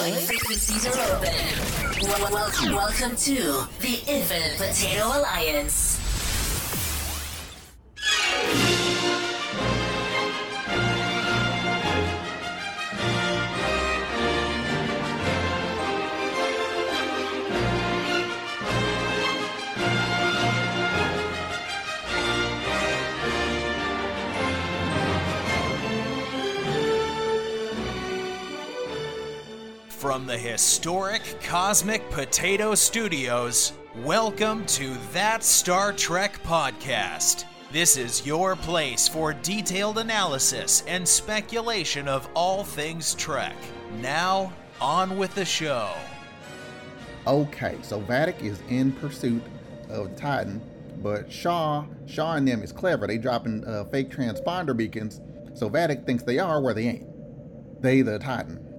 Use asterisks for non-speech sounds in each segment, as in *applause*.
Join frequencies are open. Wel- wel- welcome to the Infinite Potato Alliance. From the historic Cosmic Potato Studios, welcome to That Star Trek Podcast. This is your place for detailed analysis and speculation of all things Trek. Now, on with the show. Okay, so Vadic is in pursuit of Titan, but Shaw, Shaw and them is clever. They dropping uh, fake transponder beacons, so Vadic thinks they are where they ain't. They the Titan.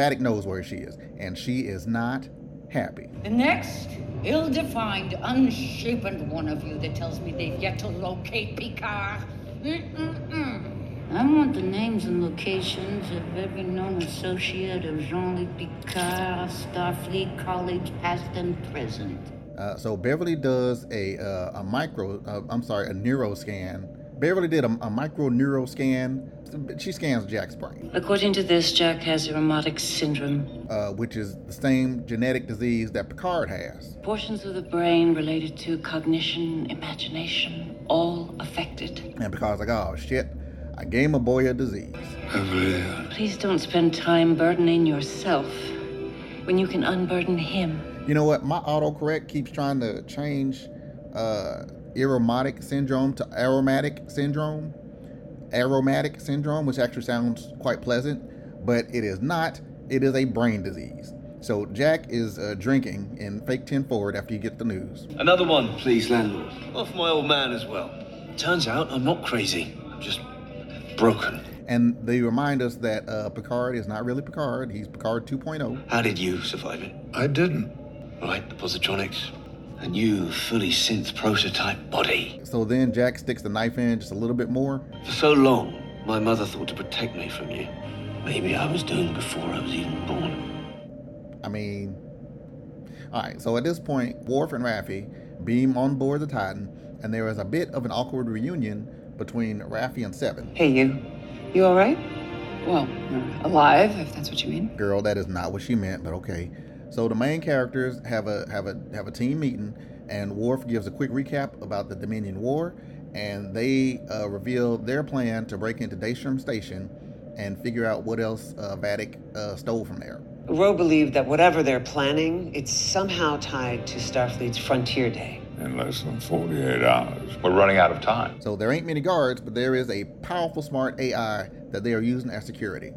Vadic knows where she is, and she is not happy. The next ill-defined, unshapen one of you that tells me they've yet to locate Picard. Mm-mm-mm. I want the names and locations of every known associate of Jean-Luc Picard, Starfleet College, past and present. Uh, so Beverly does a uh, a micro, uh, I'm sorry, a neuroscan. Beverly did a, a micro neuroscan. She scans Jack's brain, According to this, Jack has Irumodic syndrome. uh, which is the same genetic disease that Picard has. Portions of the brain related to cognition, imagination, all affected. And Picard's like, oh shit, I gave my boy a disease. Please don't spend time burdening yourself when you can unburden him. You know what? My autocorrect keeps trying to change uh, Irumodic syndrome to aromatic syndrome. Aromatic syndrome, which actually sounds quite pleasant, but it is not. It is a brain disease. So Jack is uh, drinking in fake 10 forward after you get the news. Another one, please, landlord. Off my old man as well. Turns out I'm not crazy. I'm just broken. And they remind us that uh, Picard is not really Picard. He's Picard oh. 2.0. How did you survive it? I didn't. Right, the positronics. A new, fully synth prototype body. So then Jack sticks the knife in just a little bit more. For so long, my mother thought to protect me from you. Maybe I was doomed before I was even born. I mean, all right. So at this point, Worf and Raffi beam on board the Titan, and there is a bit of an awkward reunion between Raffi and Seven. Hey, you. You all right? Well, alive, if that's what you mean. Girl, that is not what she meant, but okay. So the main characters have a have a have a team meeting, and Worf gives a quick recap about the Dominion War, and they uh, reveal their plan to break into Daystrom Station and figure out what else uh, Vatic uh, stole from there. Ro believed that whatever they're planning, it's somehow tied to Starfleet's Frontier Day. In less than 48 hours. We're running out of time. So there ain't many guards, but there is a powerful smart AI that they are using as security.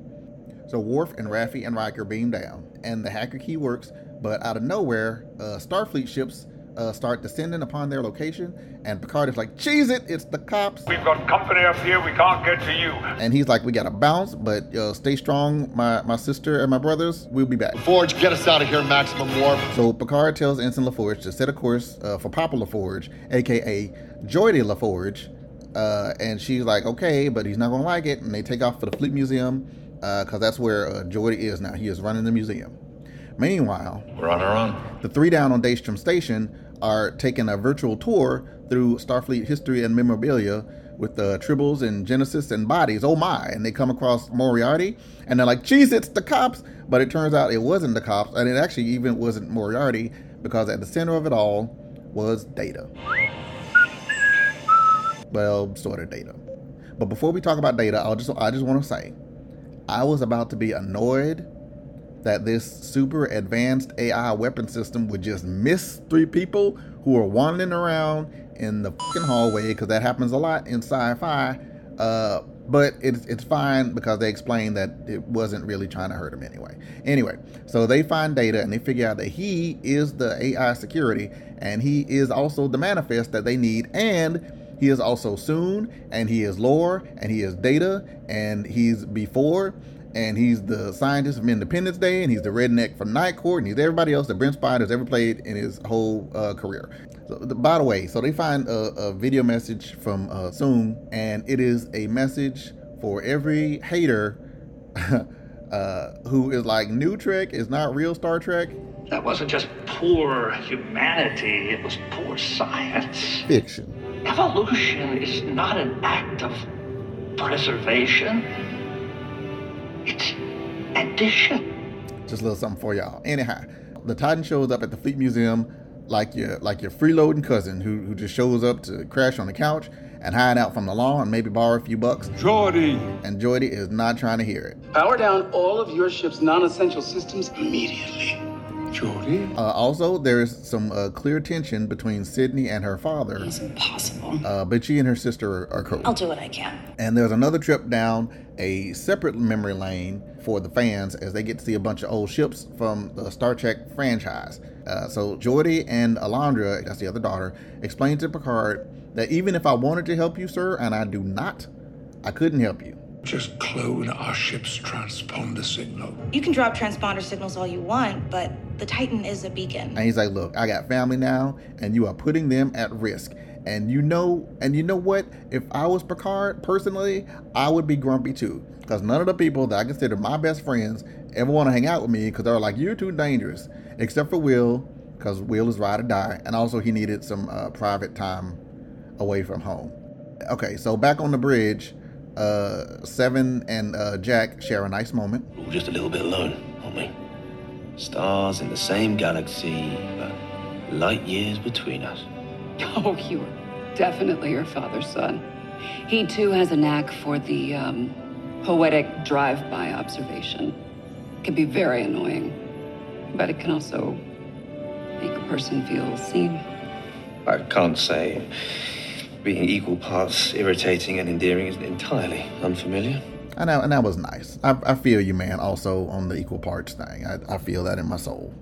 So Worf and Raffi and Riker beam down, and the hacker key works, but out of nowhere, uh, Starfleet ships uh, start descending upon their location, and Picard is like, cheese it, it's the cops. We've got company up here. We can't get to you. And he's like, we gotta bounce, but uh, stay strong, my, my sister and my brothers, we'll be back. Forge, get us out of here, maximum warp. So Picard tells Ensign LaForge to set a course uh, for Papa LaForge, aka Geordi LaForge, uh, and she's like, okay, but he's not gonna like it, and they take off for the Fleet Museum, because that's where uh, Geordi is now. He is running the museum. Meanwhile, We're on our own. the three down on Daystrom Station are taking a virtual tour through Starfleet history and memorabilia with the tribbles and Genesis and bodies. Oh my! And they come across Moriarty, and they're like, "Geez, it's the cops!" But it turns out it wasn't the cops, and it actually even wasn't Moriarty because at the center of it all was Data. Well, sort of Data. But before we talk about Data, I'll just I just want to say, I was about to be annoyed that this super advanced AI weapon system would just miss three people who are wandering around in the fucking hallway because that happens a lot in sci-fi. Uh, but it's it's fine because they explain that it wasn't really trying to hurt him anyway. Anyway, so they find data and they figure out that he is the AI security and he is also the manifest that they need and he is also Soong and he is lore and he is data and he's B-4 and he's the scientist from Independence Day, and he's the redneck from Night Court, and he's everybody else that Brent Spiner has ever played in his whole uh, career. So, the, by the way, so they find a, a video message from uh, Soong, and it is a message for every hater *laughs* uh, who is like, New Trek is not real Star Trek. That wasn't just poor humanity, it was poor science. Fiction. Evolution is not an act of preservation, it's addition. Just a little something for y'all. Anyhow, the Titan shows up at the Fleet Museum like your like your freeloading cousin who, who just shows up to crash on the couch and hide out from the law and maybe borrow a few bucks. Geordi! And Geordi is not trying to hear it. Power down all of your ship's non-essential systems immediately. Geordi? Uh, also, there is some uh, clear tension between Sydney and her father. It's impossible. Uh, but she and her sister are, are cool. I'll do what I can. And there's another trip down a separate memory lane for the fans as they get to see a bunch of old ships from the Star Trek franchise. Uh, so Geordi and Alondra, that's the other daughter, explain to Picard that even if I wanted to help you, sir, and I do not, I couldn't help you. Just clone our ship's transponder signal. You can drop transponder signals all you want, but the Titan is a beacon. And he's like, "Look, I got family now, and you are putting them at risk. And you know, and you know what? If I was Picard personally, I would be grumpy too, because none of the people that I consider my best friends ever want to hang out with me because they're like, you're too dangerous. Except for Will, because Will is ride or die, and also he needed some uh, private time away from home. Okay, so back on the bridge, uh, Seven and uh, Jack share a nice moment. We're just a little bit alone, aren't? Stars in the same galaxy, but light years between us. *laughs* Oh, you are definitely your father's son. He too has a knack for the um, poetic drive-by observation. It can be very annoying, but it can also make a person feel seen. I can't say being equal parts irritating and endearing is entirely unfamiliar. And that, and that was nice. I, I feel you, man, also on the equal parts thing. I, I feel that in my soul.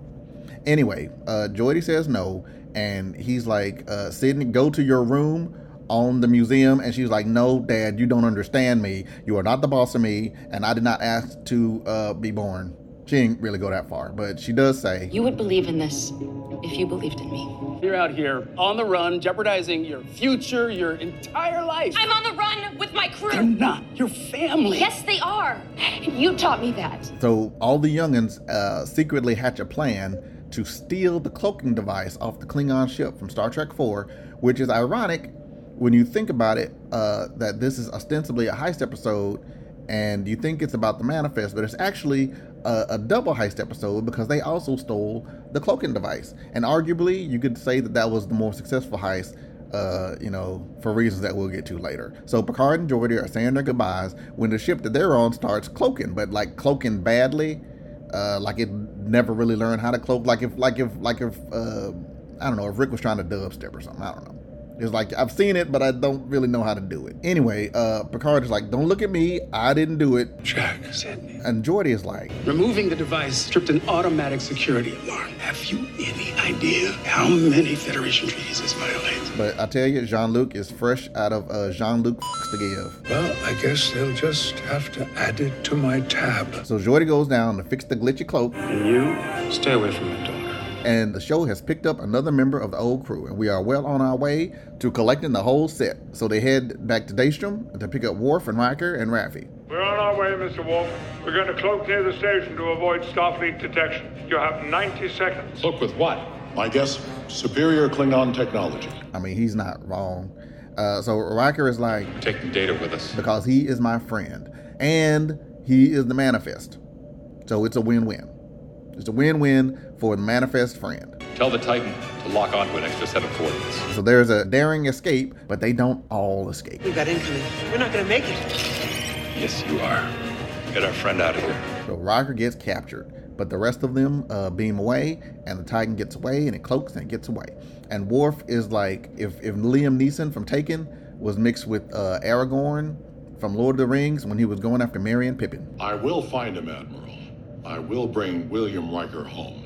Anyway, uh, Geordi says no, and he's like, uh, Sydney, go to your room on the museum. And she's like, No, Dad, you don't understand me. You are not the boss of me, and I did not ask to uh, be born. She didn't really go that far, but she does say, You would believe in this if you believed in me. You're out here on the run, jeopardizing your future, your entire life. I'm on the run with my crew. They're not your family. Yes, they are. You taught me that. So all the youngins uh, secretly hatch a plan to steal the cloaking device off the Klingon ship from Star Trek 4, which is ironic when you think about it, uh, that this is ostensibly a heist episode, and you think it's about the manifest, but it's actually a, a, double heist episode because they also stole the cloaking device. And arguably, you could say that that was the more successful heist, uh, you know, for reasons that we'll get to later. So Picard and Geordi are saying their goodbyes when the ship that they're on starts cloaking, but like cloaking badly, uh, like it never really learned how to cloak. Like if, like if, like if, uh, I don't know, if Rick was trying to dubstep or something. I don't know. It's like I've seen it, but I don't really know how to do it. Anyway, uh, Picard is like, "Don't look at me. I didn't do it." Jack Sydney. And Geordi is like, "Removing the device tripped an automatic security alarm. Have you any idea how many Federation treaties this violates?" But I tell you, Jean Luc is fresh out of uh, Jean Luc to give. Well, I guess they'll just have to add it to my tab. So Geordi goes down to fix the glitchy cloak. And you stay away from my daughter and the show has picked up another member of the old crew, and we are well on our way to collecting the whole set. So they head back to Daystrom to pick up Worf and Riker and Raffi. We're on our way, Mr. Worf. We're going to cloak near the station to avoid Starfleet detection. You have 90 seconds. Cloak with what? My guess, superior Klingon technology. I mean, he's not wrong. Uh, so Riker is like, take the data with us because he is my friend, and he is the manifest. So it's a win-win. It's a win-win for the manifest friend. Tell the Titan to lock onto an extra set of coordinates. So there's a daring escape, but they don't all escape. We've got incoming. We're not gonna make it. Yes, you are. Get our friend out of here. So Riker gets captured, but the rest of them uh, beam away, and the Titan gets away, and it cloaks and it gets away. And Worf is like, if if Liam Neeson from Taken was mixed with uh, Aragorn from Lord of the Rings when he was going after Merry and Pippin. I will find him, Admiral. I will bring William Riker home,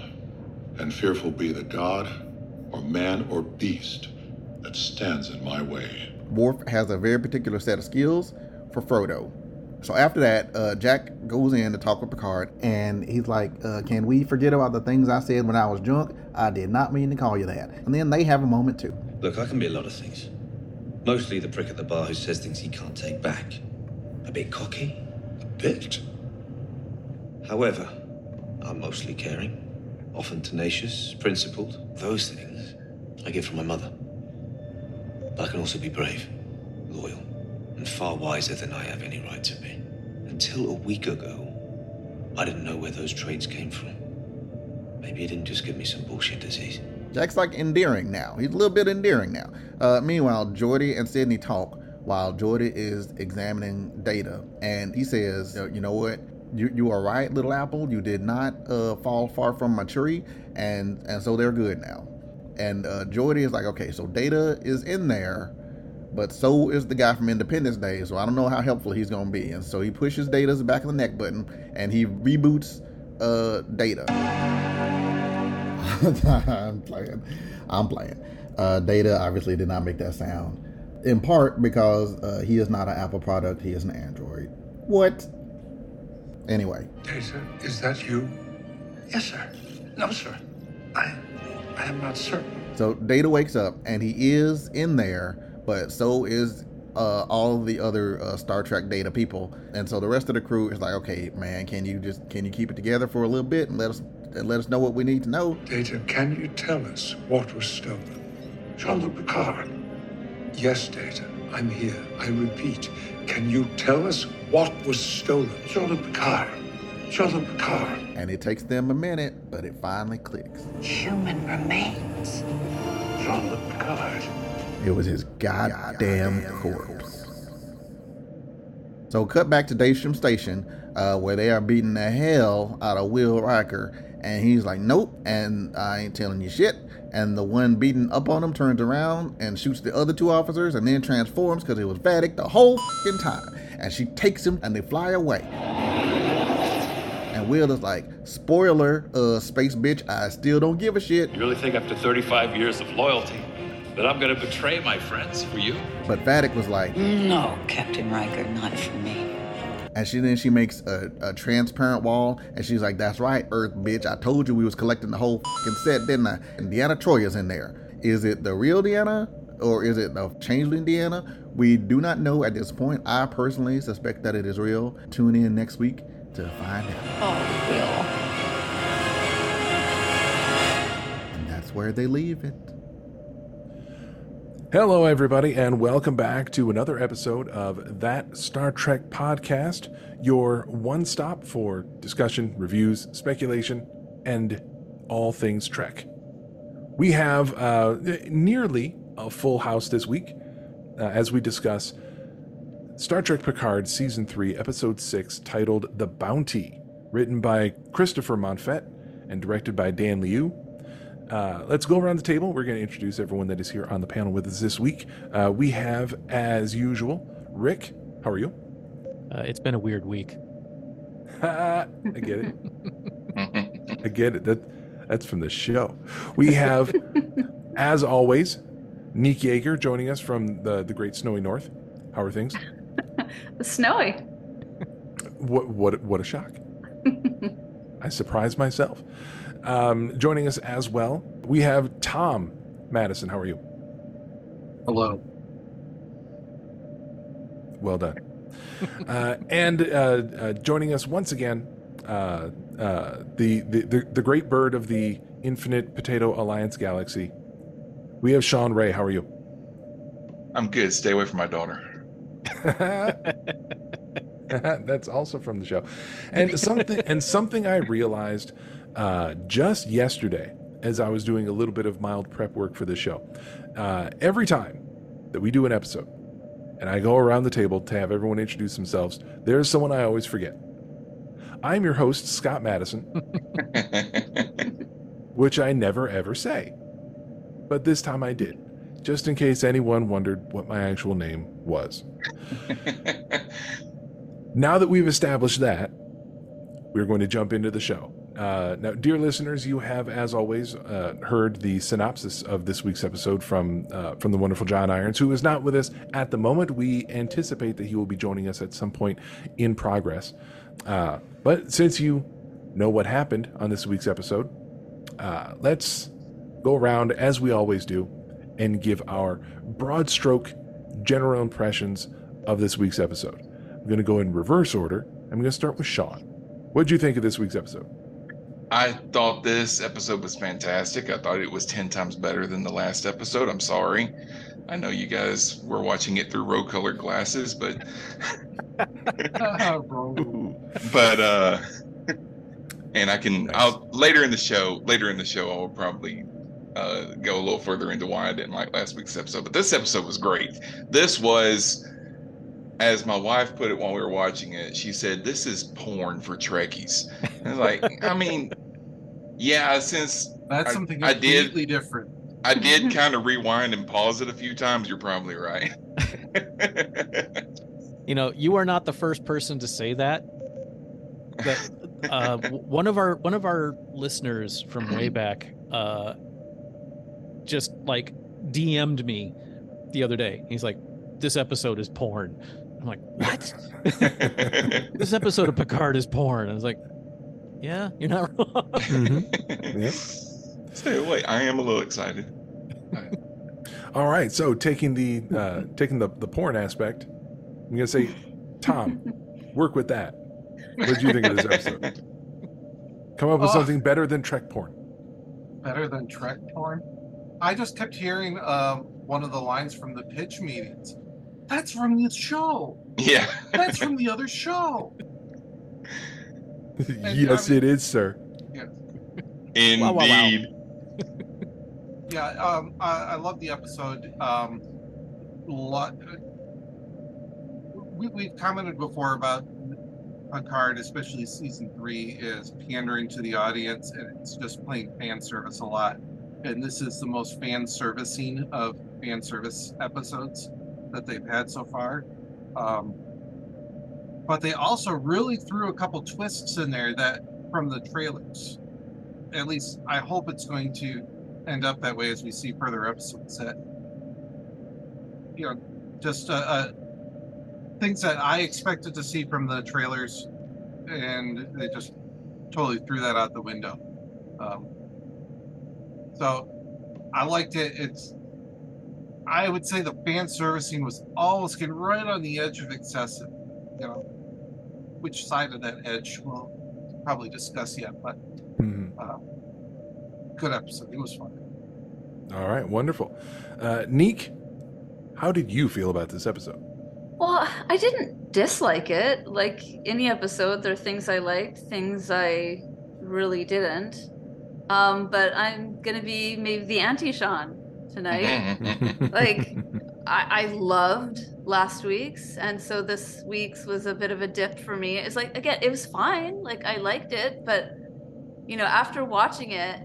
and fearful be the god, or man, or beast that stands in my way. Worf has a very particular set of skills for Frodo. So after that, uh, Jack goes in to talk with Picard, and he's like, uh, "Can we forget about the things I said when I was drunk? I did not mean to call you that." And then they have a moment too. Look, I can be a lot of things. Mostly the prick at the bar who says things he can't take back. A bit cocky. A bit. However, I'm mostly caring, often tenacious, principled. Those things I get from my mother. But I can also be brave, loyal, and far wiser than I have any right to be. Until a week ago, I didn't know where those traits came from. Maybe he didn't just give me some bullshit disease. Jack's like endearing now. He's a little bit endearing now. Uh, meanwhile, Geordi and Sydney talk while Geordi is examining data, and he says, "You know what? You you are right, little apple. You did not uh, fall far from my tree, and and so they're good now." And uh, Geordi is like, "Okay, so data is in there." But so is the guy from Independence Day, so I don't know how helpful he's gonna be. And so he pushes Data's back of the neck button and he reboots uh, Data. *laughs* I'm playing. I'm playing. Uh, Data obviously did not make that sound, in part because uh, he is not an Apple product. He is an Android. What? Anyway. Data, is that you? Yes, sir. No, sir. I, I am not certain. So Data wakes up and he is in there, but so is uh, all the other uh, Star Trek Data people, and so the rest of the crew is like, okay, man, can you just can you keep it together for a little bit and let us and let us know what we need to know? Data, can you tell us what was stolen? Jean-Luc Picard. Yes, Data, I'm here. I repeat, can you tell us what was stolen? Jean-Luc Picard. Jean-Luc Picard. And it takes them a minute, but it finally clicks. Human remains. Jean-Luc Picard. It was his goddamn corpse. So cut back to Daystrom Station, uh, where they are beating the hell out of Will Riker, and he's like, "Nope," and I ain't telling you shit. And the one beating up on him turns around and shoots the other two officers, and then transforms because it was Vadic the whole fucking time. And she takes him, and they fly away. And Will is like, "Spoiler, uh, space bitch, I still don't give a shit." You really think after 35 years of loyalty that I'm gonna betray my friends for you? But Vadic was like, No, Captain Riker, not for me. And she then she makes a, a transparent wall, and she's like, "That's right, Earth bitch. I told you we was collecting the whole fucking set, didn't I?" And Deanna Troi's in there. Is it the real Deanna or is it the changeling Deanna? We do not know at this point. I personally suspect that it is real. Tune in next week to find out. Oh, Will. And that's where they leave it. Hello, everybody, and welcome back to another episode of That Star Trek Podcast, your one stop for discussion, reviews, speculation, and all things Trek. We have uh, nearly a full house this week uh, as we discuss Star Trek Picard Season 3, Episode 6, titled The Bounty, written by Christopher Monfette and directed by Dan Liu. Uh, let's go around the table. We're going to introduce everyone that is here on the panel with us this week. Uh, we have, as usual, Rick. How are you? Uh, it's been a weird week. *laughs* I get it. I get it. That that's from the show. We have, *laughs* as always, Nick Yeager joining us from the the Great Snowy North. How are things? *laughs* Snowy. What what what a shock! I surprised myself. Um, joining us as well, we have Tom Madison. How are you? Hello. Well done. *laughs* uh, and uh, uh, joining us once again, uh, uh, the, the, the the great bird of the Infinite Potato Alliance galaxy. We have Sean Ray. How are you? I'm good. Stay away from my daughter. *laughs* That's also from the show, and something and something I realized uh, just yesterday as I was doing a little bit of mild prep work for this show. Uh, every time that we do an episode, and I go around the table to have everyone introduce themselves, there's someone I always forget. I'm your host, Scott Madison, *laughs* which I never ever say, but this time I did, just in case anyone wondered what my actual name was. *laughs* now that we've established that, we're going to jump into the show. Uh, now, dear listeners, you have, as always, uh, heard the synopsis of this week's episode from uh, from the wonderful John Irons, who is not with us at the moment. We anticipate that he will be joining us at some point in progress. Uh, but since you know what happened on this week's episode, uh, let's go around as we always do and give our broad stroke general impressions of this week's episode. I'm going to go in reverse order. I'm going to start with Sean. What'd you think of this week's episode? I thought this episode was fantastic. I thought it was 10 times better than the last episode. I'm sorry. I know you guys were watching it through rose colored glasses, but *laughs* but uh and I can I'll later in the show, later in the show I'll probably uh go a little further into why I didn't like last week's episode. But this episode was great. This was as my wife put it while we were watching it, she said, "This is porn for Trekkies." I was like, I mean, yeah, since That's I- something I did completely different. I did *laughs* kind of rewind and pause it a few times. You're probably right. *laughs* *laughs* You know, you are not the first person to say that. But uh, one of our one of our listeners from way *clears throat* back uh, just like DM'd me the other day. He's like, "This episode is porn." I'm like, "What?" this episode of Picard is porn. I was like, "Yeah, you're not wrong." Yep. Stay away. I am a little excited. All right, so taking the uh, taking the the porn aspect, I'm gonna say, Tom, work with that. What do you think of this episode? Come up with Oh. something better than Trek porn. Better than Trek porn. I just kept hearing um, one of the lines from the pitch meetings. That's from the show. Yeah. That's from *laughs* the other show. Yes, it is, sir. Yeah. Indeed. Wow, wow, Yeah, um, I, I love the episode. Um, lot, we, we've commented before about Picard, especially season three, is pandering to the audience and it's just playing fan service a lot. And this is the most fan servicing of fan service episodes that they've had so far. Um, but they also really threw a couple twists in there that from the trailers. At least I hope it's going to end up that way as we see further episodes that you know just uh, uh things that i expected to see from the trailers and they just totally threw that out the window. Um so i liked it. It's i would say the fan servicing was almost getting right on the edge of excessive you know which side of that edge we'll probably discuss yet but uh, good episode it was fun All right, wonderful. Uh, Neek, how did you feel about this episode? Well, I didn't dislike it. Like any episode, there are things I liked, things I really didn't. Um, but I'm gonna be maybe the anti Sean tonight. *laughs* like I, I loved last week's, and so this week's was a bit of a dip for me. It's like again, it was fine. Like I liked it, but you know, after watching it,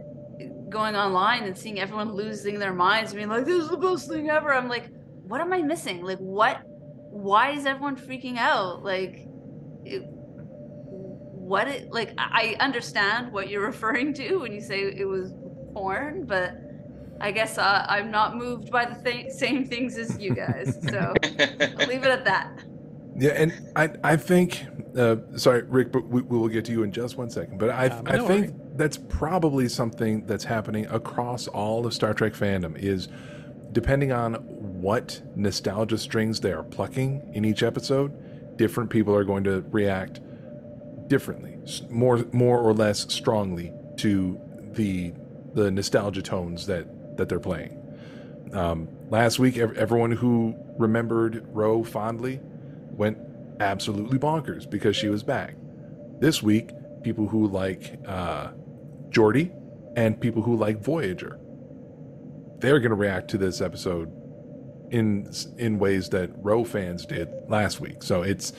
going online and seeing everyone losing their minds, being like, "This is the best thing ever," I'm like, "What am I missing? Like, what? Why is everyone freaking out? Like, it, what? It like? I understand what you're *laughs* referring to when you say it was porn, but." I guess uh, I'm not moved by the th- same things as you guys, so I'll *laughs* leave it at that. Yeah, and I I think uh, sorry, Rick, but we, we will get to you in just one second. But I Um, I no think that's probably something that's happening across all of Star Trek fandom is depending on what nostalgia strings they are plucking in each episode, different people are going to react differently, more more or less strongly to the the nostalgia tones that that they're playing. Um, last week, everyone who remembered Ro fondly went absolutely bonkers because she was back. This week, people who like uh, Geordi and people who like Voyager, they're going to react to this episode in in ways that Ro fans did last week. So it's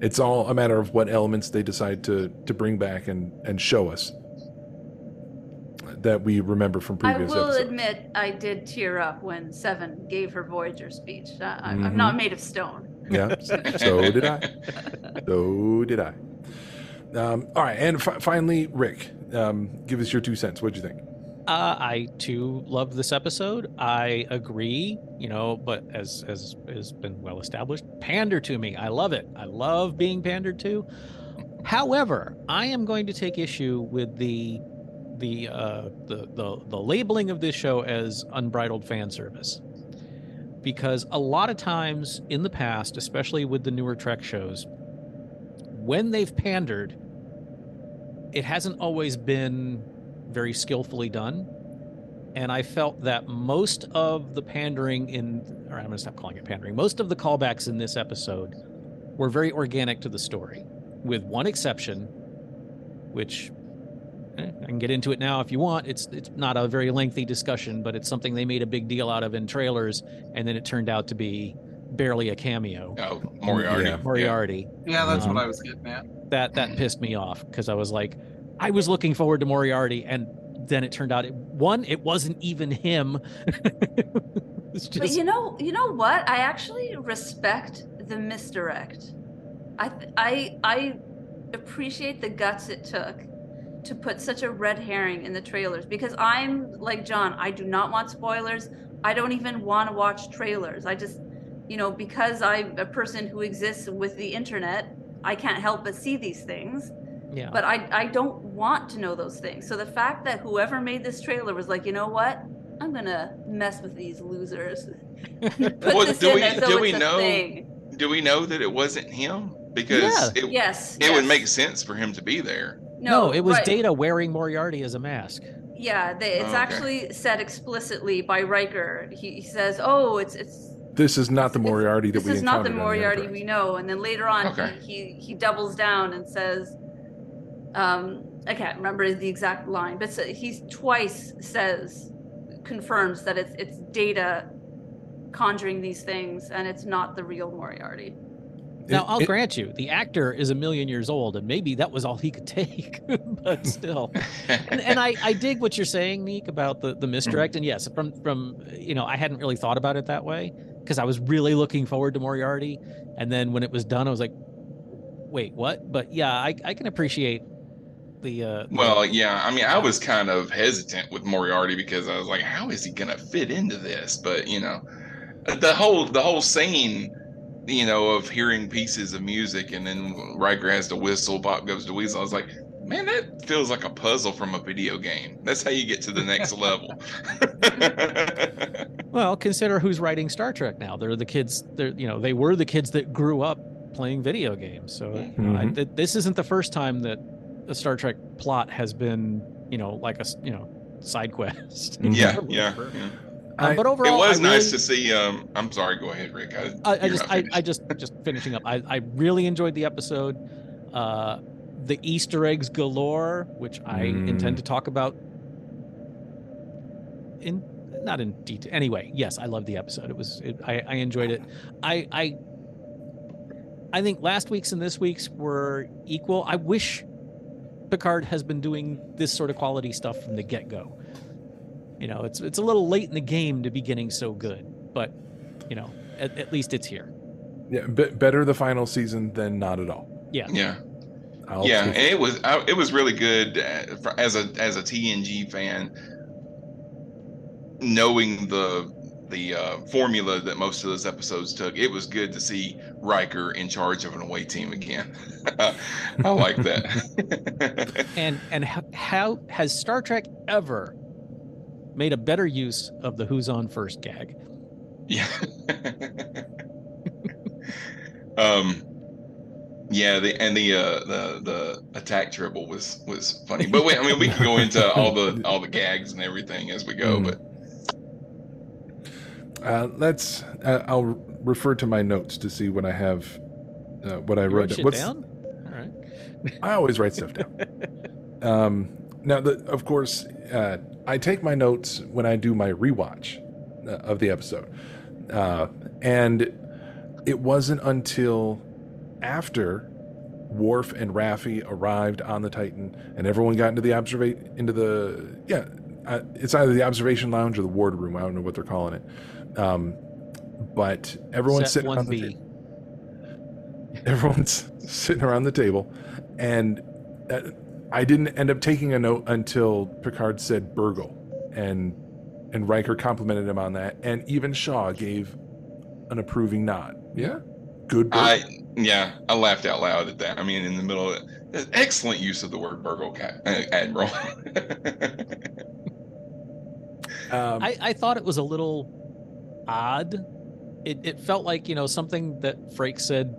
it's all a matter of what elements they decide to to bring back and and show us that we remember from previous. Episodes. I will episodes. admit I did tear up when Seven gave her Voyager speech. I, I- I'm Mhm. not made of stone. Yeah, *laughs* so did I. So did I. Um, all right, and fi- finally, Rick, um, give us your two cents. What'd you think? Uh, I too love this episode. I agree, you know, but as as has been well established, pander to me. I love it. I love being pandered to. However, I am going to take issue with the the uh, the the the labeling of this show as unbridled fan service, because a lot of times in the past, especially with the newer Trek shows, when they've pandered, it hasn't always been very skillfully done. And I felt that most of the pandering in, or I'm going to stop calling it pandering, most of the callbacks in this episode were very organic to the story, with one exception, which I can get into it now if you want. It's it's not a very lengthy discussion, but it's something they made a big deal out of in trailers, and then it turned out to be barely a cameo. Oh, Moriarty. Yeah. Moriarty. Yeah, that's Um, what I was getting at. That that pissed me off because I was like, I was looking forward to Moriarty, and then it turned out it, one, it wasn't even him. *laughs* it's But just you know, you know what? I actually respect the misdirect. I I I appreciate the guts it took to put such a red herring in the trailers because I'm like John. I do not want spoilers. I don't even want to watch trailers. I just, you know, because I'm a person who exists with the internet, I can't help but see these things. yeah. But I I don't want to know those things. So the fact that whoever made this trailer was like, you know what? I'm gonna mess with these losers. *laughs* Put Well, this do in we there so do we it's a know thing. do we know that it wasn't him? Because Yeah. it, Yes, it would make sense for him to be there. No, it was right. Data wearing Moriarty as a mask. Yeah, they, it's Oh, okay. actually said explicitly by Riker. He, he says, "Oh, it's it's This is not the Moriarty that we. this we is not the Moriarty Enterprise. we know." And then later on, Okay. he, he he doubles down and says, um, I can't remember the exact line, but so he's twice says confirms that it's it's Data conjuring these things, and it's not the real Moriarty. Now, I'll it- grant you, the actor is a million years old, and maybe that was all he could *laughs* take. but still, and, and I, I dig what you're saying, Neek, about the the misdirect. And yes, from from you know, I hadn't really thought about it that way because I was really looking forward to Moriarty, and then when it was done, I was like, wait, what? But yeah, I I can appreciate the uh, the- Well, yeah, I mean, I was kind of hesitant with Moriarty because I was like, how is he gonna fit into this? But you know, the whole the whole scene, you know, of hearing pieces of music and then Riker has to whistle, Pop goes to Weasel. I was like, man, that feels like a puzzle from a video game. That's how you get to the next *laughs* level. *laughs* Well, consider who's writing Star Trek now. They're the kids. They're you know they were the kids that grew up playing video games. So you know, I, Mhm. th- this isn't the first time that a Star Trek plot has been you know like a you know side quest. yeah, *laughs* yeah, yeah. Um, but overall, it was nice to see. Um, I'm sorry. Go ahead, Rick. I, I, I just I. I just just finishing up. I, I really enjoyed the episode. Uh, the Easter eggs galore, which I intend to talk about in not in detail. Anyway, yes, I loved the episode. It was it, I I enjoyed it. I I I think last week's and this week's were equal. I wish Picard has been doing this sort of quality stuff from the get go. You know, it's it's a little late in the game to be getting so good, but you know, at, at least it's here. Yeah, be- better the final season than not at all. Yeah. Yeah. I'll yeah, and it was I, it was really good uh, for, as a as a TNG fan, knowing the the uh, formula that most of those episodes took. It was good to see Riker in charge of an away team again. *laughs* I like that. *laughs* And and how, how has Star Trek ever made a better use of the "Who's on first gag? Yeah. um. Yeah, the and the uh the the attack tribble was was funny, but wait, I mean we can go into all the *laughs* all the gags and everything as we go, Mm. but Uh, let's. Uh, I'll refer to my notes to see what I have. Uh, what I You wrote. wrote shit down? All right. I always write stuff down. *laughs* Um, now, the, of course, uh, I take my notes when I do my rewatch uh, of the episode, uh, and it wasn't until after Worf and Raffi arrived on the Titan, and everyone got into the observate into the yeah, uh, it's either the observation lounge or the ward room. I don't know what they're calling it. Um, but everyone's Set sitting around the 1B. table *laughs* everyone's sitting around the table and uh, i didn't end up taking a note until picard said burgle and and Riker complimented him on that and even shaw gave an approving nod yeah good burgle. I yeah, I laughed out loud at that. I mean, in the middle of it, excellent use of the word Burgle Cat uh, Admiral. *laughs* Um, I, I thought it was a little odd. It, it felt like you know something that Frakes said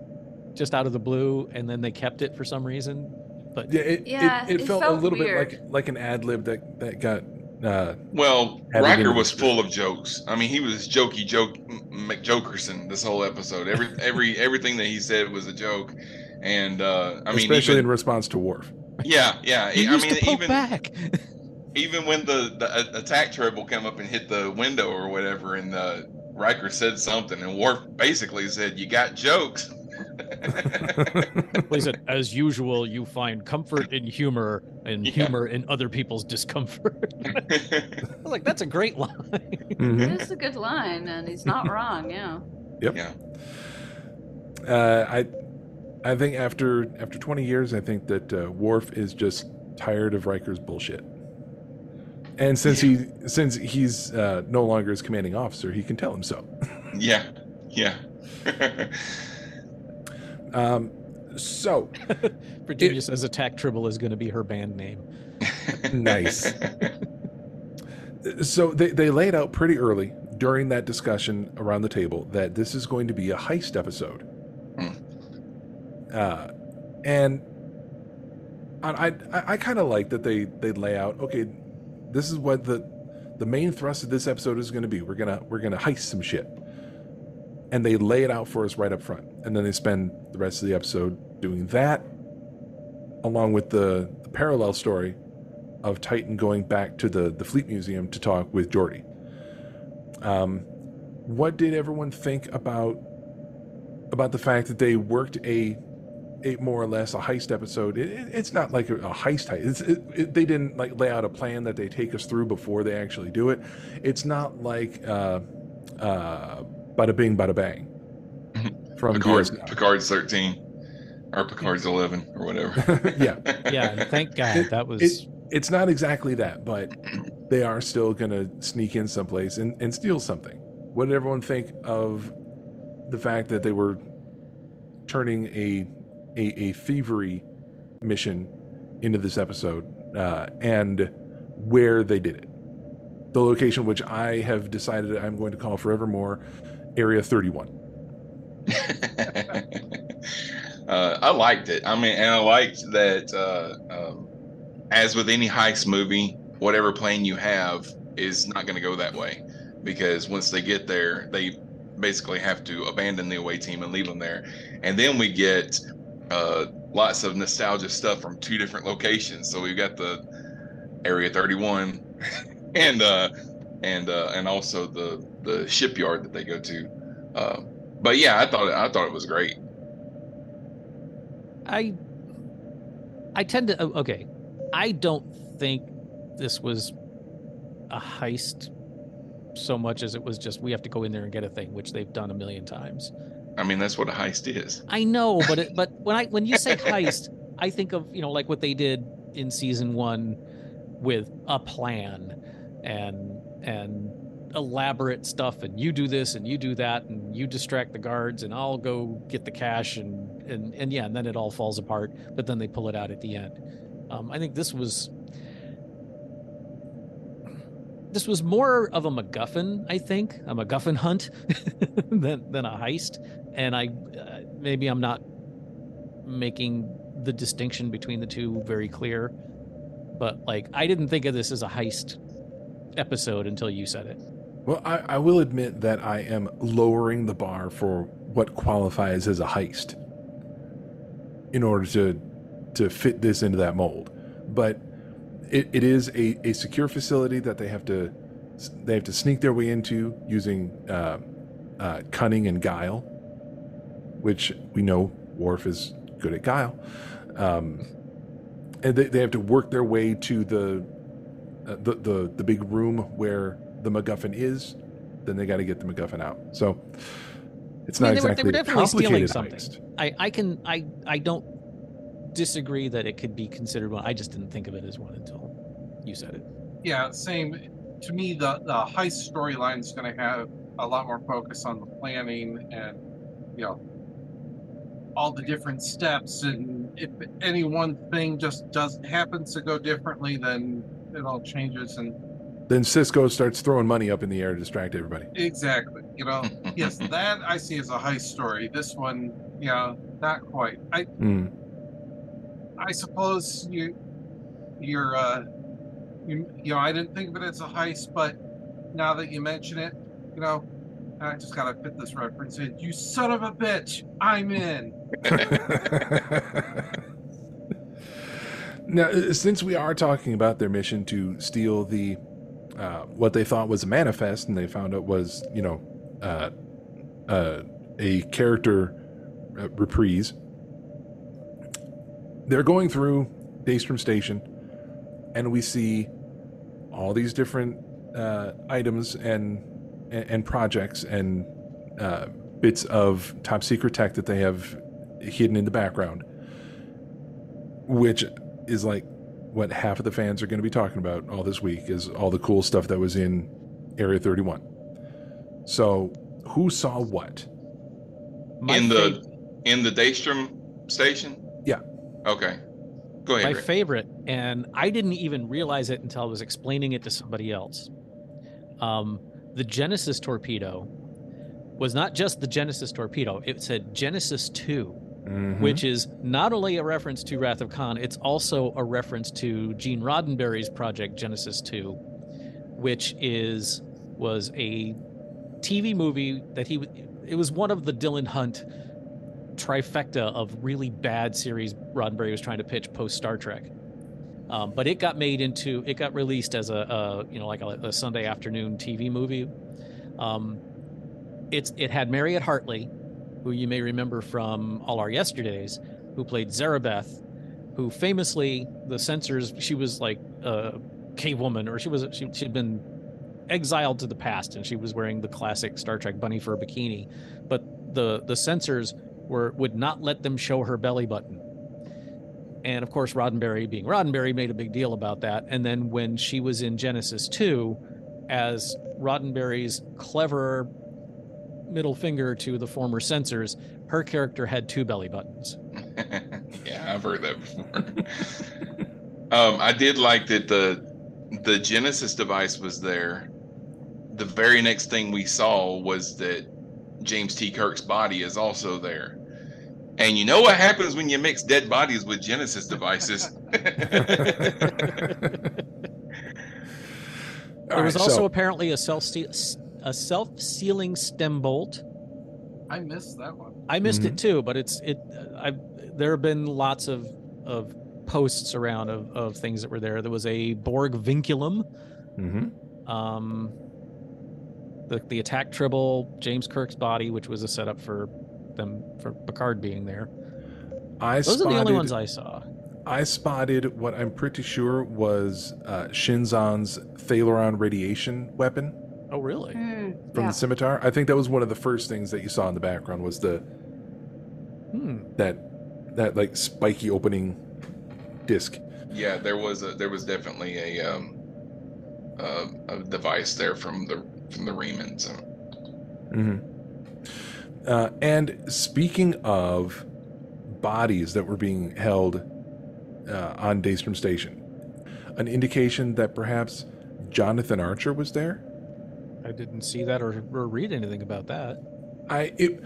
just out of the blue, and then they kept it for some reason. But Yeah, it, Yeah, it, it, it felt, a little weird. bit like like an ad lib that that got. Uh, Well, Riker was the- full of jokes. I mean, he was jokey joke McJokerson this whole episode. Every *laughs* every everything that he said was a joke, and uh, I mean, especially even, in response to Worf. yeah, yeah. He I used mean, to poke even back. *laughs* even when the, the attack turret came up and hit the window or whatever, and uh, Riker said something, and Worf basically said, "You got jokes." *laughs* Well, he said, as usual, you find comfort in humor and humor in other people's discomfort. *laughs* I was like, that's a great line. Mhm. It is a good line, and he's not wrong. Yeah. Yep. Yeah. Uh, I I think after after 20 years, I think that uh, Worf is just tired of Riker's bullshit. And since he since he's uh, no longer his commanding officer, he can tell him so. yeah, yeah. *laughs* Um, so *laughs* Virginia says Attack Tribble is going to be her band name. *laughs* nice. so they, they laid out pretty early during that discussion around the table that this is going to be a heist episode. Uh, and I I, I kind of like that they they lay out okay, this is what the the main thrust of this episode is going to be. We're gonna we're gonna heist some shit, and they lay it out for us right up front, and then they spend the rest of the episode doing that, along with the, the parallel story of Titan going back to the the Fleet Museum to talk with Geordi. Um, what did everyone think about about the fact that they worked a a more or less a heist episode? It, it- it's not like a, a heist heist. It, they didn't like lay out a plan that they take us through before they actually do it. It's not like uh, uh, bada bing, bada bang. *laughs* From Picard's, Picard's thirteen, or Picard's eleven, or whatever. *laughs* yeah, *laughs* Yeah, thank God It- that was. it- it's not exactly that, but they are still going to sneak in someplace and, and steal something. What did everyone think of the fact that they were turning a a, a thievery mission into this episode uh, and where they did it? The location, which I have decided I'm going to call forevermore, Area 31. *laughs* uh, I liked it. I mean, and I liked that. Uh, um, as with any heist movie, whatever plan you have is not going to go that way, because once they get there, they basically have to abandon the away team and leave them there, and then we get uh, lots of nostalgia stuff from two different locations. So we've got the Area 31, *laughs* and uh, and uh, and also the the shipyard that they go to. Uh, but yeah, I thought I thought it was great. I I tend to oh, okay. I don't think this was a heist so much as it was just we have to go in there and get a thing, which they've done a million times. I mean, that's what a heist is. I know, but it, but when I when you say *laughs* heist, I think of you know like what they did in season one with a plan and and elaborate stuff, and you do this and you do that, and you distract the guards, and I'll go get the cash, and and and yeah, and then it all falls apart. But then they pull it out at the end. Um, I think this was this was more of a MacGuffin, I think, a MacGuffin hunt *laughs* than than a heist. And I uh, maybe I'm not making the distinction between the two very clear, but like I didn't think of this as a heist episode until you said it. Well, I, I will admit that I am lowering the bar for what qualifies as a heist in order to to fit this into that mold. But it, it is a, a secure facility that they have to they have to sneak their way into using uh, uh, cunning and guile, which we know Worf is good at guile. Um, and they, they have to work their way to the uh, the, the the big room where the MacGuffin is. Then they got to get the MacGuffin out. So it's I not mean, they were, they exactly were a definitely stealing complicated something. heist. I, I can I I don't disagree that it could be considered one. I just didn't think of it as one until you said it. Yeah, same. To me, the the heist storyline is going to have a lot more focus on the planning and you know all the different steps. And if any one thing just does happens to go differently, then it all changes. And Then Cisco starts throwing money up in the air to distract everybody. exactly, you know, *laughs* yes, that I see as a heist story. This one, yeah, not quite. I Mm. I suppose you, you're, uh, you, you know, I didn't think of it as a heist, but now that you mention it, you know, I just gotta fit this reference in. You son of a bitch! I'm in. *laughs* Now, since we are talking about their mission to steal the uh, what they thought was a manifest, and they found out was you know uh, uh, a character uh, reprise, they're going through Daystrom Station, and we see all these different uh, items and, and and projects and bits of top secret tech that they have hidden in the background, which is like what half of the fans are going to be talking about all this week is all the cool stuff that was in Area 31. So, who saw what? in the in the Daystrom station. Yeah. Okay. Go ahead. my Rick. favorite, and I didn't even realize it until I was explaining it to somebody else. Um, the Genesis torpedo was not just the Genesis torpedo; it said Genesis 2 Mhm. which is not only a reference to Wrath of Khan, it's also a reference to Gene Roddenberry's project Genesis 2, which is was a TV movie that he it was one of the Dylan Hunt trifecta of really bad series Roddenberry was trying to pitch post Star Trek. Um, but it got made into it got released as a, a you know like a, a Sunday afternoon TV movie. Um, it's it had Mariette Hartley, who you may remember from All Our Yesterdays, who played Zarabeth, who famously the censors she was like a cave woman or she was she she'd been exiled to the past and she was wearing the classic Star Trek bunny fur bikini, but the the censors were would not let them show her belly button. And of course, Roddenberry, being Roddenberry, made a big deal about that. And then when she was in Genesis 2, as Roddenberry's clever middle finger to the former censors, her character had two belly buttons. *laughs* yeah, I've heard that before. *laughs* um, I did like that the the Genesis device was there. The very next thing we saw was that James T. Kirk's body is also there. And you know what happens when you mix dead bodies with Genesis devices? *laughs* There was right, also so- apparently a self a self sealing stem bolt. I missed that one. I missed Mhm. it too, but it's it. I there have been lots of of posts around of, of things that were there. There was a Borg vinculum. Mm-hmm. Um, the the attack tribble, James Kirk's body, which was a setup for them for Picard being there. I Those are the only ones I saw. I spotted what I'm pretty sure was uh, Shinzon's Thalaron radiation weapon Oh, really? from the scimitar. I think that was one of the first things that you saw in the background was the Hmm. that that like spiky opening disc. yeah, there was a there was definitely a um uh, a device there from the from the Reman. So hmm Uh, and speaking of bodies that were being held uh, on Daystrom Station, an indication that perhaps Jonathan Archer was there. I didn't see that or, or read anything about that. I it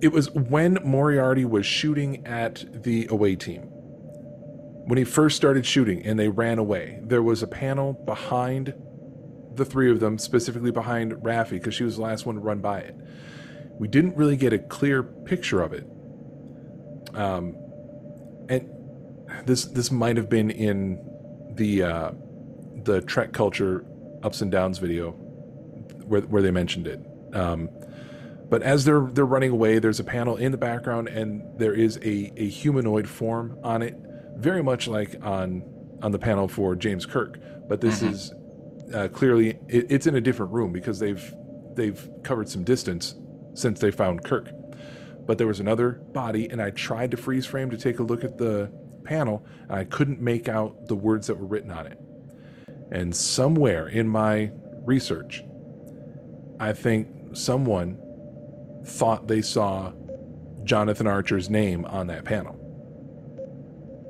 it was when Moriarty was shooting at the away team. When he first started shooting and they ran away, there was a panel behind the three of them, specifically behind Raffi, because she was the last one to run by it. We didn't really get a clear picture of it. Um, and this this might have been in the uh, the Trek culture ups and downs video where where they mentioned it. Um, but as they're they're running away, there's a panel in the background, and there is a, a humanoid form on it, very much like on on the panel for James Kirk. But this Mhm. is uh, clearly it, it's in a different room because they've they've covered some distance since they found Kirk. But there was another body, and I tried to freeze frame to take a look at the panel, and I couldn't make out the words that were written on it. And somewhere in my research, I think someone thought they saw Jonathan Archer's name on that panel.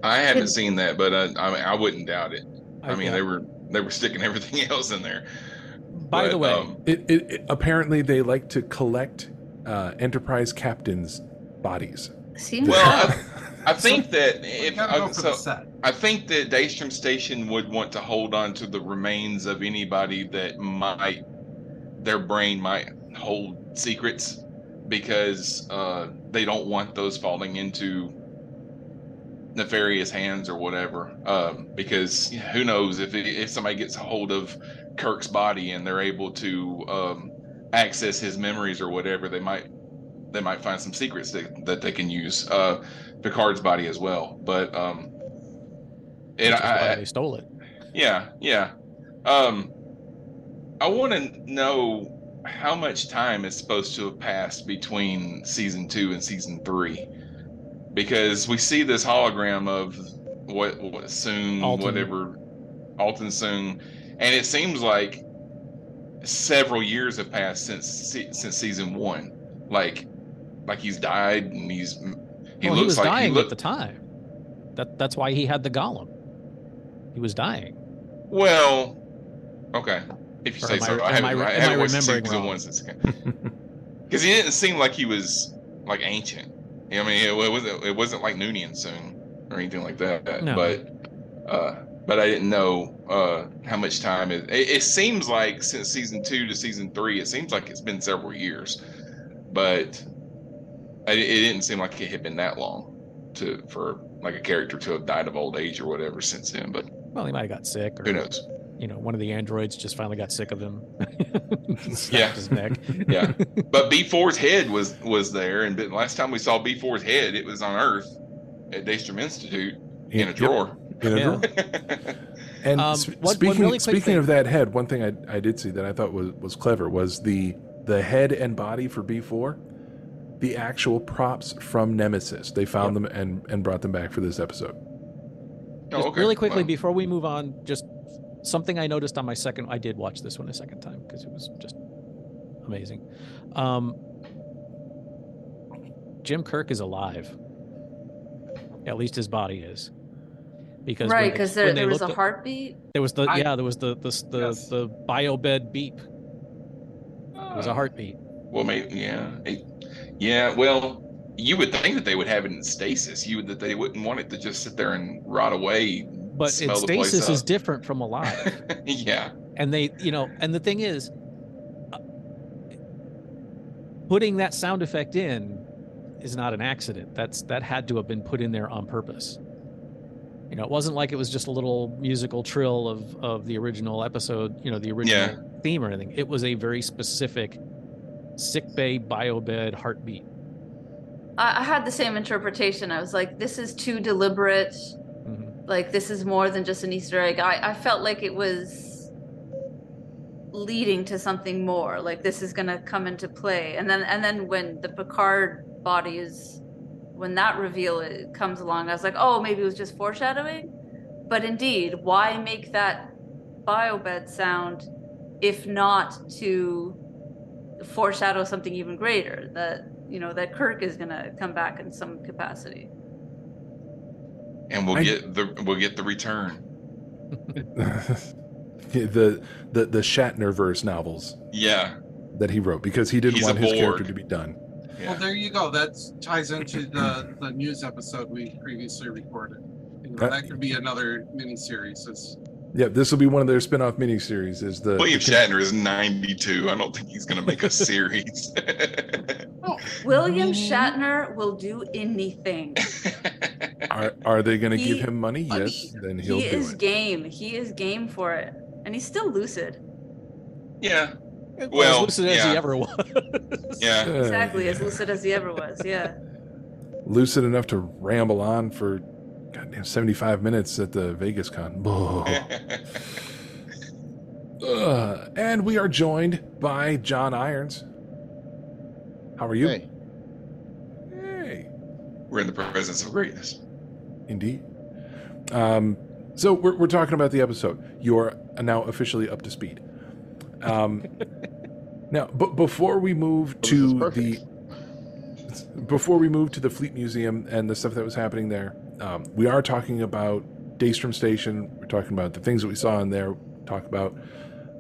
I haven't seen that, but uh, I mean, I wouldn't doubt it. I, I mean, they were they were sticking *laughs* everything else in there. By the way, um, It, it, it- apparently they like to collect uh, Enterprise captains' bodies. Seems well, so. I, I think that if gotta uh, so. I think that Daystrom Station would want to hold on to the remains of anybody that might their brain might hold secrets because uh, they don't want those falling into nefarious hands or whatever. Um, because who knows if if somebody gets a hold of Kirk's body and they're able to um, access his memories or whatever, they might they might find some secrets that, that they can use. Uh, Picard's body as well, but um, Which and is I, they stole it. yeah, yeah. Um, I want to know how much time is supposed to have passed between season two and season three, because we see this hologram of what, what Soong, Altan. whatever, Altan Soong, and it seems like several years have passed since since season one. Like, like he's died and he's he well, looks he was like dying he look, at the time. That that's why he had the golem. He was dying. Well, okay. If you Or say I- so, I, am haven't, I- I, haven't watched remembering season wrong? one since *laughs* because he didn't seem like he was like ancient. I mean, it, wasn't it wasn't like Noonien Soong or anything like that. No. But uh, but I didn't know uh, how much time it, it. It seems like since season two to season three, it seems like it's been several years, but I, it didn't seem like it had been that long to for like a character to have died of old age or whatever since then. But Well, he might have got sick, or who knows? You know, one of the androids just finally got sick of him. *laughs* Yeah. his neck. *laughs* yeah but B-4's head was was there and the last time we saw B-4's head it was on earth at daystrom institute in a Yep. drawer In a Yeah. drawer. *laughs* And Um, sp- one- one speaking really speaking thing. of that head, one thing I, I did see that I thought was, was clever was the the head and body for B-4, the actual props from Nemesis. They found them and, and brought them back for this episode. Oh, okay. really quickly Wow. before we move on, just something I noticed on my second. I did watch this one a second time because it was just amazing. Um, Jim Kirk is alive. At least his body is. Because right, because there, there was a looked heartbeat. There was the I- yeah. There was the the the, Yes. the biobed beep. It was a heartbeat. well maybe yeah It- yeah well you would think that they would have it in stasis you would that they wouldn't want it to just sit there and rot away But smell it, the place stasis is different from alive. *laughs* yeah. And they you know and the thing is uh, putting that sound effect in is not an accident. That's that had to have been put in there on purpose. You know it wasn't like it was just a little musical trill of of the original episode you know the original theme or anything. It was a very specific sick bay biobed heartbeat. I, I had the same interpretation. I was like, this is too deliberate. Like this is more than just an Easter egg. I, I felt like it was leading to something more. Like this is gonna come into play. And then and then when the Picard body is when that reveal it comes along, I was like, oh, maybe it was just foreshadowing. But indeed, why make that biobed sound if not to foreshadow something even greater that you know that Kirk is gonna come back in some capacity. And we'll I- get the we'll get the return *laughs* the the the Shatner verse novels yeah that he wrote because he didn't He's want his Borg. character to be done. Well, there you go. That ties into the the news episode we previously recorded. You know, Uh, that could be another miniseries. It's, Yeah, this will be one of their spin-off miniseries. Is the william the- shatner is 92 i don't think he's gonna make a *laughs* series oh, William Shatner will do anything. *laughs* Are are they going to give him money? Yes, then he'll he do is it. game. He is game for it, and he's still lucid. yeah well, Well, as lucid as he ever was yeah Exactly as lucid as he ever was. Yeah. lucid enough to ramble on for goddamn 75 minutes at the Vegas con. *laughs* Ugh. and we are joined by John Irons. How are you? Hey. Hey. we're in the presence of greatness Indeed. Um, so we're, we're talking about the episode. You are now officially up to speed. Um, *laughs* now, but before we move Well, this is to the before we move to the Fleet Museum and the stuff that was happening there, um, we are talking about Daystrom Station. We're talking about the things that we saw in there. Talk about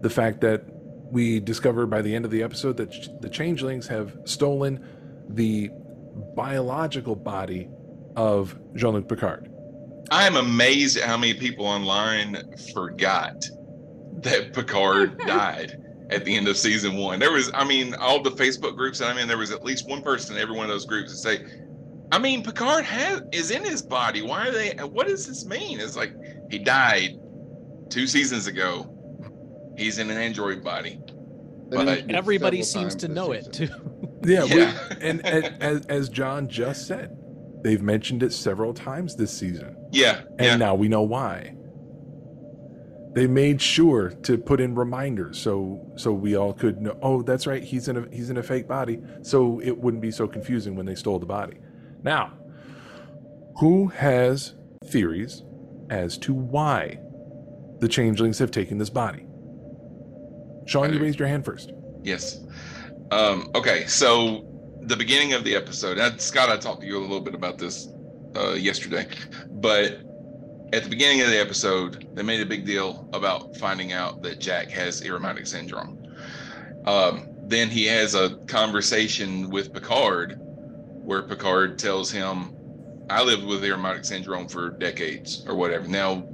the fact that we discovered by the end of the episode that ch- the changelings have stolen the biological body of Jean-Luc Picard. I'm amazed at how many people online forgot that Picard *laughs* died at the end of season one. There was, I mean, all the Facebook groups that I'm in, there was at least one person in every one of those groups that say, I mean, Picard has is in his body. Why are they? Uh, what does this mean? It's like he died two seasons ago. He's in an android body. But everybody seems to know it too. Yeah, *laughs* Yeah. We, and, and as, as John just said, they've mentioned it several times this season, yeah, and yeah. now we know why. They made sure to put in reminders so so we all could know. Oh, that's right. He's in a he's in a fake body, so it wouldn't be so confusing when they stole the body. Now, who has theories as to why the changelings have taken this body? Sean, you raised your hand first. Yes. Um, okay, so the beginning of the episode, and Scott, I talked to you a little bit about this uh, yesterday, but at the beginning of the episode, they made a big deal about finding out that Jack has Irumodic syndrome. Um, then he has a conversation with Picard where Picard tells him, I lived with Irumodic syndrome for decades or whatever. Now,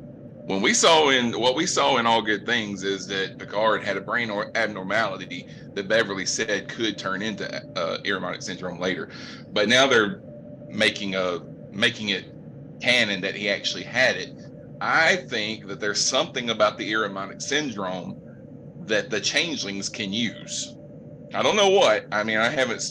when we saw in what we saw in All Good Things is that Picard had a brain or abnormality that Beverly said could turn into uh, Irumodic syndrome later, but now they're making a making it canon that he actually had it. I think that there's something about the Irumodic syndrome that the changelings can use. I don't know what. I mean, I haven't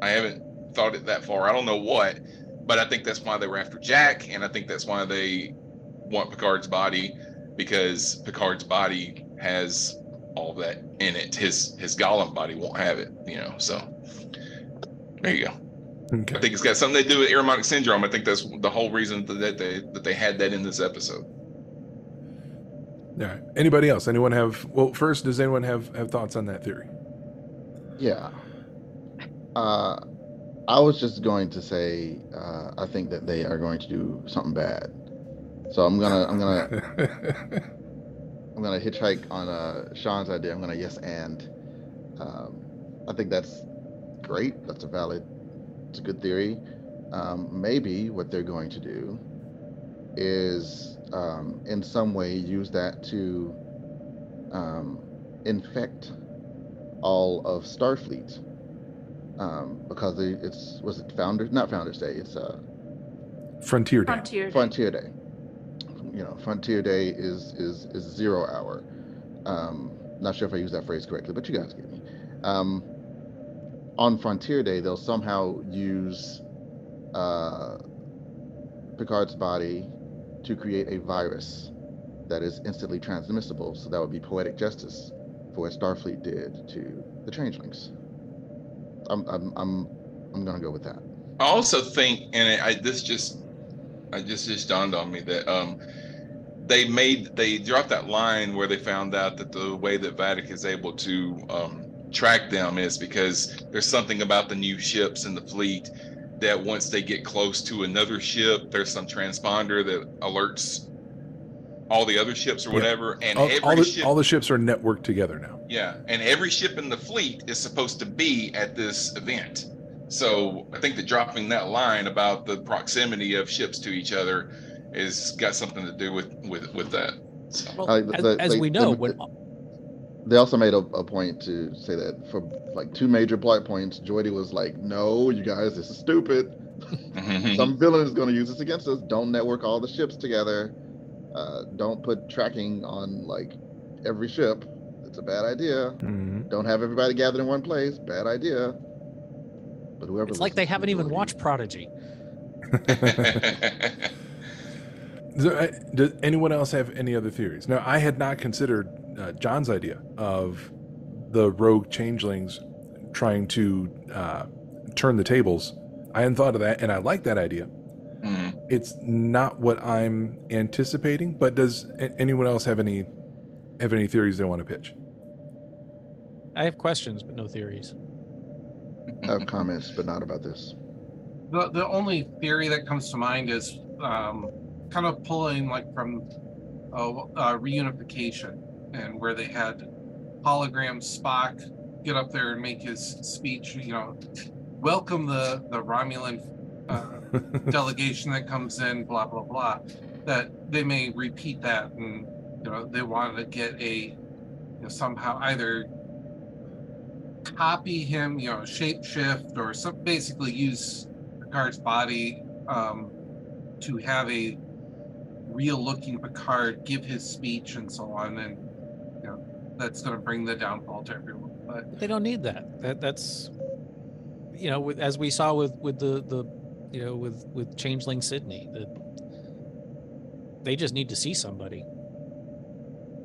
I haven't thought it that far. I don't know what, but I think that's why they were after Jack, and I think that's why they want Picard's body because Picard's body has all that in it. His his golem body won't have it, you know. So there you go. I think it's got something to do with Irumodic syndrome. I think that's the whole reason that they that they had that in this episode. All right. Anybody else? Anyone have? Well, first, does anyone have have thoughts on that theory? Yeah. Uh, I was just going to say uh, I think that they are going to do something bad. So I'm gonna I'm gonna *laughs* I'm gonna hitchhike on uh, Sean's idea. I'm gonna yes and. Um, I think that's great. That's a valid. It's a good theory. Um, maybe what they're going to do is um, in some way use that to um, infect all of Starfleet um, because they, it's was it Founders not Founders Day it's uh, Frontier Day. Frontier. Day. Frontier Day. You know, Frontier Day is is is zero hour. Um, not sure if I use that phrase correctly, but you guys get me. Um, on Frontier Day, they'll somehow use uh, Picard's body to create a virus that is instantly transmissible. So that would be poetic justice for what Starfleet did to the Changelings. I'm I'm I'm I'm gonna go with that. I also think, and I this just, I just just dawned on me that um, they made they dropped that line where they found out that the way that Vadic is able to um, track them is because there's something about the new ships in the fleet that once they get close to another ship, there's some transponder that alerts all the other ships or Yeah. whatever, and all, every all the, ship all the ships are networked together now. Yeah, and every ship in the fleet is supposed to be at this event. So I think that dropping that line about the proximity of ships to each other is got something to do with with with that. So. Well, Like, as, the- as they- we know, they- when They also made a, a point to say that for like two major plot points, Geordi was like, "No, you guys, this is stupid. Some villain is going to use this against us. Don't network all the ships together. Uh, don't put tracking on like every ship. It's a bad idea. Mm-hmm. Don't have everybody gathered in one place. Bad idea." But whoever it's like they haven't even watched Prodigy. *laughs* Does, uh, does anyone else have any other theories? Now, I had not considered uh, John's idea of the rogue changelings trying to uh, turn the tables. I hadn't thought of that, and I like that idea. Mhm. It's not what I'm anticipating, but does anyone else have any have any theories they want to pitch? I have questions, but no theories. I *laughs* have comments, but not about this. The the only theory that comes to mind is um, kind of pulling like from uh, uh, reunification and where they had hologram Spock get up there and make his speech. You know, welcome the the Romulan uh, *laughs* delegation that comes in, blah blah blah, that they may repeat that, and you know they wanted to get a you know, somehow either copy him, you know, shapeshift, or some basically use Picard's body um, to have a real-looking Picard give his speech and so on, and you know that's going to bring the downfall to everyone. But But they don't need that. That that's you know, with, as we saw with with the the you know with with Changeling Sydney, that they just need to see somebody.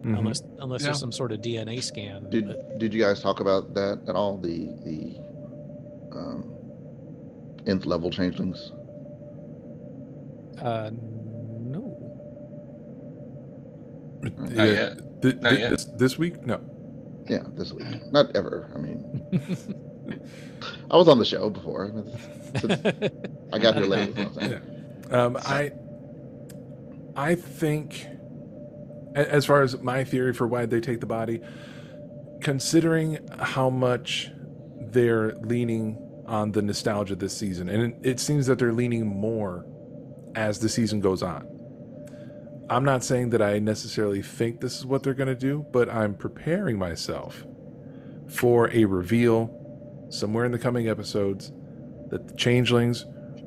Unless unless Yeah. there's some sort of DNA scan. Did Did you guys talk about that at all? The the um, nth level changelings. Uh, no. Not Yeah, yet. thi- Not thi- yet. This, this week? No. Yeah, this week. Not ever. I mean, *laughs* I was on the show before. *laughs* I got here late. that's what I'm. Um, I I think, a- as far as my theory for why they take the body, considering how much they're leaning on the nostalgia this season, and it, it seems that they're leaning more as the season goes on. I'm not saying that I necessarily think this is what they're going to do, but I'm preparing myself for a reveal somewhere in the coming episodes that the changelings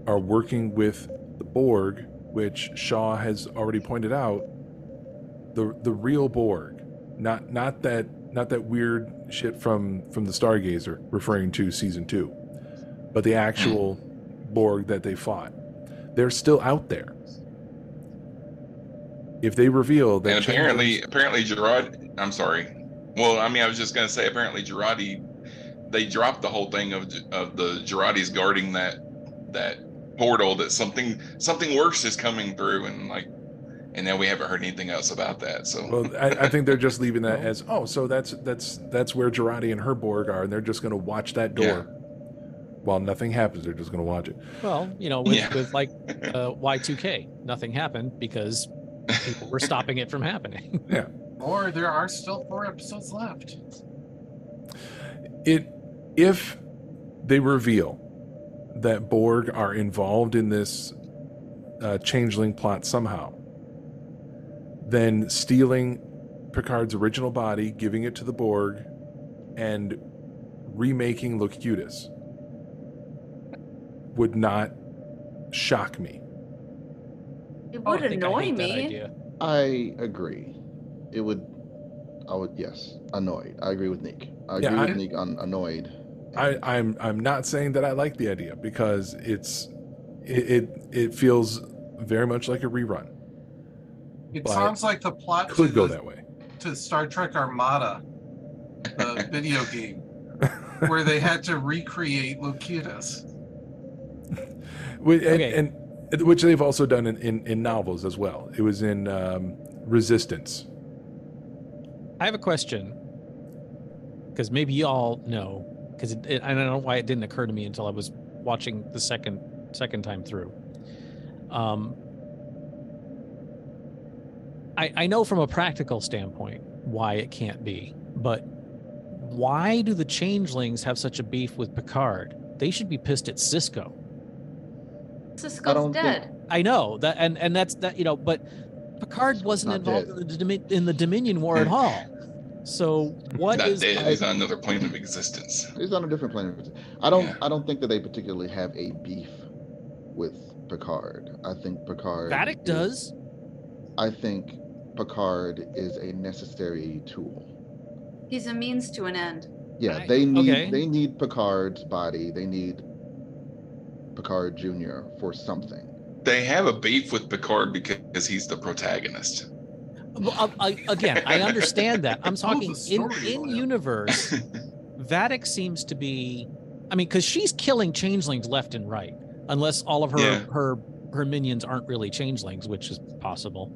are working with the Borg, which Shaw has already pointed out, the the real Borg, not not that not that weird shit from from the Stargazer referring to season 2, but the actual hmm. Borg that they fought. They're still out there. If they reveal that and apparently, apparently Gerard. I'm sorry. Well, I mean, I was just gonna say, apparently Jurati, they dropped the whole thing of of the Juratis guarding that that portal. That something something worse is coming through, and like, and now we haven't heard anything else about that. So, Well, I, I think they're just leaving that *laughs* as oh, so that's that's that's where Jurati and her Borg are, and they're just going to watch that door. Yeah. While nothing happens, they're just going to watch it. Well, you know, with, Yeah. with like uh, Y2K, nothing happened because people were stopping it from happening. *laughs* Yeah. or there are still four episodes left. It if they reveal that Borg are involved in this uh, changeling plot somehow, then stealing Picard's original body, giving it to the Borg, and remaking Locutus would not shock me. It would think I annoy hate me. I agree. It would. I would. Yes, annoyed. I agree with Nick. I agree Yeah, with I- Nick on annoyed. I, I'm I'm not saying that I like the idea because it's it it, it feels very much like a rerun. It But sounds like the plot Could to go the- that way. to Star Trek Armada, the *laughs* video game, where they had to recreate Locutus. Wh- And, Okay. and which they've also done in, in, in novels as well. It was in um, Resistance. I have a question because maybe you all know because it, it, I don't know why it didn't occur to me until I was watching the second second time through. Um, I I know from a practical standpoint why it can't be, but why do the changelings have such a beef with Picard? They should be pissed at Sisko. Sisko's don't think- dead. I know that, and and that's that you know, but Picard wasn't involved in the, Domi- in the Dominion War at *laughs* all. So what not is dead. He's on another plane of existence. He's on a different planet. I don't. Yeah. I don't think that they particularly have a beef with Picard. I think Picard. Vadic is- does? I think Picard is a necessary tool. He's a means to an end. Yeah, I- they need okay. they need Picard's body. They need Picard Jr. for something. They have a beef with Picard because he's the protagonist. Well, I, I- again, I understand that. *laughs* I'm talking in in William. universe. *laughs* Vadic seems to be, I mean, because she's killing changelings left and right, unless all of her Yeah. her her minions aren't really changelings, which is possible.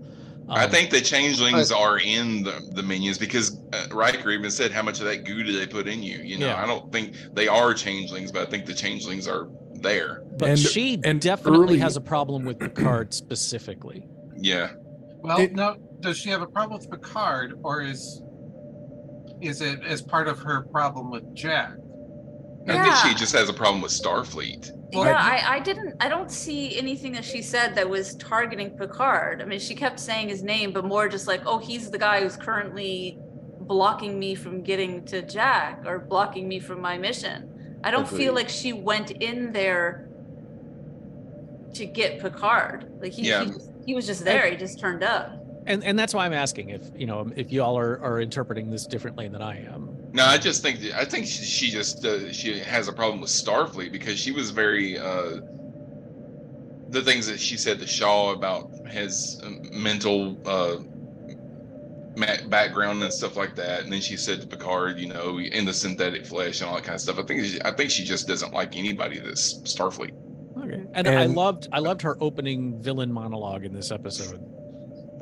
I Um, think the changelings are in the, the minions because uh, Riker even said, "How much of that goo do they put in you?" You know, Yeah. I don't think they are changelings, but I think the changelings are there. but and- she and definitely early- has a problem with Picard specifically. Yeah, Well, It- no. Does she have a problem with Picard, or is is it as part of her problem with Jack? I think she just has a problem with Starfleet. yeah, I, I didn't. I don't see anything that she said that was targeting Picard. I mean, she kept saying his name, but more just like, "Oh, he's the guy who's currently blocking me from getting to Jack or blocking me from my mission." I don't feel like she went in there to get Picard. Like he, Yeah. he, just- he was just there. He just turned up. And and that's why I'm asking if you know if you all are, are interpreting this differently than I am. No, I just think I think she, she just uh, she has a problem with Starfleet because she was very uh, the things that she said to Shaw about his um, mental uh, background and stuff like that, and then she said to Picard, you know, in the synthetic flesh and all that kind of stuff. I think she, I think she just doesn't like anybody that's Starfleet. Okay. And, I loved I loved her opening villain monologue in this episode.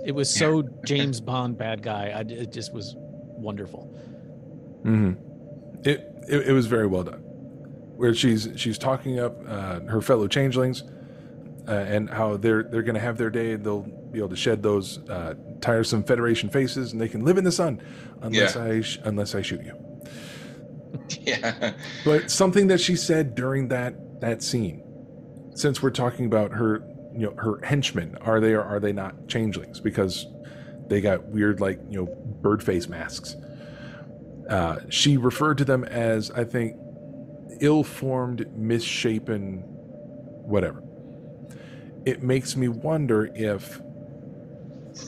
It was so James Bond bad guy. I, it just was wonderful. Hmm It, it it was very well done. Where she's she's talking up uh, her fellow changelings, uh, and how they're they're going to have their day. and They'll be able to shed those uh, tiresome Federation faces, and they can live in the sun, unless Yeah. I sh- unless I shoot you. *laughs* Yeah. But something that she said during that that scene, since we're talking about her, you know, her henchmen, are they or are they not changelings? Because they got weird, like you know, bird face masks. Uh, she referred to them as, I think, ill-formed, misshapen, whatever. It makes me wonder if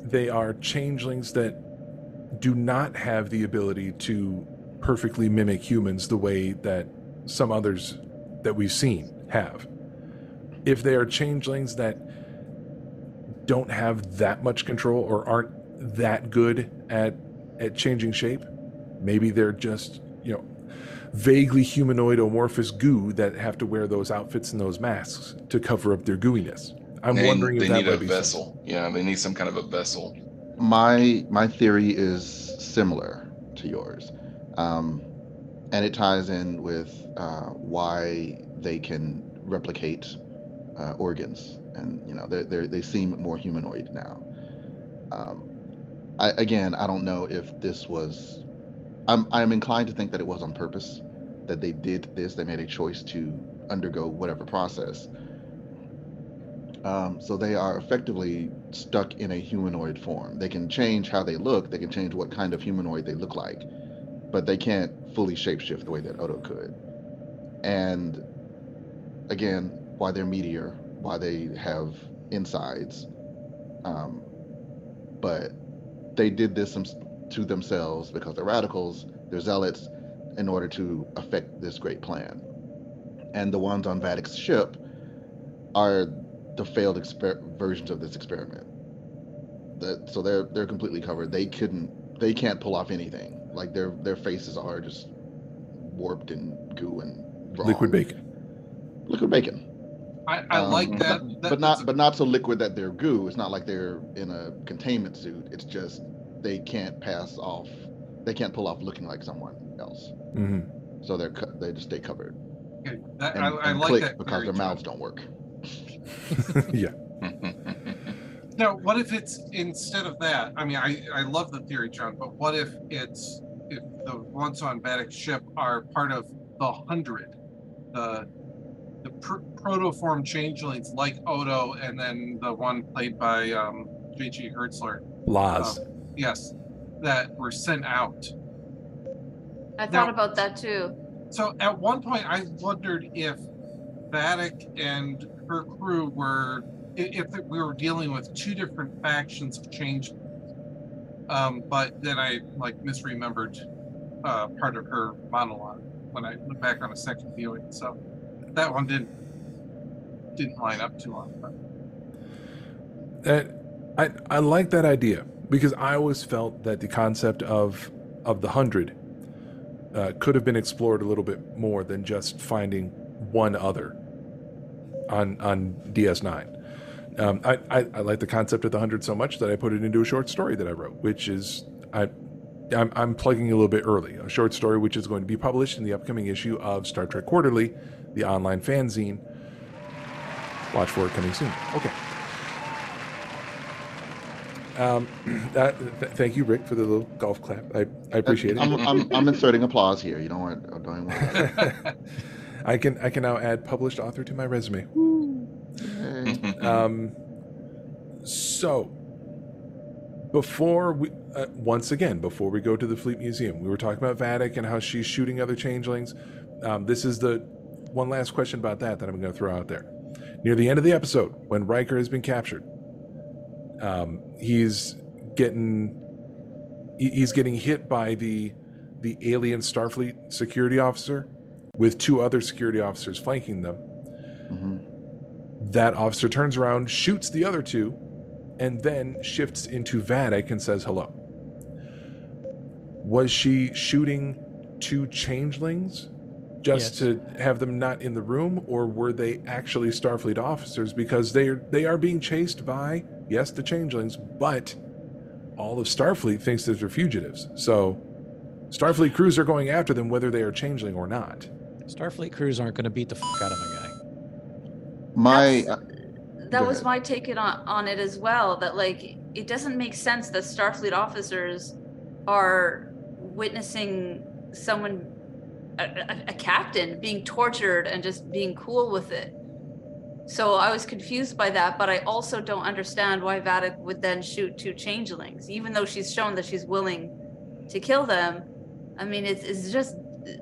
they are changelings that do not have the ability to perfectly mimic humans the way that some others that we've seen have. If they are changelings that don't have that much control or aren't that good at at changing shape, maybe they're just, you know, vaguely humanoid amorphous goo that have to wear those outfits and those masks to cover up their gooiness. I'm And wondering they if that need a might be something. vessel. Yeah, they need some kind of a vessel. my my theory is similar to yours um, and it ties in with uh, why they can replicate uh, organs and you know they they they seem more humanoid now um, I, again i don't know if this was i'm i'm inclined to think that it was on purpose that they did this they made a choice to undergo whatever process um, so they are effectively stuck in a humanoid form. They can change how they look. They can change what kind of humanoid they look like, but they can't fully shapeshift the way that Odo could. And again, why they're meteor, why they have insides, um, but they did this them- to themselves because they're radicals, they're zealots, in order to affect this great plan. And the ones on Vadic's ship are the failed exper- versions of this experiment. That so they're they're completely covered. They couldn't they can't pull off anything. Like their their faces are just warped and goo and wrong. Liquid bacon. Liquid bacon. I, I Um, like that. but, that but not but not so liquid that they're goo. It's not like they're in a containment suit. It's just they can't pass off. They can't pull off looking like someone else. hmm So they're co- they just stay covered. Okay, that- And, I, I and like click that because their mouths don't work. *laughs* yeah. *laughs* Now, what if it's instead of that? I mean, I, I love the theory, John, but what if it's if the ones on Vadic's ship are part of the hundred, the the pr- protoform changelings like Odo, and then the one played by um, J.G. Hertzler. Laas. uh, yes, that were sent out. I thought Now- about that too. So at one point, I wondered if Vadic and her crew were, i- if we were dealing with two different factions of change. Um, but then I like misremembered uh, part of her monologue when I look back on a second viewing. So that one didn't didn't line up too long. But That I I like that idea because I always felt that the concept of of the hundred uh, could have been explored a little bit more than just finding one other on on DS9. Um, I, I I like the concept of the hundred so much that I put it into a short story that I wrote, which is I. I'm, I'm plugging a little bit early. A short story which is going to be published in the upcoming issue of Star Trek Quarterly, the online fanzine. Watch for it coming soon. Okay. Um, that, th- thank you, Rick, for the little golf clap. I, I appreciate it. I'm, I'm, I'm inserting applause here. You don't want, don't want *laughs* I can I can now add published author to my resume. um, so before we uh, once again before we go to the Fleet Museum, we were talking about Vadic and how she's shooting other changelings. Um, this is the one last question about that that I'm going to throw out there. Near the end of the episode, when Riker has been captured, um, he's getting he's getting hit by the the alien Starfleet security officer with two other security officers flanking them. That officer turns around, shoots the other two, and then shifts into Vadic and says hello. Was she shooting two changelings just Yes. to have them not in the room, or were they actually Starfleet officers? Because they are they are being chased by yes the changelings, but all of Starfleet thinks that they're fugitives. So Starfleet crews are going after them whether they are changeling or not. Starfleet crews aren't going to beat the fuck out of my guy. My uh, that was ahead. my take on, on it as well that like it doesn't make sense that starfleet officers are witnessing someone a, a, a captain being tortured and just being cool with it so i was confused by that but i also don't understand why Vadic would then shoot two changelings even though she's shown that she's willing to kill them i mean it's, it's just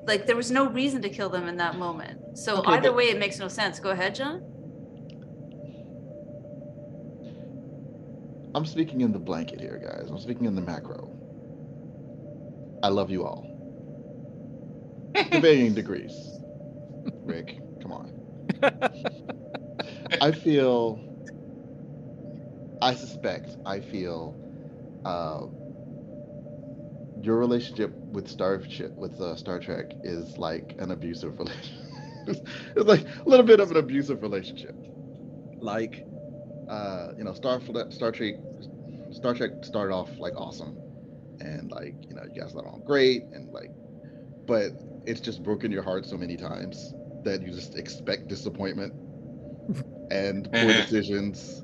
like there was no reason to kill them in that moment so Okay, either but- way it makes no sense go ahead john I'm speaking in the blanket here, guys. I'm speaking in the macro. I love you all. to *laughs* varying degrees. Rick, come on. *laughs* I feel, I suspect, I feel, uh, your relationship with Starship, with uh, Star Trek, is like an abusive *laughs* relationship. it's like a little bit of an abusive relationship. Like, uh, you know, Star Star Trek, Star Trek started off like awesome, and like you know, you guys got on great, and like, but it's just broken your heart so many times that you just expect disappointment and *laughs* poor decisions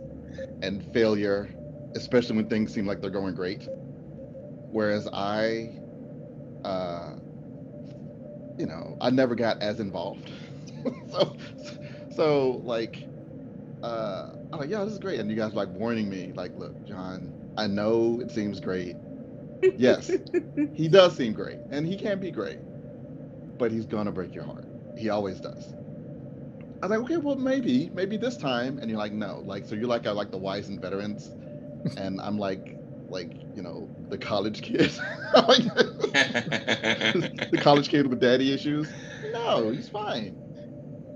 and failure, especially when things seem like they're going great. Whereas I, uh, you know, I never got as involved. *laughs* so, so like, uh, I'm like, yeah, this is great. And you guys like warning me, like, look, John, I know it seems great. Yes, he does seem great, and he can be great, but he's gonna break your heart. He always does. I was like, okay, well, maybe, maybe this time. And you're like, no, like, so you're like, I like the wise and veterans, and I'm like, like, you know, the college kid, *laughs* the college kid with daddy issues. No, he's fine.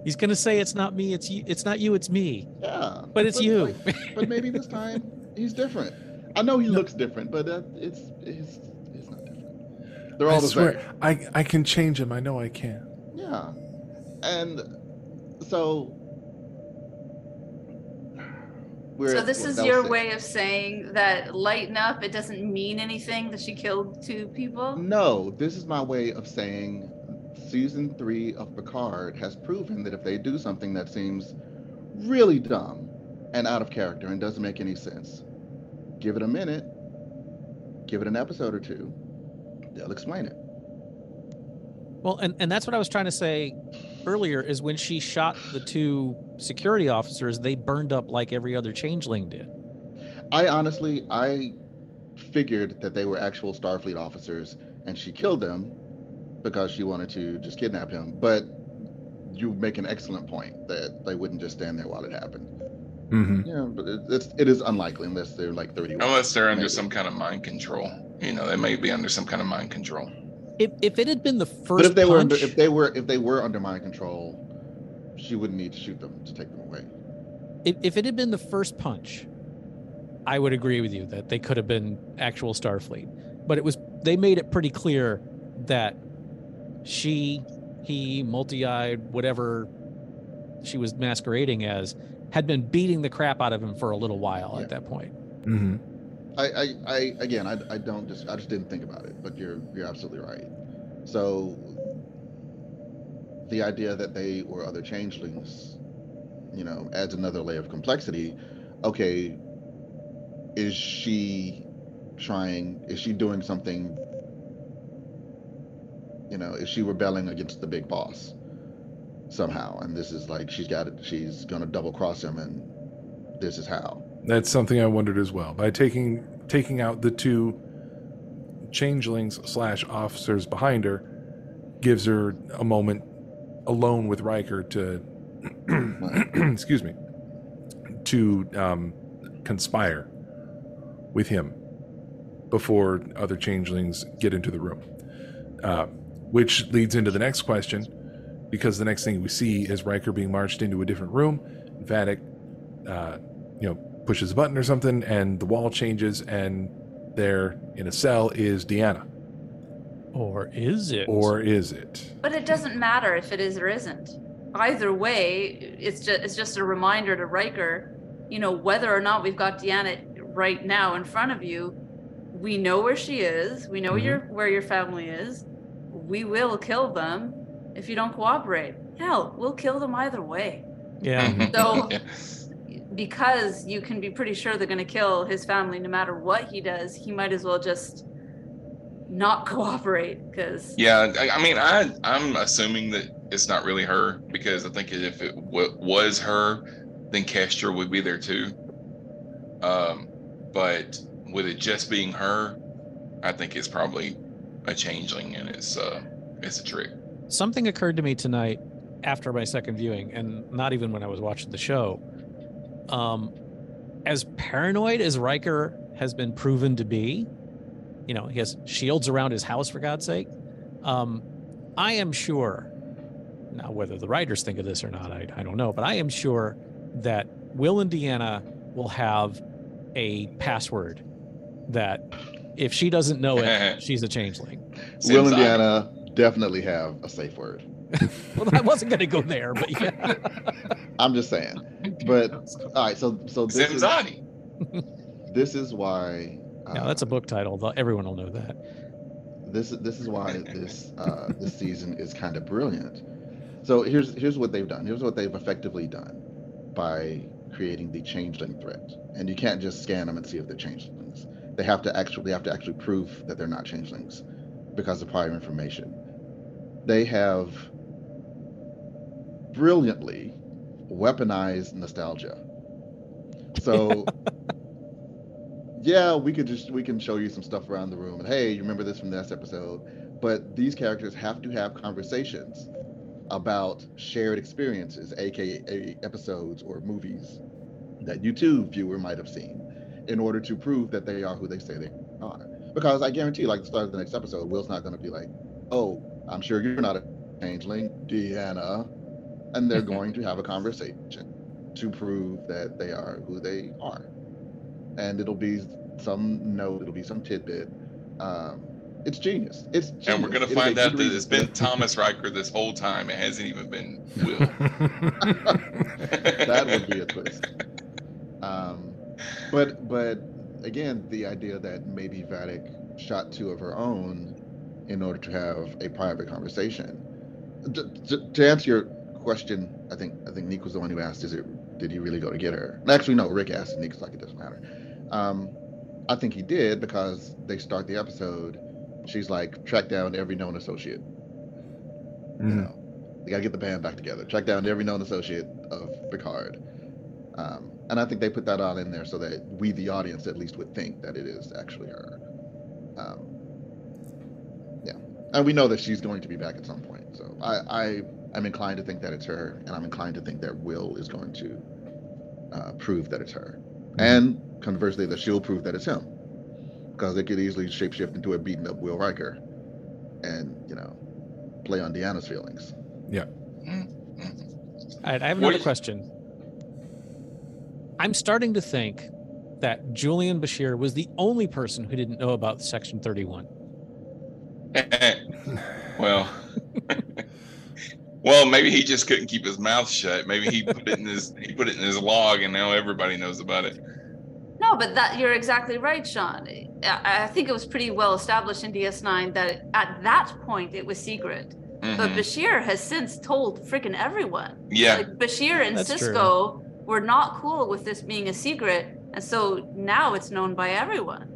He's going to say it's not me, it's you, it's not you, it's me. Yeah, But it's you. like, but maybe this time he's different. I know he looks different, but uh, it's it's it's not different. They're all I the swear, same. I I can change him. I know I can. Yeah, and so we're so this is your six. way of saying that lighten up. It doesn't mean anything that she killed two people. No, this is my way of saying season three of Picard has proven that if they do something that seems really dumb and out of character and doesn't make any sense, give it a minute, give it an episode or two, they'll explain it. Well, and, and that's what I was trying to say earlier is when she shot the two security officers, they burned up like every other changeling did. I honestly, I figured that they were actual Starfleet officers and she killed them because she wanted to just kidnap him. But you make an excellent point that they wouldn't just stand there while it happened. Mm-hmm. Yeah, but it, it's it is unlikely unless they're like 31. Unless they're under maybe. some kind of mind control. You know, they may be under some kind of mind control. If, if it had been the first But if they were under, if they were if they were under my control, she wouldn't need to shoot them to take them away. if, if it had been the first punch, I would agree with you that they could have been actual Starfleet. But it was they made it pretty clear that she, he, multi-eyed, whatever she was masquerading as, had been beating the crap out of him for a little while at that point. Mm-hmm. I, I, I again, I, I don't just, I just didn't think about it, but you're, you're absolutely right. So, the idea that they were other changelings, you know, adds another layer of complexity. Okay, is she trying? Is she doing something? You know, is she rebelling against the big boss somehow? And this is like she's got it. She's gonna double cross him, and this is how. That's something I wondered as well. By taking taking out the two changelings slash officers behind her, gives her a moment alone with Riker to, *clears throat* excuse me, to um, conspire with him before other changelings get into the room. Uh, which leads into the next question, because the next thing we see is Riker being marched into a different room. Vadic, uh, you know, pushes a button or something, and the wall changes, and there in a cell is Deanna. Or is it? Or is it? But it doesn't matter if it is or isn't. Either way, it's just it's just a reminder to Riker, you know, whether or not we've got Deanna right now in front of you, we know where she is. We know Mhm. your where your family is. We will kill them if you don't cooperate. Hell, we'll kill them either way. Yeah. So *laughs* because you can be pretty sure they're going to kill his family no matter what he does, he might as well just not *laughs* cooperate because Yeah, I, I mean, I I'm assuming that it's not really her because I think if it w- was her, then Kestra would be there too. Um, but with it just being her, I think it's probably a changeling and it's uh it's a trick. Something occurred to me tonight after my second viewing, and not even when I was watching the show. Um, as paranoid as Riker has been proven to be, you know, he has shields around his house for God's sake. Um, I am sure. Now, whether the writers think of this or not, I, I don't know, but I am sure that Will and Deanna will have a password that if she doesn't know it, *laughs* she's a changeling. Will and Deanna definitely have a safe word. *laughs* Well, I wasn't going to go there, but yeah. *laughs* I'm just saying. *laughs* But all right, so so this is *laughs* this is why Yeah, that's a book title. Everyone will know that. this is this is why *laughs* this uh, this season is kind of brilliant. So here's here's what they've done. Here's what they've effectively done by creating the changeling threat. And you can't just scan them and see if they're changelings. They have to actually they have to actually prove that they're not changelings because of prior information. They have brilliantly weaponized nostalgia. So *laughs* yeah, we could just we can show you some stuff around the room and hey, you remember this from this episode? But these characters have to have conversations about shared experiences, aka episodes or movies that you too viewer might have seen, in order to prove that they are who they say they are. Because I guarantee, like the start of the next episode, Will's not going to be like, "Oh, I'm sure you're not a changeling, Deanna," and they're *laughs* going to have a conversation to prove that they are who they are, and it'll be some note, it'll be some tidbit. Um, it's genius. It's genius. And we're gonna It is find out that it's been. Thomas Riker this whole time. It hasn't even been Will. *laughs* *laughs* that would be a twist. Um, but but again, the idea that maybe Vadic shot two of her own in order to have a private conversation. To, to, to answer your question, I think I think Nick was the one who asked, "Is it? Did he really go to get her?" Actually, no. Rick asked, and Nick's like, "It doesn't matter." Um, I think he did because they start the episode. She's like, track down every known associate. You know, they got to get the band back together. Track down every known associate of Picard. Um, and I think they put that on in there so that we, the audience, at least would think that it is actually her. Um, yeah, and we know that she's going to be back at some point. So I, I am inclined to think that it's her, and I'm inclined to think that Will is going to uh, prove that it's her, mm-hmm. and conversely, that she'll prove that it's him, because they could easily shapeshift into a beaten up Will Riker, and you know, play on Deanna's feelings. Yeah. Mm-hmm. All right, I have another question. I'm starting to think that Julian Bashir was the only person who didn't know about Section 31. Eh, well, *laughs* well, maybe he just couldn't keep his mouth shut. Maybe he put it in his he put it in his log, and now everybody knows about it. No, but that you're exactly right, Sean. I, I think it was pretty well established in DS9 that at that point it was secret. But Mhm. Bashir has since told freaking everyone. Yeah. Like Bashir and That's true. Sisko were not cool with this being a secret, And so now it's known by everyone.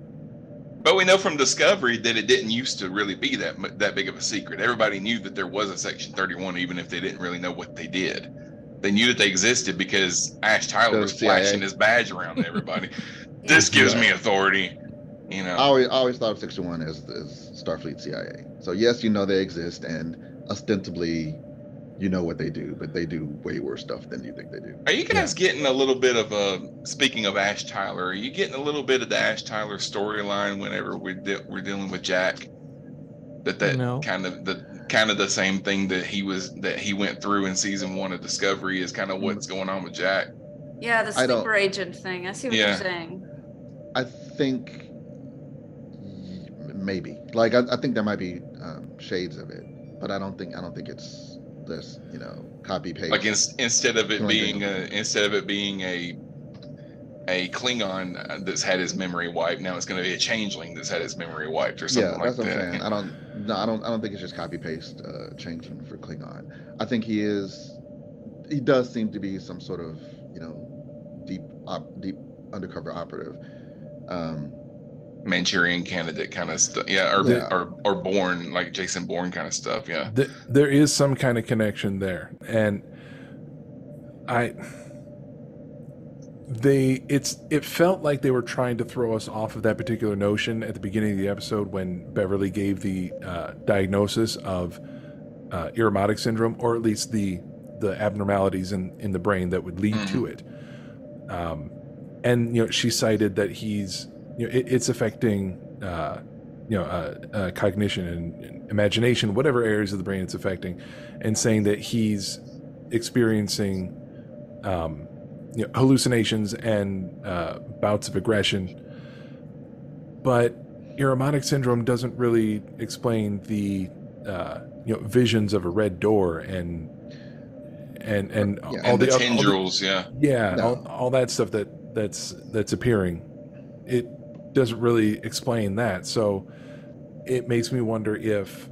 But we know from Discovery that it didn't used to really be that that big of a secret. Everybody knew that there was a Section 31, even if they didn't really know what they did. They knew that they existed because Ash Tyler was CIA. flashing his badge around everybody. *laughs* this gives me authority. You know, I always, I always thought of Section One as, as Starfleet CIA. So yes, you know they exist, and ostensibly, you know what they do, but they do way worse stuff than you think they do. Are you guys getting a little bit of a speaking of Ash Tyler? Are you getting a little bit of the Ash Tyler storyline whenever we're de- we're dealing with Jack? That that No. kind of the kind of the same thing that he was that he went through in season one of Discovery is kind of what's going on with Jack. Yeah, the I don't- sleeper agent thing. I see what Yeah. you're saying. I think maybe, like, I, I think there might be um, shades of it, but I don't think, I don't think it's this, you know, copy paste. Like in, instead of it being a, instead of it being a a Klingon that's had his memory wiped, now it's going to be a changeling that's had his memory wiped or something yeah, like that's what that. I'm saying. I don't, no, I don't, I don't think it's just copy paste uh, changing for Klingon. I think he is, he does seem to be some sort of, you know, deep, op, deep undercover operative. Um, Manchurian candidate kind of stuff. Yeah, or, Yeah. or or born like Jason Bourne kind of stuff. Yeah. Th- there is some kind of connection there, and I they it's it felt like they were trying to throw us off of that particular notion at the beginning of the episode when Beverly gave the uh, diagnosis of uh, syndrome, or at least the the abnormalities in in the brain that would lead to it. Um, and you know, she cited that he's you know it, it's affecting uh, you know uh, uh, cognition and, and imagination, whatever areas of the brain it's affecting, and saying that he's experiencing um, you know, hallucinations and uh, bouts of aggression. But Irumodic syndrome doesn't really explain the uh, you know visions of a red door and and and all and the, the all tendrils, yeah. yeah, No. all, all that stuff that that's that's appearing, it doesn't really explain that. So it makes me wonder if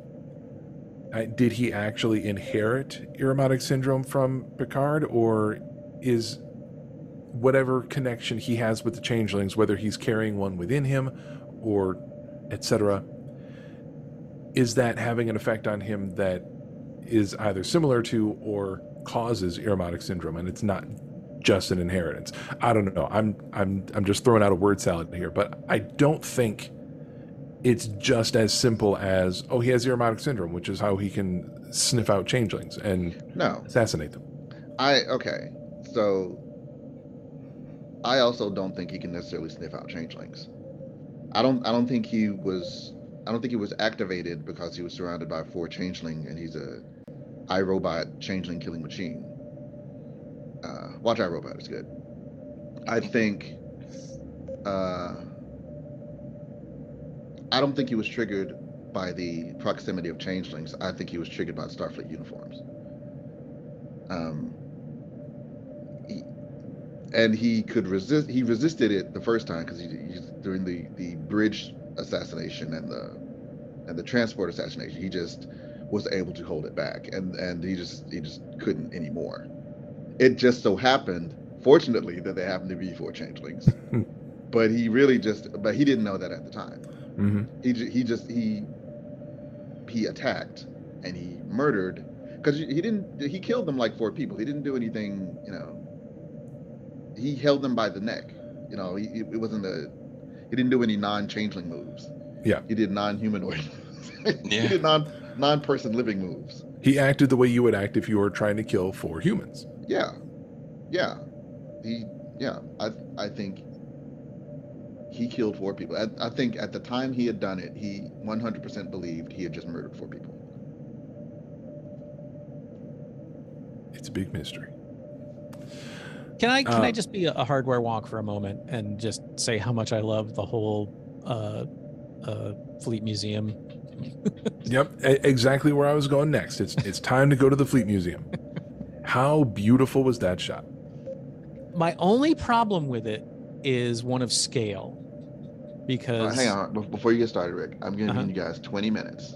did he actually inherit Irumodic syndrome from Picard, or is whatever connection he has with the changelings, whether he's carrying one within him or etc., is that having an effect on him that is either similar to or causes Irumodic syndrome, and it's not just an inheritance. I don't know. I'm I'm I'm just throwing out a word salad here, but I don't think it's just as simple as oh he has Irumodic syndrome, which is how he can sniff out changelings and No. assassinate them. I okay. So I also don't think he can necessarily sniff out changelings. I don't I don't think he was I don't think he was activated because he was surrounded by four changeling and he's a iRobot changeling killing machine. Uh, watch Robot is good. I think uh, I don't think he was triggered by the proximity of changelings. I think he was triggered by Starfleet uniforms. Um, he, and he could resist. He resisted it the first time because he, he during the the bridge assassination and the and the transport assassination. He just was able to hold it back, and and he just he just couldn't anymore. It just so happened, fortunately, that they happened to be four changelings. *laughs* but he really just but he didn't know that at the time. Mm-hmm. He he just he he attacked and he murdered because he didn't he killed them like four people. He didn't do anything, you know. He held them by the neck. You know, he, it wasn't a he didn't do any non-changeling moves. Yeah. He did non-humanoid. *laughs* Yeah. he did non non-person living moves. He acted the way you would act if you were trying to kill four humans. Yeah. Yeah. He yeah, I I think he killed four people. I, I think at the time he had done it, he 100% believed he had just murdered four people. It's a big mystery. Can I can I Uh, just be a, a hardware wonk for a moment and just say how much I love the whole uh, uh, Fleet Museum? Yep, exactly where I was going next. It's it's time to go to the Fleet Museum. *laughs* How beautiful was that shot? My only problem with it is one of scale, Uh, because hang on, before you get started, Rick. I'm giving Uh-huh. you guys 20 minutes.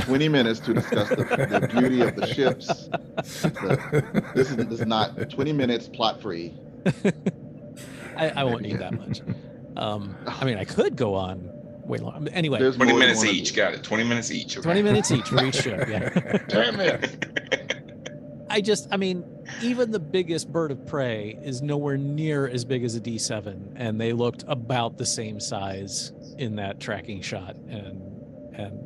20 minutes to discuss the, the beauty of the ships. The- this is this is not 20 minutes plot free. *laughs* I, I won't need that much. Um, I mean, I could go on way long. Anyway, There's 20 minutes each. Got it. 20 minutes each. okay. 20 minutes each for each show. Yeah. *laughs* Damn it. I just, I mean, even the biggest bird of prey is nowhere near as big as a D7, and they looked about the same size in that tracking shot, and and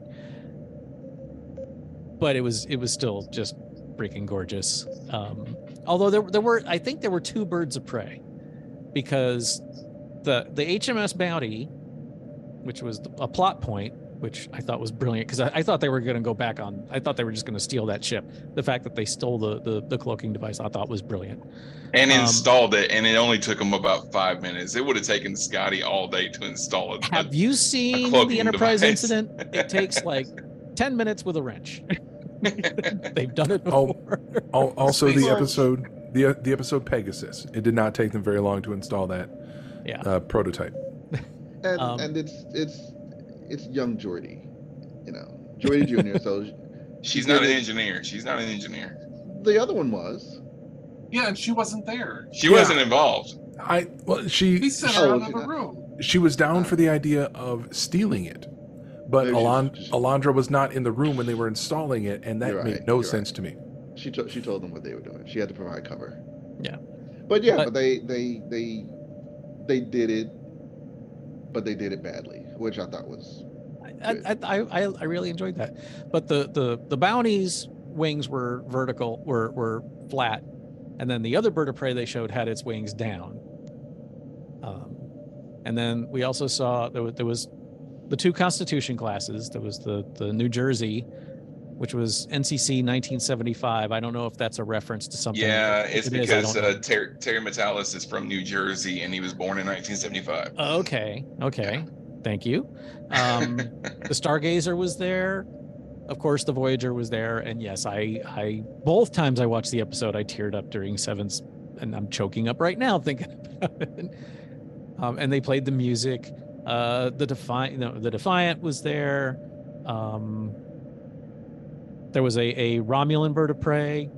but it was it was still just freaking gorgeous. Um, although there there were, I think there were two birds of prey, because the the HMS Bounty, which was a plot point, which I thought was brilliant because I, I thought they were going to go back on. I thought they were just going to steal that ship. The fact that they stole the, the the cloaking device, I thought was brilliant. And Um, installed it, and it only took them about five minutes. It would have taken Scotty all day to install it. Have you seen the Enterprise device. incident? It takes *laughs* like ten minutes with a wrench. *laughs* They've done it Oh, before. al- also the episode the the episode Pegasus. It did not take them very long to install that Yeah. uh, prototype. *laughs* And Um, and it's it's it's young Geordi, you know, Geordi Junior. So *laughs* She's not an engineer. She's not an engineer. the other one was. Yeah, and she wasn't there. She wasn't involved. I well she He sent Oh, her out was of the room. she was down for the idea of stealing it. But Maybe she's Alon- just- Alondra was not in the room when they were installing it, and that You're made right, no you're sense to me. She to, she told them what they were doing. She had to provide cover. Yeah. But yeah, But- but, they they they they did it, but they did it badly, which I thought was I, I, I, I- I really enjoyed that. But the the the bounties wings were vertical, were were flat, and then the other bird of prey they showed had its wings down. Um, and then we also saw there was, there was the two Constitution classes. There was the the New Jersey, which was NCC 1975. I don't know if that's a reference to something. Yeah, If it's it is, I because uh, Ter- Terry Matalas is from New Jersey, and he was born in 1975. Okay. Okay. Thank you. Um, the *laughs* Stargazer was there. Of course, the Voyager was there, and yes, I, I both times I watched the episode, I teared up during Seven's, and I'm choking up right now thinking *laughs* about it. Um, and they played the music. Uh, the Defiant, no, the Defiant was there. Um, there was a, a Romulan bird of prey,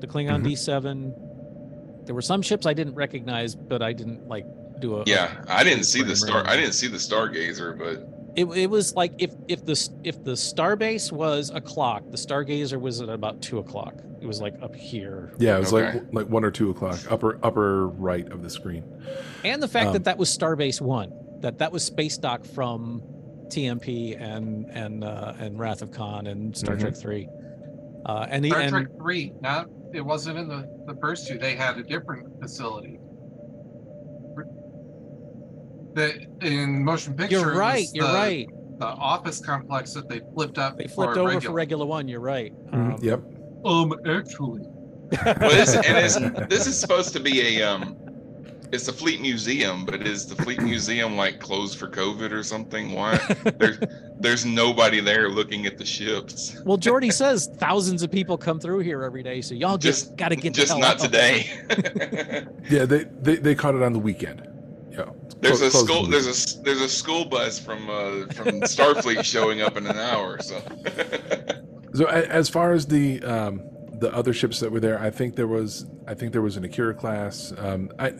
the Klingon Mm-hmm. D7. There were some ships I didn't recognize, but I didn't like do a. Yeah, I didn't see the star. rate. I didn't see the Stargazer, but It, it was like if if the if the starbase was a clock, the stargazer was at about two o'clock. It was like up here. Yeah, it was Okay. like like one or two o'clock, upper upper right of the screen. And the fact Um, that that was Starbase One, that that was space dock from TMP and and uh, and Wrath of Khan and Star Mhm. Trek Three. Uh, and the Star and Trek Three. Not it wasn't in the the first two. They had a different facility. The in motion picture. you're right. You're the- right. The office complex that they flipped up. They flipped over for regular one. You're right. Um, yep. Um, actually, well, this, and it's, this is supposed to be a um, it's the Fleet Museum, but is the Fleet Museum like closed for COVID or something? Why there's there's nobody there looking at the ships? Well, Geordi says thousands of people come through here every day, so y'all just got to get the Just hell not out. today. *laughs* Yeah, they, they they caught it on the weekend. Yeah, There's clo- a school. the There's a s- there's a school bus from uh, from Starfleet showing up in an hour. So So as far as the um, the other ships that were there, I think there was I think there was an Akira class. Um, I,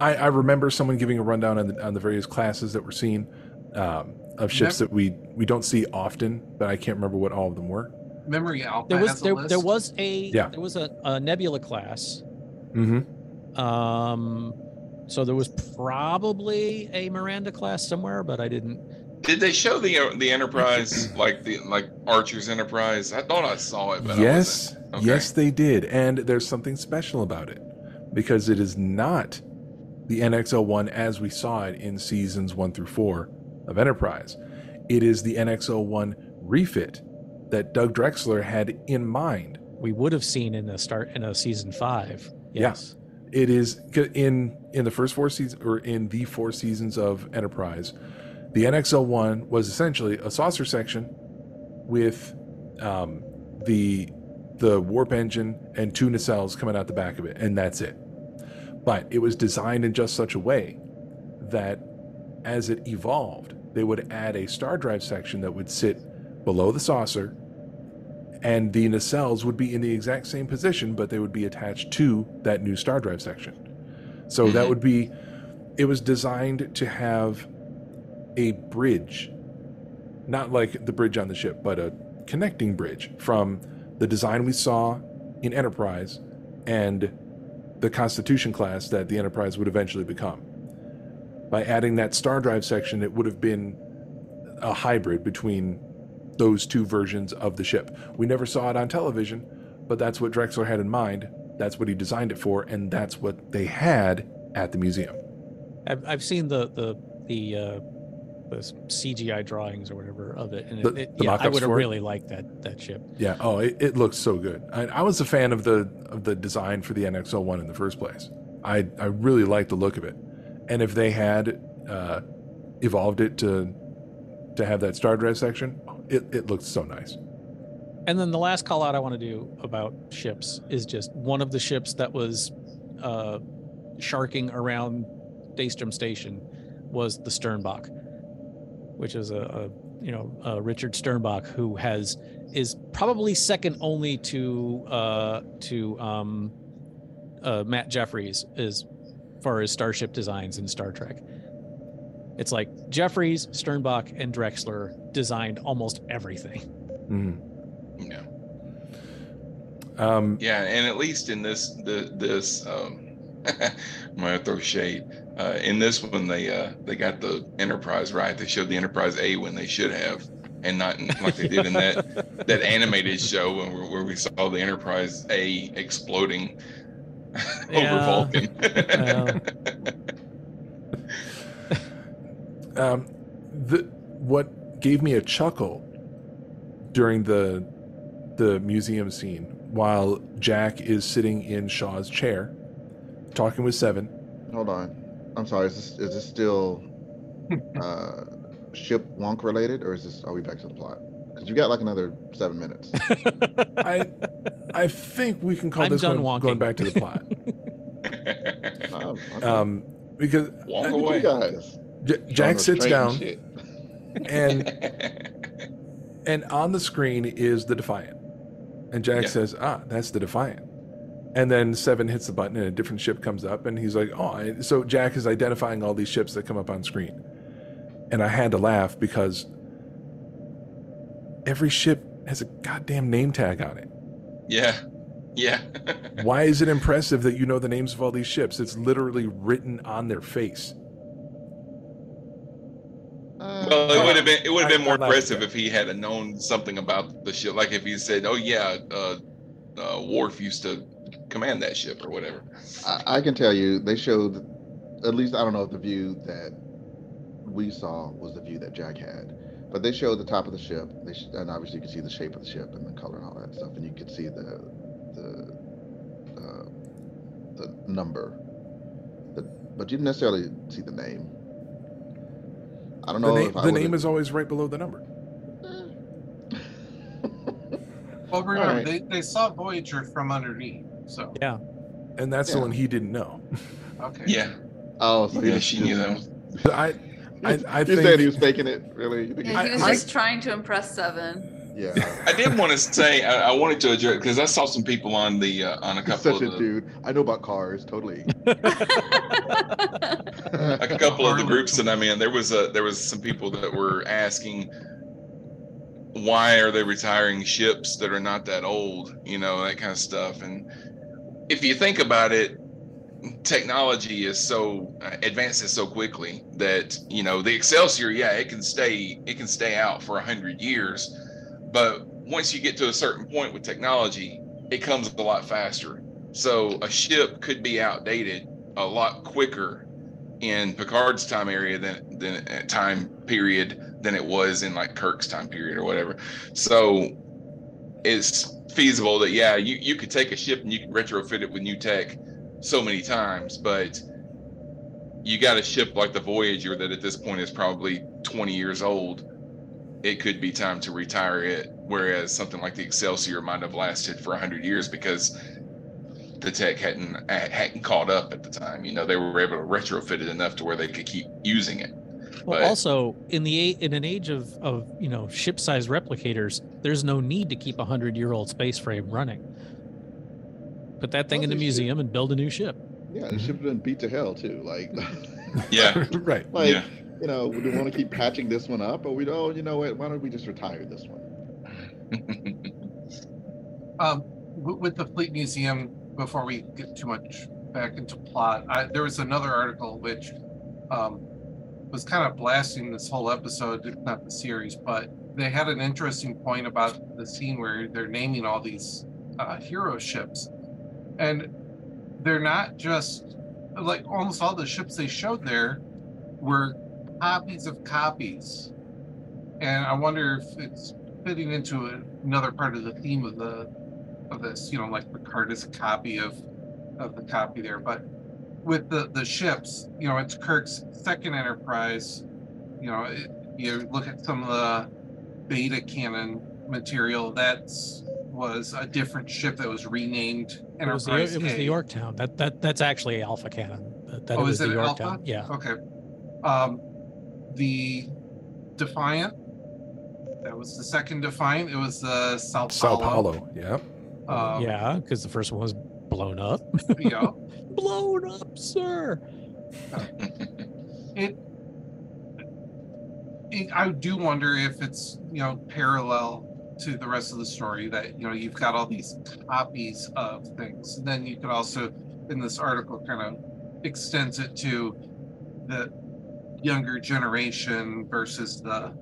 I I remember someone giving a rundown on the on the various classes that were seen um, of ships Never- that we we don't see often, but I can't remember what all of them were. Memory Alpha There was has a there, list. there was a Yeah. there was a, a Nebula class. Mm-hmm. Um, so there was probably a Miranda class somewhere, but I didn't. did they show the the Enterprise *clears throat* like the like Archer's Enterprise? I thought I saw it, but I Yes, wasn't. Okay. yes, they did, and there's something special about it because it is not the NX-01 as we saw it in seasons one through four of Enterprise. It is the NX-01 refit that Doug Drexler had in mind. We would have seen in a start in a season five. Yes. Yeah, it is in in the first four seasons or in the four seasons of Enterprise. The NX-01 was essentially a saucer section with um, the the warp engine and two nacelles coming out the back of it, and that's it. But it was designed in just such a way that as it evolved, they would add a star drive section that would sit below the saucer, and the nacelles would be in the exact same position, but they would be attached to that new star drive section. So that Mhm. would be. It was designed to have a bridge, not like the bridge on the ship, but a connecting bridge from the design we saw in Enterprise and the Constitution class that the Enterprise would eventually become. By adding that star drive section, it would have been a hybrid between those two versions of the ship. We never saw it on television, but that's what Drexler had in mind. That's what he designed it for, and that's what they had at the museum. I've, I've seen the the the uh, the CGI drawings or whatever of it, and The- it, yeah, I would have really liked that that ship. Yeah. Oh, it, it looks so good. I, I was a fan of the of the design for the NX-01 in the first place. I I really liked the look of it, and if they had uh, evolved it to to have that star drive section, it it looked so nice. And then the last call out I want to do about ships is just one of the ships that was uh, sharking around Daystrom Station was the Sternbach, which is a, a you know Richard Sternbach who has is probably second only to uh, to um, uh, Matt Jefferies as far as starship designs in Star Trek. It's like Jefferies, Sternbach, and Drexler designed almost everything. Mhm. Yeah. Um, Yeah, and at least in this the this um I'm gonna throw shade. Uh, in this one they uh they got the Enterprise right. They showed the Enterprise A when they should have, and not in, like they did in that *laughs* that animated show where, where we saw the Enterprise A exploding *laughs* over Vulcan. *laughs* Yeah. um, the what gave me a chuckle during the the museum scene while Jack is sitting in Shaw's chair, talking with Seven. Hold on. I'm sorry. Is this is this still *laughs* uh, ship wonk related, or is this are we back to the plot? Because you got like another seven minutes. *laughs* I I think we can call I'm this done going, wonking. going back to the plot. *laughs* Okay. um, because Walk away. you guys. J- Jack sits down and *laughs* and on the screen is the Defiant, and Jack Yeah. says, "Ah, that's the Defiant." And then Seven hits the button, and a different ship comes up, and he's like, "Oh!" So Jack is identifying all these ships that come up on screen, and I had to laugh because every ship has a goddamn name tag on it. yeah. Yeah. *laughs* Why is it impressive that you know the names of all these ships? It's literally written on their face. Uh, Well, it would have been it would have been more impressive if he had known something about the ship, like if he said, "Oh yeah, uh, uh, Worf used to command that ship or whatever." I, I can tell you, they showed at least I don't know if the view that we saw was the view that Jack had, but they showed the top of the ship. They sh- and obviously you could see the shape of the ship and the color and all that stuff, and you could see the the uh, the number. The, but you didn't necessarily see the name. I don't The, know name, if I the name is always right below the number. *laughs* Well, remember, Alright. they, they saw Voyager from underneath, so Yeah. And that's the one he didn't know. okay. Yeah, Oh, so yeah, she knew that. Was, But I, I, I *laughs* you think said he was faking it, really? Yeah, he- he was I- just trying to impress Seven. Yeah. I did want to say I, I wanted to address because I saw some people on the uh, on a He's couple such a of the, dude. I know about cars, totally. *laughs* a couple of the groups that I'm in. There was a there was some people that were asking why are they retiring ships that are not that old, you know, that kind of stuff. And if you think about it, technology is so uh, advances so quickly that you know the Excelsior, yeah, it can stay it can stay out for a hundred years, but once you get to a certain point with technology, it comes a lot faster. So a ship could be outdated a lot quicker in Picard's time area than than uh, time period than it was in like Kirk's time period or whatever. So it's feasible that yeah, you you could take a ship and you can retrofit it with new tech so many times, but you got a ship like the Voyager that at this point is probably 20 years old. It could be time to retire it, whereas something like the Excelsior might have lasted for 100 years because the tech hadn't hadn't caught up at the time. You know, they were able to retrofit it enough to where they could keep using it. Well, But- also in the a- in an age of of you know ship size replicators, there's no need to keep a hundred-year-old space frame running. Put that thing in the Well, they should- museum and build a new ship. Yeah, the ship has been beat to hell too. Like, Yeah. *laughs* right. like Yeah. You know, we want to keep patching this one up, or we don't. You know what? Why don't we just retire this one? *laughs* Um, with the Fleet Museum, before we get too much back into plot, I, there was another article which um, was kind of blasting this whole episode, not the series, but they had an interesting point about the scene where they're naming all these uh, hero ships, and they're not just like almost all the ships they showed there were copies of copies, and I wonder if it's fitting into another part of the theme of the of this. You know, like Picard is a copy of of the copy there, but with the the ships, you know, it's Kirk's second Enterprise. You know, it, you look at some of the beta canon material. That's was a different ship that was renamed It was, the, Enterprise. it was the Yorktown. That that that's actually Alpha Canon. That, that oh, was is the it Yorktown. Alpha? Yeah. Okay. Um, the Defiant. That was the second Defiant. It was the Sao Paulo. Sao Paulo. Yeah. Um, yeah, because the first one was blown up. *laughs* yeah. *laughs* blown up, sir. *laughs* it, it I do wonder if it's you know parallel to the rest of the story that you know you've got all these copies of things and then you could also in this article kind of extends it to the younger generation versus the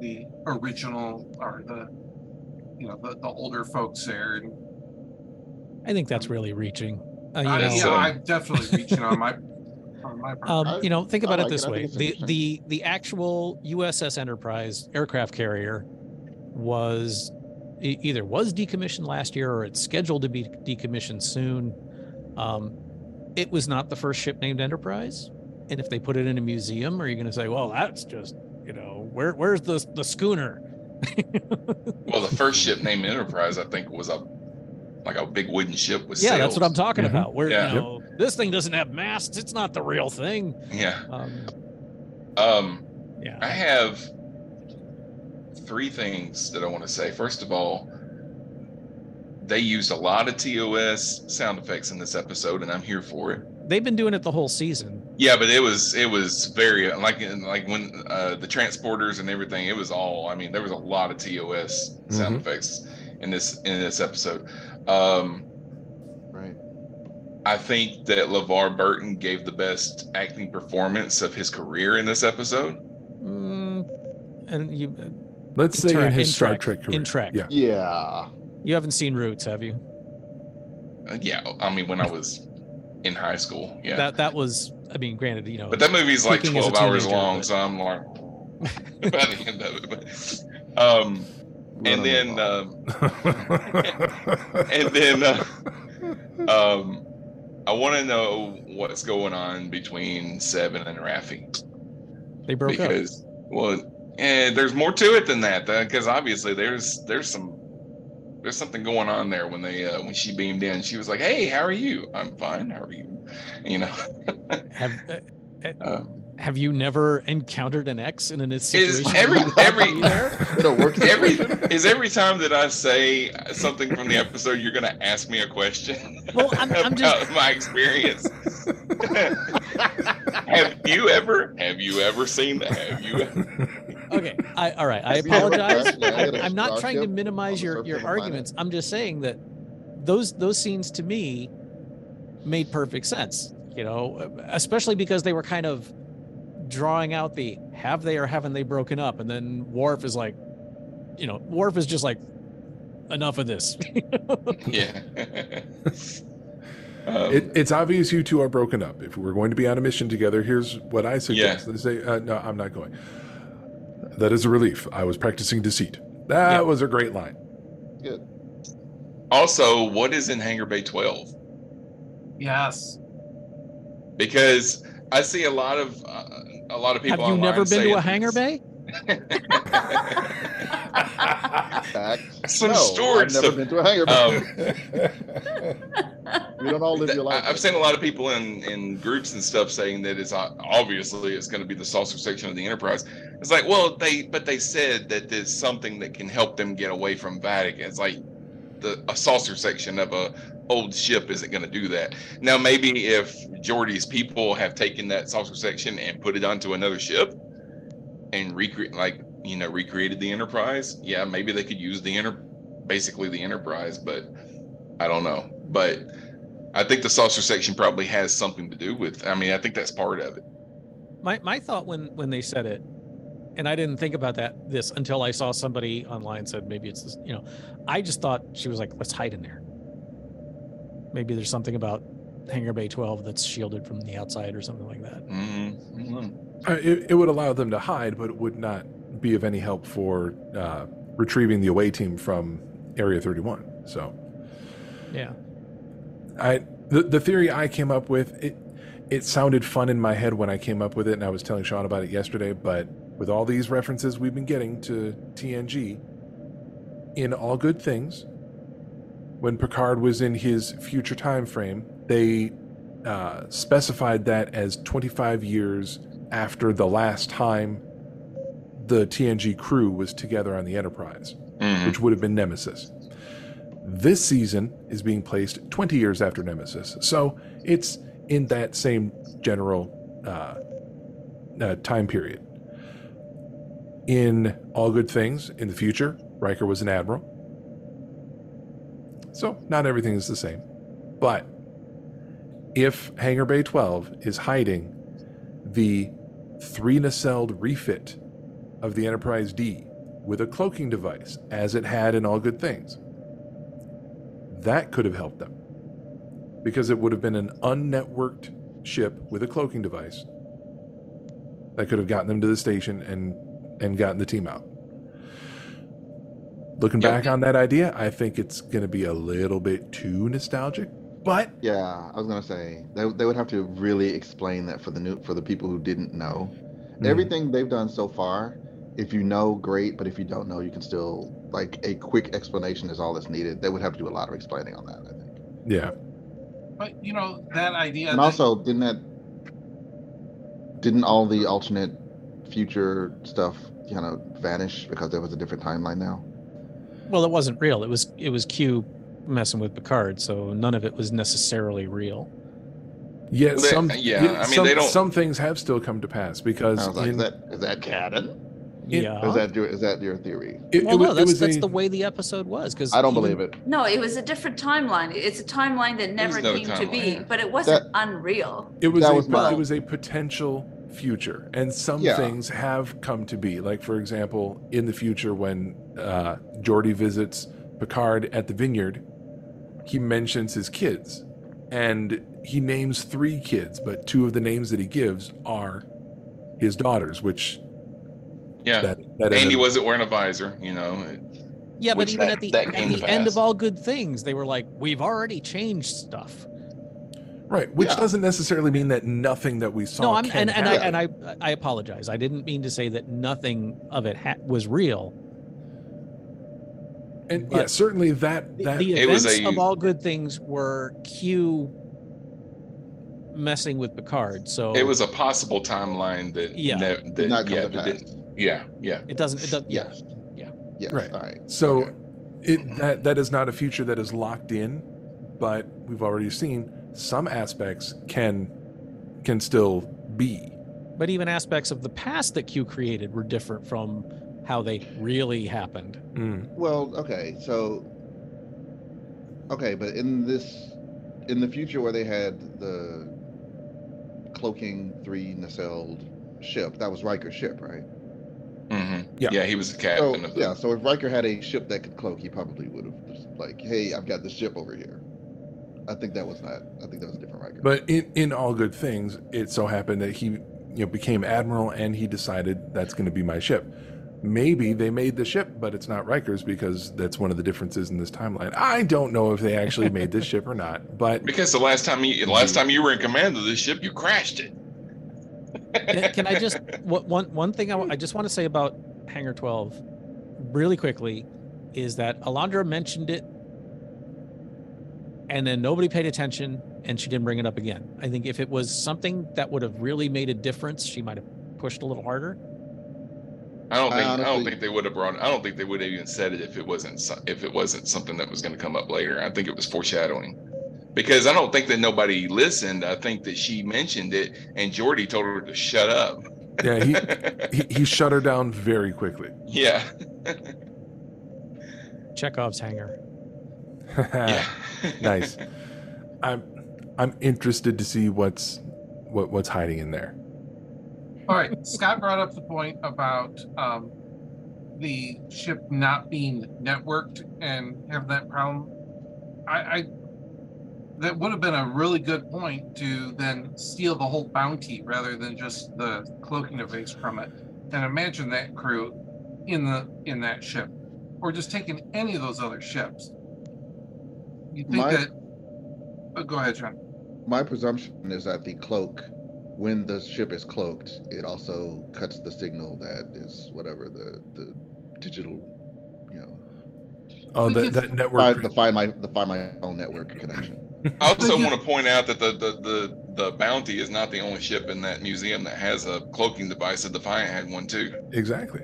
the original or the you know the, the older folks there and I think that's really reaching. Uh, you I, know, yeah, I'm definitely reaching on my on my part. um, you know, think about it like it. this I think way: the the the actual USS Enterprise aircraft carrier was either was decommissioned last year or it's scheduled to be decommissioned soon. Um, it was not the first ship named Enterprise, and if they put it in a museum, are you going to say, "Well, that's just you know, where where's the the schooner?" *laughs* Well, the first ship named Enterprise, I think, was a like a big wooden ship with yeah, sails. that's what I'm talking Mhm. about. Where Yeah. you know, this thing doesn't have masts; it's not the real thing. Yeah. Um, Um, yeah. I have three things that I want to say. First of all, they used a lot of TOS sound effects in this episode, and I'm here for it. They've been doing it the whole season. Yeah, but it was it was very like like when uh, the transporters and everything. It was all. I mean, there was a lot of TOS sound Mhm. effects in this in this episode. Um, Right. I think that LeVar Burton gave the best acting performance of his career in this episode. Mm, and you, Let's say Trek- in his in Star Trek, Trek career. in Trek. Yeah. Yeah. you haven't seen Roots, have you? Uh, yeah, I mean when I was in high school. Yeah, That that was. I mean, granted, you know. but that movie's like peaking as a 12 hours teenager, long, but- so I'm like *laughs* *laughs* by the end of it. But, um, and then um, and then uh, um, I want to know what's going on between Seven and Raffi they broke up. because well, and there's more to it than that because obviously there's there's some there's something going on there when they uh, when she beamed in she was like hey how are you i'm fine how are you you know Have *laughs* uh, uh, uh, have you never encountered an ex in a is situation? every every? It'll *laughs* work. every is every time that I say something from the episode, you're gonna ask me a question Well, I'm, I'm *laughs* about just. my experience. Have you ever? Have you ever seen that? Have you? Ever? Okay. I all right. I Have you ever apologize. crashed landed I, a I'm not trying to minimize your your of a planet? arguments. I'm just saying that those those scenes to me made perfect sense. You know, especially because they were kind of drawing out the have they or haven't they broken up, and then Worf is like, you know, Worf is just like, enough of this. *laughs* Yeah. *laughs* Um, It, it's obvious you two are broken up. If we're going to be on a mission together, here's what I suggest. They say, uh, "No, I'm not going." That is a relief. I was practicing deceit. That Yeah. was a great line. Good. also, what is in Hangar Bay 12? Yes. Because I see a lot of uh, a lot of people. have you never been to a saying- hangar bay? Fact. Some no, stories I've never of- been to a hangar. Um, *laughs* we don't all live your life. I- I've seen a lot of people in in groups and stuff saying that it's obviously it's going to be the saucer section of the Enterprise. It's like, well, they but they said that there's something that can help them get away from Vatican. It's like, the a saucer section of a old ship isn't going to do that. Now, maybe if Geordi's people have taken that saucer section and put it onto another ship and recreate, like you know, recreated the Enterprise, yeah, maybe they could use the inter, basically the Enterprise, but I don't know. But I think the saucer section probably has something to do with. I mean, I think that's part of it. My my thought when when they said it, and I didn't think about that this until I saw somebody online said maybe it's this. You know, I just thought she was like, let's hide in there. Maybe there's something about Hangar Bay 12 that's shielded from the outside or something like that. Mm-hmm. Uh, it, it would allow them to hide, but it would not be of any help for uh, retrieving the away team from Area 31. So, Yeah. I the, the theory I came up with it it sounded fun in my head when I came up with it, and I was telling Sean about it yesterday. But with all these references we've been getting to TNG, in all good things, when Picard was in his future time frame, they uh, specified that as 25 years after the last time the TNG crew was together on the Enterprise, which would have been Nemesis. This season is being placed 20 years after Nemesis, so it's in that same general uh, uh, time period. In All Good Things, in the future, Riker was an admiral. So, not everything is the same. But if Hangar Bay 12 is hiding the three nacelled refit of the Enterprise D with a cloaking device, as it had in All Good Things, that could have helped them. Because it would have been an unnetworked ship with a cloaking device that could have gotten them to the station and, and gotten the team out. Looking back on that idea, I think it's going to be a little bit too nostalgic. But yeah, I was gonna say they, they would have to really explain that for the new for the people who didn't know. Mhm. Everything they've done so far, if you know, great. But if you don't know, you can still like a quick explanation is all that's needed. They would have to do a lot of explaining on that. I think. Yeah. But you know that idea. And that- also, didn't that didn't all the alternate future stuff kind of vanish because there was a different timeline now? Well, it wasn't real. It was it was Q messing with Picard, so none of it was necessarily real. Yeah, They- some yeah, I mean, some, they don't- some things have still come to pass because I was like, in, is that is that canon? Yeah. Is that your is that your theory? it, well, it, wa- no, it that's was that's a- the way the episode was. Because I don't believe it. No, it was a different timeline. It's a timeline that never another came to be, but it wasn't unreal. It was That a, was my- it was a potential future, and some Yeah. things have come to be. Like for example, in the future, when uh, Geordi visits Picard at the vineyard, he mentions his kids, and he names three kids, but two of the names that he gives are his daughters, which Yeah. that, that Andy ended- wasn't wearing a visor, you know. Yeah, but even that- at the at the end of all good things, they were like, "We've already changed stuff." right, which Yeah. doesn't necessarily mean that nothing that we saw. no, I'm can and, and I and I I apologize. I didn't mean to say that nothing of it ha- was real. And yeah, but certainly that The, that the It was events a- of all good things were Q messing with Picard. So It was a possible timeline that Yeah. ne- that Not yeah, that didn't, yeah, yeah. it doesn't. It does, yeah. Yes. Yeah. Right. All right. So Okay. it that that is not a future that is locked in, but we've already seen some aspects can can still be. But even aspects of the past that Q created were different from how they really happened. Mm. Well, okay, so okay, but in this in the future where they had the cloaking three nacelled ship, that was Riker's ship, right? Mm-hmm. Yeah. Yeah. he was the So captain of the. yeah, so if Riker had a ship that could cloak, he probably would have just like, hey, I've got this ship over here. I think that was not. I think that was a different Riker. But in in all good things, it so happened that he you know became admiral and he decided that's going to be my ship. Maybe they made the ship, but it's not Riker's because that's one of the differences in this timeline. I don't know if they actually made this ship or not, but Because the last time you the last time you were in command of this ship, you crashed it. Can, can I just *laughs* what- one one thing I, I just want to say about Hangar 12 really quickly is that Alondra mentioned it and then nobody paid attention and she didn't bring it up again. I think if it was something that would have really made a difference, she might have pushed a little harder. I don't think I, don't think they would have brought. I don't think they would have even said it if it wasn't if it wasn't something that was going to come up later. I think it was foreshadowing. Because I don't think that nobody listened. I think that she mentioned it, and Geordi told her to shut up. Yeah, he, *laughs* he he shut her down very quickly. Yeah. *laughs* Chekhov's hanger. *laughs* nice. I'm I'm interested to see what's what what's hiding in there. All right, Scott brought up the point about um, the ship not being networked and have that problem. I, I that would have been a really good point to then steal the whole bounty rather than just the cloaking device from it, and imagine that crew in the in that ship, or just taking any of those other ships. You think My- that? Oh, go ahead, John. My presumption is that the cloak, when the ship is cloaked, it also cuts the signal that is whatever the the digital, you know. Oh, that that network. Fi- the find my the find my own network connection. I also want to point out that the, the the the bounty is not the only ship in that museum that has a cloaking device. The Defiant had one too. Exactly.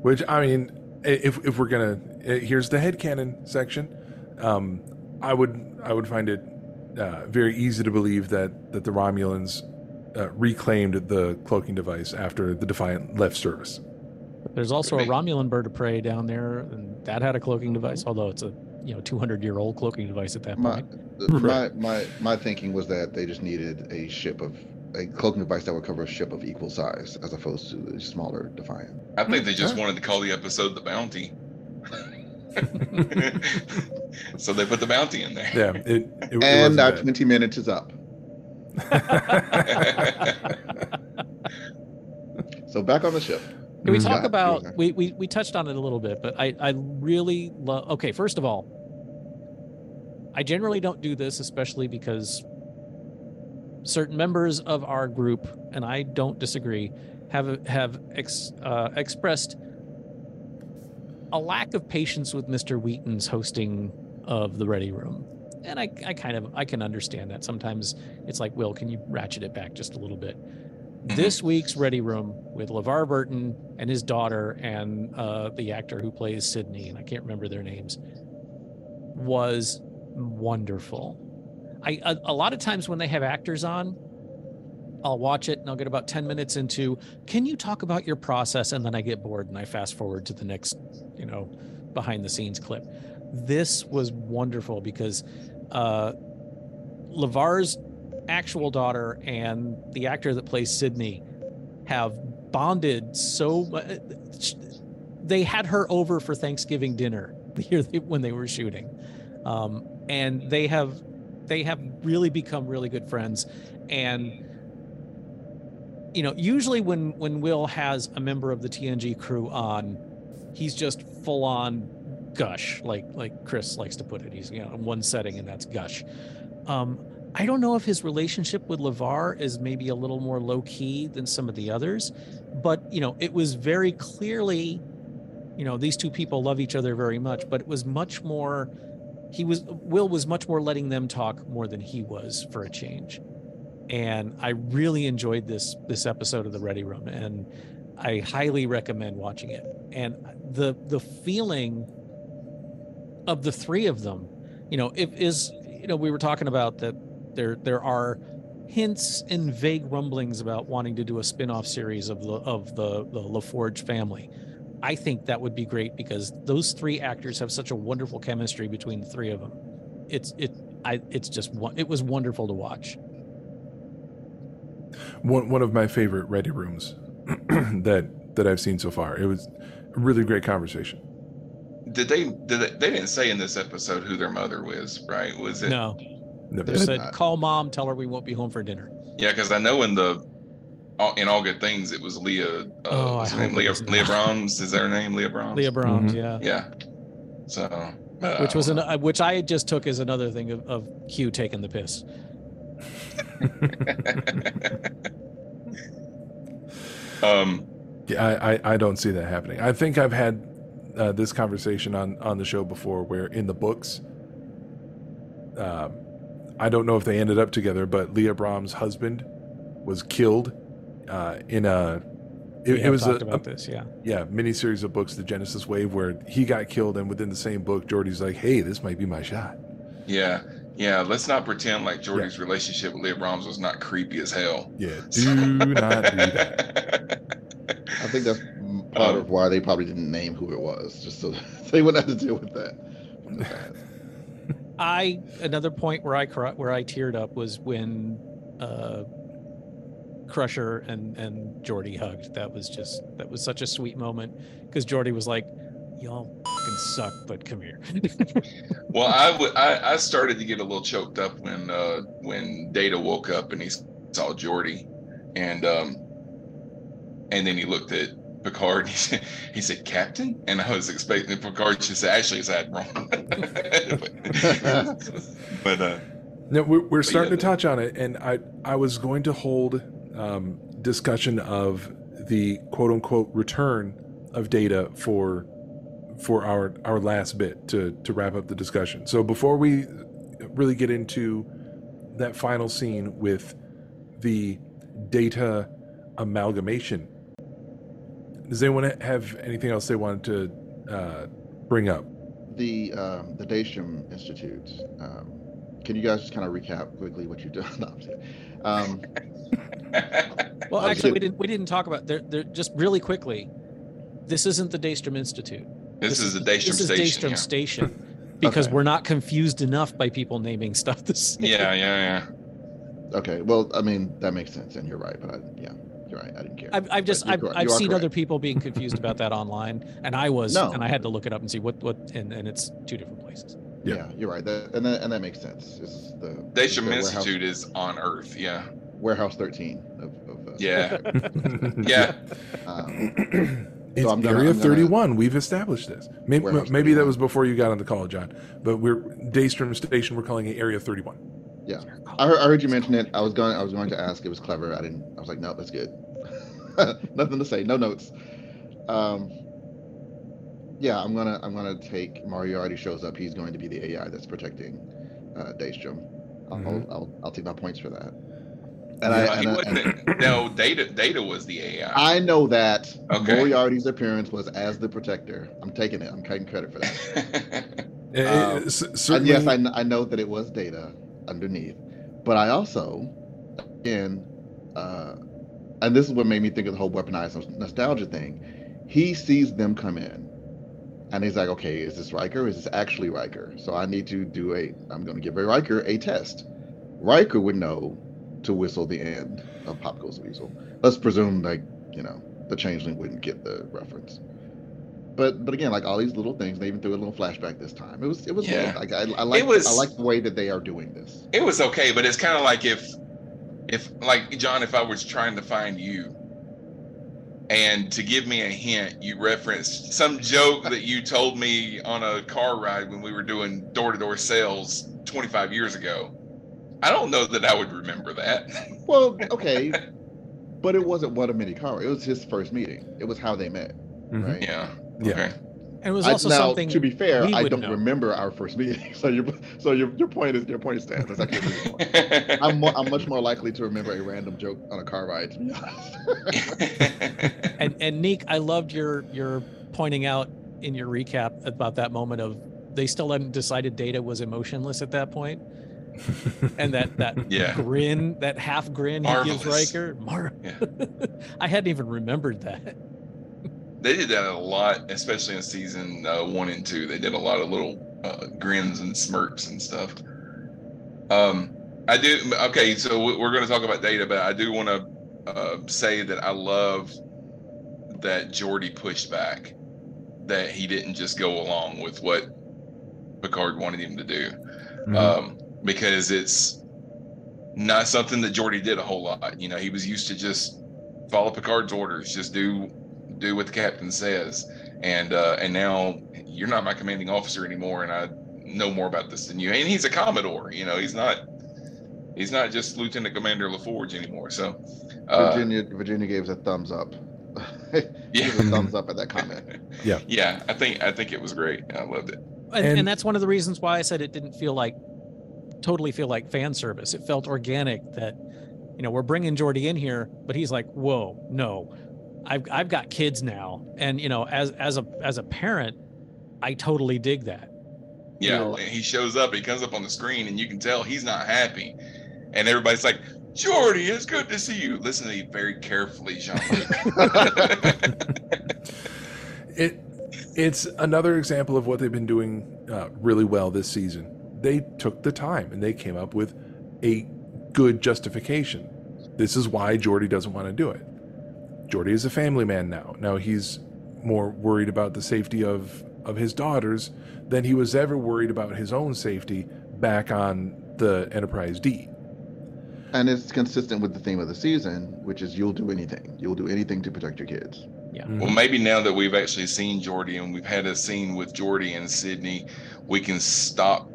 Which I mean, if if we're gonna here's the headcanon section, um, I would I would find it uh, very easy to believe that that the Romulans uh, reclaimed the cloaking device after the Defiant left service. There's also a Romulan bird of prey down there, and that had a cloaking device, although it's a you know 200 year old cloaking device at that My, point. my my my thinking was that they just needed a ship of a cloaking device that would cover a ship of equal size as opposed to the smaller Defiant. I think they just wanted to call the episode "The Bounty," *laughs* *laughs* so they put the bounty in there. Yeah, it, it, and our 20 minutes is up. *laughs* so back on the ship. Can we talk you about were- we, we we touched on it a little bit, but I I really love. Okay, first of all, I generally don't do this, especially because certain members of our group, and I don't disagree, have have ex, uh, expressed a lack of patience with Mr. Wheaton's hosting of the Ready Room. And I, I kind of I can understand that. Sometimes it's like, Will, can you ratchet it back just a little bit? This week's Ready Room with LeVar Burton and his daughter and uh, the actor who plays Sydney, and I can't remember their names, was wonderful. I a, a lot of times when they have actors on, I'll watch it and I'll get about 10 minutes into, can you talk about your process? And then I get bored and I fast forward to the next, know, behind the scenes clip. This was wonderful because uh, LeVar's actual daughter and the actor that plays Sydney have bonded so much. They had her over for Thanksgiving dinner *laughs* when they were shooting. Um, and they have they have really become really good friends and you know usually when when will has a member of the tng crew on he's just full on gush like like chris likes to put it. He's you know in one setting and that's gush. Um i don't know if his relationship with levar is maybe a little more low key than some of the others but you know it was very clearly you know these two people love each other very much but it was much more he was will was much more letting them talk more than he was for a change. And i really enjoyed this this episode of the ready room and i highly recommend watching it and the the feeling of the three of them you know if is you know we were talking about that there there are hints and vague rumblings about wanting to do a spin-off series of the of the the LaForge family I think that would be great because those three actors have such a wonderful chemistry between the three of them. It's it I it's just it was wonderful to watch. One one of my favorite ready rooms *clears throat* that that I've seen so far. It was a really great conversation. Did they? Did they, they didn't say in this episode who their mother was, right? Was it? No. No, They said call mom, tell her we won't be home for dinner. Yeah, because I know in the all- in all good things it was Leah. Uh, Oh, what's I her name? Leah. Leah Brahms. Is that her name? Leah Brahms. Leah Brahms, yeah. Yeah. So. uh, Which was an uh, which I just took as another thing of, of Q taking the piss. *laughs* *laughs* *laughs* um. Yeah, I, I I don't see that happening. I think I've had uh, this conversation on on the show before, where in the books, um, I don't know if they ended up together, but Leah Brahms' husband was killed uh, in a It, We it was talked a, about a- this, yeah. yeah, miniseries of books, the Genesis Wave, where he got killed, and within the same book, Geordi's like, "Hey, this might be my shot." Yeah, yeah. Let's not pretend like Geordi's relationship with Leah Brahms was not creepy as hell. Yeah, do not do that. *laughs* I think that's m- part of why they probably didn't name who it was, just so *laughs* they wouldn't have to deal with that. from the past. I another point where I cr- where I teared up was when uh, Crusher and and Geordi hugged. That was just that was such a sweet moment because Geordi was like, "Y'all fucking suck, but come here." *laughs* Well, I. I, I started to get a little choked up when uh, when Data woke up and he saw Geordi, and um, and then he looked at Picard. And he said, "He said, Captain," and I was expecting Picard to say, "Actually, it's Admiral." but, but uh, No, we're, we're But starting yeah, to touch on it, and I I was going to hold um, discussion of the quote unquote return of data for for our our last bit to to wrap up the discussion. So before we really get into that final scene with the data amalgamation, does anyone have anything else they wanted to uh, bring up? The um, the Daystrom Institute. Um, can you guys just kind of recap quickly what you've done? *laughs* No, I'm just kidding. um, *laughs* well, actually, we didn't we didn't talk about there. There just really quickly. This isn't the Daystrom Institute. This is the Daystrom This is Station, Daystrom yeah. Station because Okay. we're not confused enough by people naming stuff the same. yeah, yeah, okay, well, I mean that makes sense, and you're right. But I, yeah, you're right. I didn't care. I've, I've just I've, correct. I've seen correct. other people being confused about that online, and I was, No. and I had to look it up and see what what, and, and it's two different places. Yeah, you're right. That, and that and that makes sense. This is the yeah. Daystrom the warehouse, Institute is on Earth. Yeah, warehouse 13 of, of uh, yeah, *laughs* yeah. Um, *clears throat* It's so I'm gonna- Area I'm gonna- 31. We've established this. Maybe, Warehouse maybe that was before you got on the call, John. But we're Daystrom Station. We're calling it Area 31. Yeah, I heard, I heard you mention it. I was going. I was going to ask. It was clever. I didn't. I was like, no, that's good. *laughs* Nothing to say. No notes. Um, yeah, I'm gonna. I'm gonna take. Moriarty shows up. He's going to be the AI that's protecting uh, Daystrom. I'll, Mhm. I'll, I'll take my points for that. And No, I, he I, wasn't- no, Data Data was the AI. I know that Okay. Moriarty's appearance was as the protector. I'm taking it. I'm taking credit for that. *laughs* Um, s- and yes, I, I know that it was data underneath, but I also, again, uh, and this is what made me think of the whole weaponized nostalgia thing. He sees them come in, and he's like, "Okay, is this Riker? Is this actually Riker? So I need to do a. I'm going to give a Riker a test. Riker would know to whistle the end of Pop Goes the Weasel. Let's presume, like, you know, the changeling wouldn't get the reference." But but again, like all these little things, they even threw a little flashback this time. It was it was Yeah. good. Like I, I like was- I like the way that they are doing this. it was okay, but it's kind of like if, if like John, if I was trying to find you, and to give me a hint, you referenced some joke that you told me on a car ride when we were doing door to door sales 25 years ago. I don't know that I would remember that. Well, *laughs* okay, but it wasn't one of many car. It was his first meeting. It was how they met. Mm-hmm. Right. Yeah. Yeah. Okay. And it was I- also now, something. To be fair, I don't know. remember our first meeting. *laughs* So your so your your point is your point stands. That's actually a good point. *laughs* I'm more, I'm much more likely to remember a random joke on a car ride. To be honest. and and Neek, I loved your your pointing out in your recap about that moment of they still hadn't decided Data was emotionless at that point, and that that *laughs* Yeah. grin, that half grin he gives Marvelous. Riker. Mar- *laughs* I hadn't even remembered that. They did that a lot, especially in season uh, one and two. They did a lot of little uh, grins and smirks and stuff. Um, I do. Okay, so we- we're going to talk about data, but I do want to uh, say that I love that Geordi pushed back, that he didn't just go along with what Picard wanted him to do, um, because it's not something that Geordi did a whole lot. You know, he was used to just follow Picard's orders, just do do what the captain says, and uh, and now you're not my commanding officer anymore, and I know more about this than you. And he's a commodore. You know, he's not he's not just Lieutenant Commander LaForge anymore. So uh, Virginia Virginia gave us a thumbs up. *laughs* Yeah. A thumbs up at that comment. *laughs* Yeah. yeah, I think I think it was great. I loved it. And, And- and that's one of the reasons why I said it didn't feel like totally feel like fan service. It felt organic that you know we're bringing Geordi in here, but he's like, "Whoa, no, I've I've got kids now, and you know, as as a as a parent, I totally dig that. Yeah, know- and he shows up, he comes up on the screen, and you can tell he's not happy. And everybody's like, Geordi, it's good to see you. Listen to me very carefully, Jean *laughs* It it's another example of what they've been doing uh, really well this season. They took the time and they came up with a good justification. This is why Geordi doesn't want to do it. Geordi is a family man now. Now he's more worried about the safety of of his daughters than he was ever worried about his own safety back on the Enterprise D. And it's consistent with the theme of the season, which is you'll do anything. You'll do anything to protect your kids. Yeah. Mm-hmm. Well, maybe now that we've actually seen Geordi and we've had a scene with Geordi and Sydney, we can stop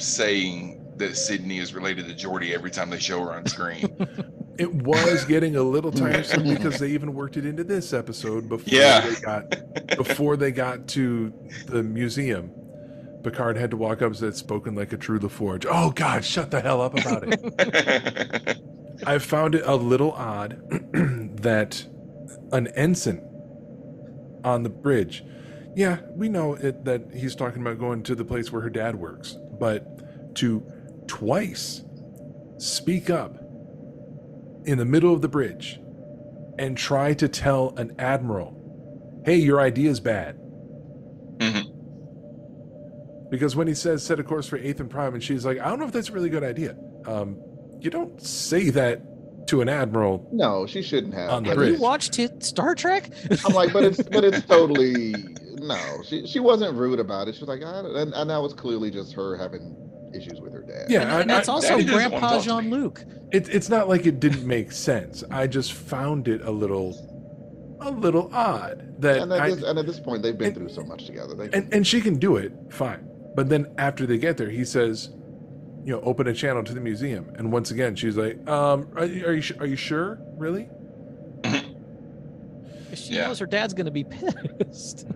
saying that Sydney is related to Geordi every time they show her on screen. *laughs* It was getting a little *laughs* tiresome because they even worked it into this episode before Yeah. they got before they got to the museum. Picard had to walk up and said, spoken like a true LaForge. Oh God, shut the hell up about it. *laughs* I found it a little odd *clears throat* that an ensign on the bridge. Yeah, we know it, that he's talking about going to the place where her dad works, but to twice speak up in the middle of the bridge and try to tell an admiral, hey, your idea is bad. Because when he says set a course for Athan Prime, and she's like, I don't know if that's a really good idea. Um, you don't say that to an admiral. No, she shouldn't have. On the but bridge. You watched it, Star Trek? *laughs* I'm like, but it's but it's totally no. She she wasn't rude about it. She was like, I, and, and that was clearly just her having issues with her dad. Yeah, and, I- and that's I- also Daddy Grandpa talk to Jean Luc. It, it's not like it didn't make sense. I just found it a little, a little odd that and at, I, this, and at this point, they've been through so much together. They, and, and she can do it fine. But then after they get there, he says, you know, open a channel to the museum. And once again, she's like, um, are, you- are you are you sure? Really? She Yeah. knows her dad's going to be *laughs* pissed.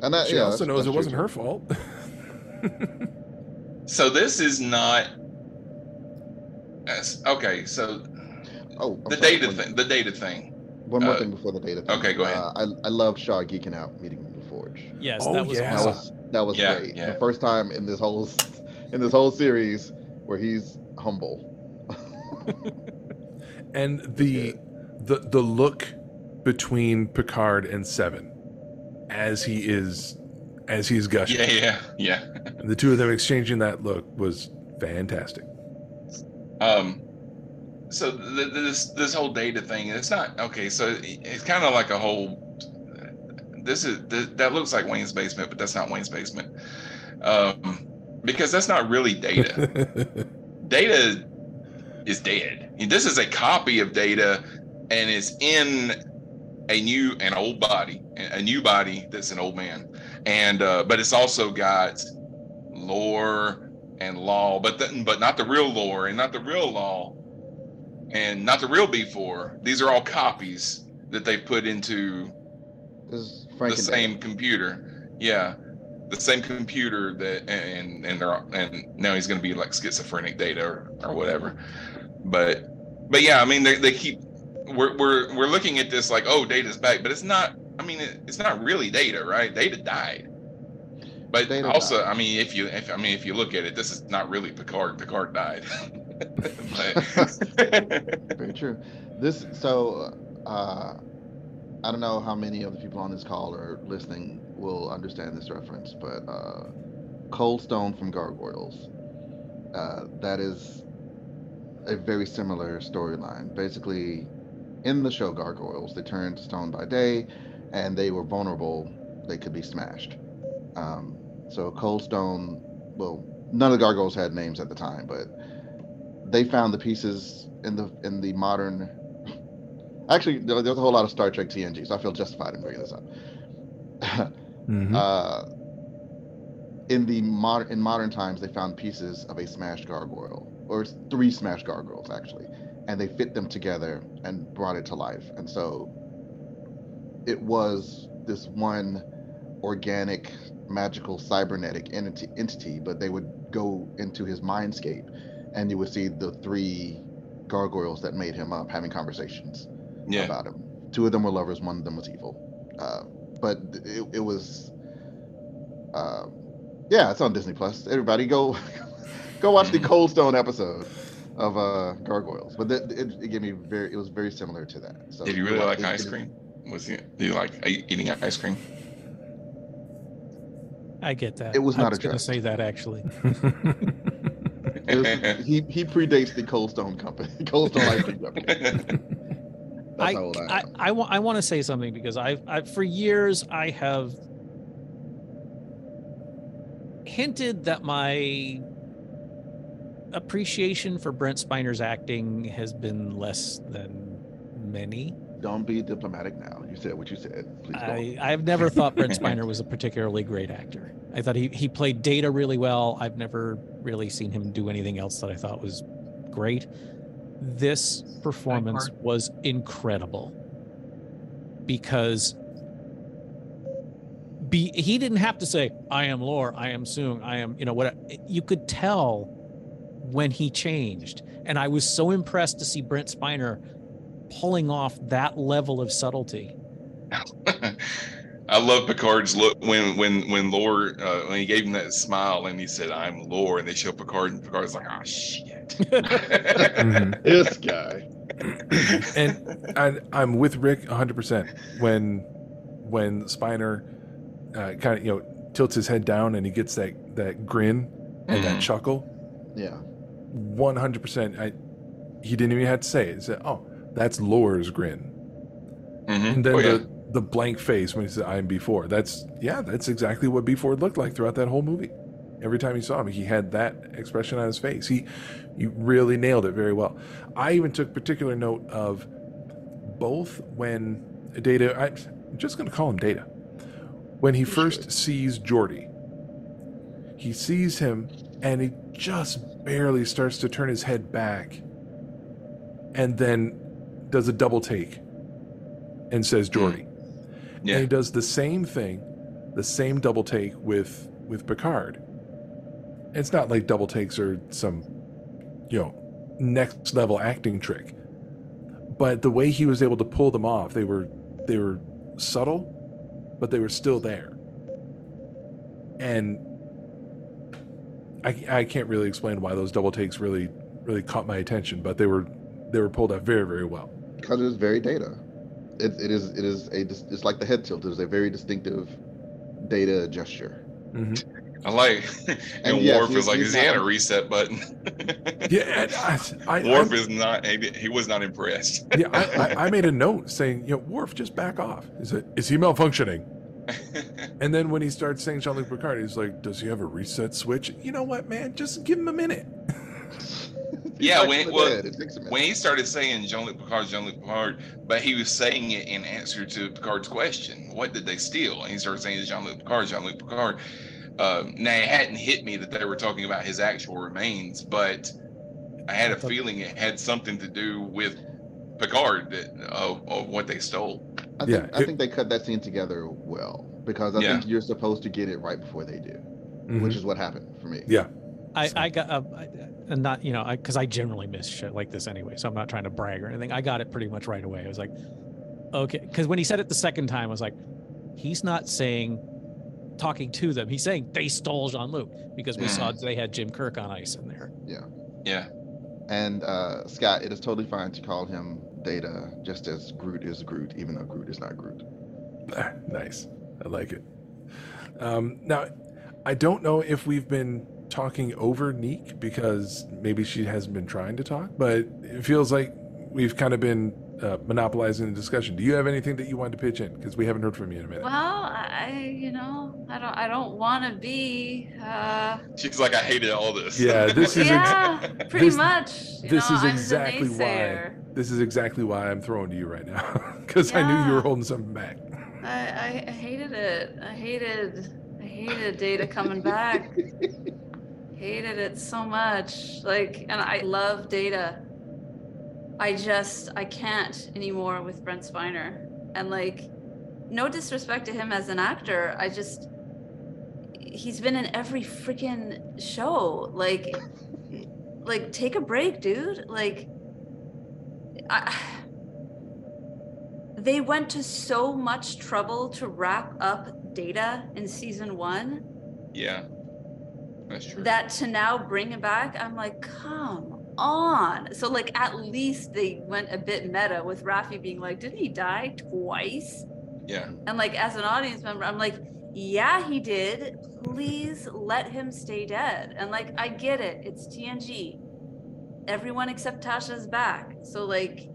Yeah, and that, She yeah, also knows it wasn't too. her fault. *laughs* so this is not. As, okay, so Oh, I'm the sorry, data thing. The data thing. One more Uh, thing before the data. Thing. okay, go ahead. Uh, I I love Shaw geeking out meeting the Forge. Yes, Oh, that was yeah. That was that was Yeah, great. yeah. The first time in this whole *laughs* in this whole series where he's humble. *laughs* and the the the look between Picard and Seven as he is as he's gushing. Yeah, yeah, yeah. The two of them exchanging that look was fantastic. Um, so th- this this whole data thing, it's not okay. So it's kind of like a whole. This is th- that looks like Wayne's basement, but that's not Wayne's basement, um, because that's not really data. *laughs* data is dead. This is a copy of data, and it's in a new an old body, a new body that's an old man, and uh, but it's also got lore and Lal, but the, but not the real lore and not the real Lal, and not the real B-4. These are all copies that they put into the same computer. Yeah, the same computer that and and they're and now he's going to be like schizophrenic data or, or whatever. But but yeah, I mean they they keep we're we're we're looking at this like oh data's back, but it's not. I mean it, it's not really data, right? Data died. But Data also, I mean, if you, if I mean, if you look at it, this is not really Picard. Picard died. *laughs* Very true. This so uh, I don't know how many of the people on this call or listening will understand this reference, but uh, Cold Stone from Gargoyles. Uh, that is a very similar storyline. Basically, in the show Gargoyles, they turned to stone by day, and they were vulnerable. They could be smashed. Um, so Cold Stone, well, none of the gargoyles had names at the time, but they found the pieces in the in the modern. *laughs* Actually, there's a whole lot of Star Trek TNG, so I feel justified in bringing this up. *laughs* Mhm. uh, in the modern in modern times, they found pieces of a smashed gargoyle, or three smashed gargoyles actually, and they fit them together and brought it to life. And so, it was this one organic, magical, cybernetic entity, entity. But they would go into his mindscape, and you would see the three gargoyles that made him up having conversations. Yeah. about him. Two of them were lovers, one of them was evil. Uh, but it, it was, uh, yeah, it's on Disney Plus. Everybody go *laughs* go watch the *laughs* Cold Stone episode of uh, Gargoyles. But it, it, it gave me very, it was very similar to that. So Did you really like it- ice it- cream? Was he? Do you like eating ice cream? I get that. It was I not was going to say that actually. *laughs* Was- he he predates the Cold Stone Company, *laughs* Cold Stone Ice Cream Company. *laughs* I, I I, am. I, want, I want to say something because I, I, for years, I have hinted that my appreciation for Brent Spiner's acting has been less than many. Don't be diplomatic now. You said what you said. Please I, I've never thought Brent *laughs* Spiner was a particularly great actor. I thought he, he played Data really well. I've never really seen him do anything else that I thought was great. This performance was incredible because be he didn't have to say I am Lore, I am Soong, I am you know what you could tell when he changed, and I was so impressed to see Brent Spiner pulling off that level of subtlety. *laughs* I love Picard's look when when when Lore uh, when he gave him that smile and he said I'm Lore and they show Picard and Picard's like oh shit. *laughs* *laughs* this guy. *clears throat* and I, I'm with Rick 100% when when Spiner uh, kind of you know tilts his head down and he gets that that grin and that Mhm. chuckle. Yeah. 100%. I he didn't even have to say it. He said, "Oh, that's Lore's grin." Mm-hmm. And then Oh, yeah. the the blank face when he said, "I'm B-4." That's yeah, that's exactly what B-4 looked like throughout that whole movie. Every time you saw him, he had that expression on his face. He, you really nailed it very well. I even took particular note of both when Data. I'm just going to call him Data. When he first sees Geordi, he sees him and he just barely starts to turn his head back, and then does a double take and says hmm. Geordi. Yeah. And he does the same thing, the same double take with with Picard. It's not like double takes are some, you know, next level acting trick. But the way he was able to pull them off, they were they were subtle, but they were still there. And I I can't really explain why those double takes really really caught my attention, but they were they were pulled off very very well. because it is very data. It, it is it is a dis- it's like the head tilt. It is a very distinctive data gesture. Mm-hmm. I like *laughs* and, And yes, Worf he- is like is he had a reset button? *laughs* yeah, I, *laughs* Worf I- is not he, he was not impressed. yeah, I, I, I made a note saying, you know, Worf, just back off. Is it is he malfunctioning? *laughs* and then when he starts saying Jean Luc Picard, he's like, Does he have a reset switch? You know what, man? Just give him a minute. *laughs* yeah, when well, dead. It takes a minute. when he started saying Jean Luc Picard, Jean Luc Picard, but he was saying it in answer to Picard's question, "What did they steal?" And he started saying Jean Luc Picard, Jean Luc Picard. Um, now it hadn't hit me that they were talking about his actual remains, but I had a feeling it had something to do with Picard that, of, of what they stole. I think I think they cut that scene together well because I Yeah. think you're supposed to get it right before they do, which is what happened for me. Yeah. I, I got, uh, I- and not, you know, because I, generally miss shit like this anyway, so I'm not trying to brag or anything. I got it pretty much right away. I was like, okay, because when he said it the second time, I was like, he's not saying talking to them. He's saying they stole Jean Luc because we saw they had Jim Kirk on ice in there. Yeah. Yeah. And uh, Scott, it is totally fine to call him Just as Groot is Groot, even though Groot is not Groot. *laughs* Nice. I like it. Um, now, I don't know if we've been talking over Neek because maybe she hasn't been trying to talk, but it feels like we've kind of been uh, monopolizing the discussion. Do you have anything that you wanted to pitch in? Because we haven't heard from you in a minute. Well, I, you know, I don't, I don't want to be. Uh, She's like, I hated all this. Yeah, *laughs* this is ex- pretty this- much. You this know, is I'm exactly why. This is exactly why I'm throwing to you right now *laughs* because I knew you were holding something back. I, I hated it. I hated, I hated Data coming back. *laughs* hated it so much. Like, and I love Data. I just, I can't anymore with Brent Spiner. And like, no disrespect to him as an actor. I just, he's been in every freaking show. Like, like take a break, dude. Like, I, they went to so much trouble to wrap up data in season one Yeah. That's true. that to now bring it back, I'm like, come on. So like at least they went a bit meta with Raffi being like, didn't he die twice? Yeah. And like as an audience member, I'm like, yeah, he did. Please let him stay dead. And like I get it. It's TNG. Everyone except Tasha's back. So like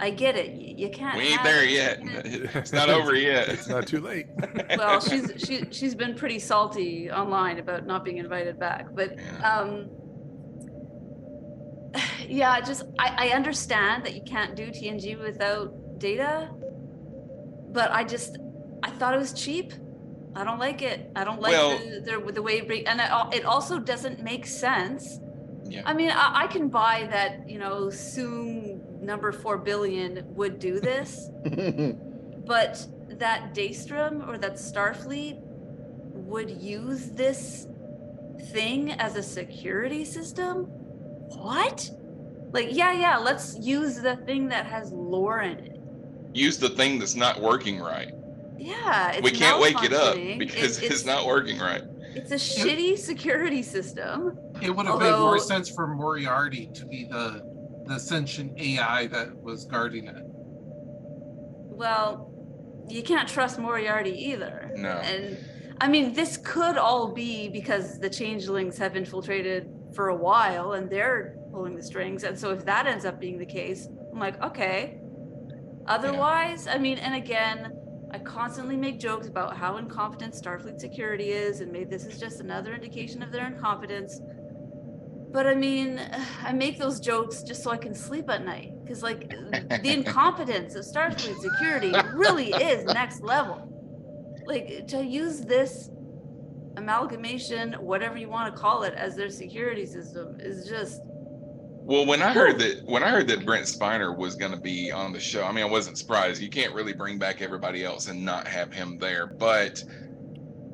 I get it. You, you can't We ain't have- there yet. *laughs* It's not *laughs* over yet. It's not too late. *laughs* well, she's she she's been pretty salty online about not being invited back. But um *sighs* yeah, just I, I understand that you can't do TNG without data, but I just I thought it was cheap. I don't like it. I don't like Well- the, the the way it bring- and it, also doesn't make sense. Yeah. I mean, I, I can buy that. You know, Soong number four billion would do this, *laughs* but that Daystrom or that Starfleet would use this thing as a security system? What? Like, yeah, yeah, let's use the thing that has lore in it. Use the thing that's not working right. Yeah, it's we can't wake it up because It- it's, not working right. It's a shitty security system. It would have made more sense for Moriarty to be the the sentient AI that was guarding it. Well, you can't trust Moriarty either. No. And I mean, this could all be because the changelings have infiltrated for a while and they're pulling the strings. And so if that ends up being the case, I'm like, okay. Otherwise, I mean, and again, I constantly make jokes about how incompetent Starfleet security is, and maybe this is just another indication of their incompetence. But I mean, *sighs* I make those jokes just so I can sleep at night. Because, like, the *laughs* incompetence of Starfleet security really is next level. Like, to use this amalgamation, whatever you want to call it, as their security system is just. Well, when I heard that when I heard that Brent Spiner was going to be on the show, I mean, I wasn't surprised. You can't really bring back everybody else and not have him there. But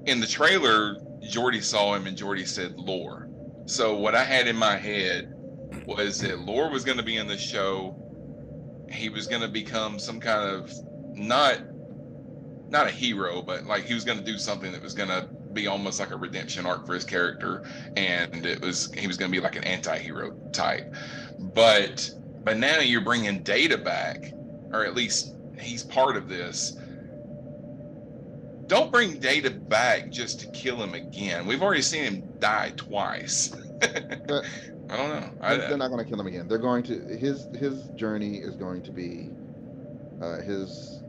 in the trailer, Geordi saw him and Geordi said lore. So what I had in my head was that lore was going to be in the show. He was going to become some kind of not not a hero, but like he was going to do something that was going to be almost like a redemption arc for his character, and it was he was going to be like an anti-hero type. But but now you're bringing Data back, or at least he's part of this. Don't bring Data back just to kill him again. We've already seen him die twice. *laughs* I don't know. I, They're not going to kill him again. They're going to his his journey is going to be uh, his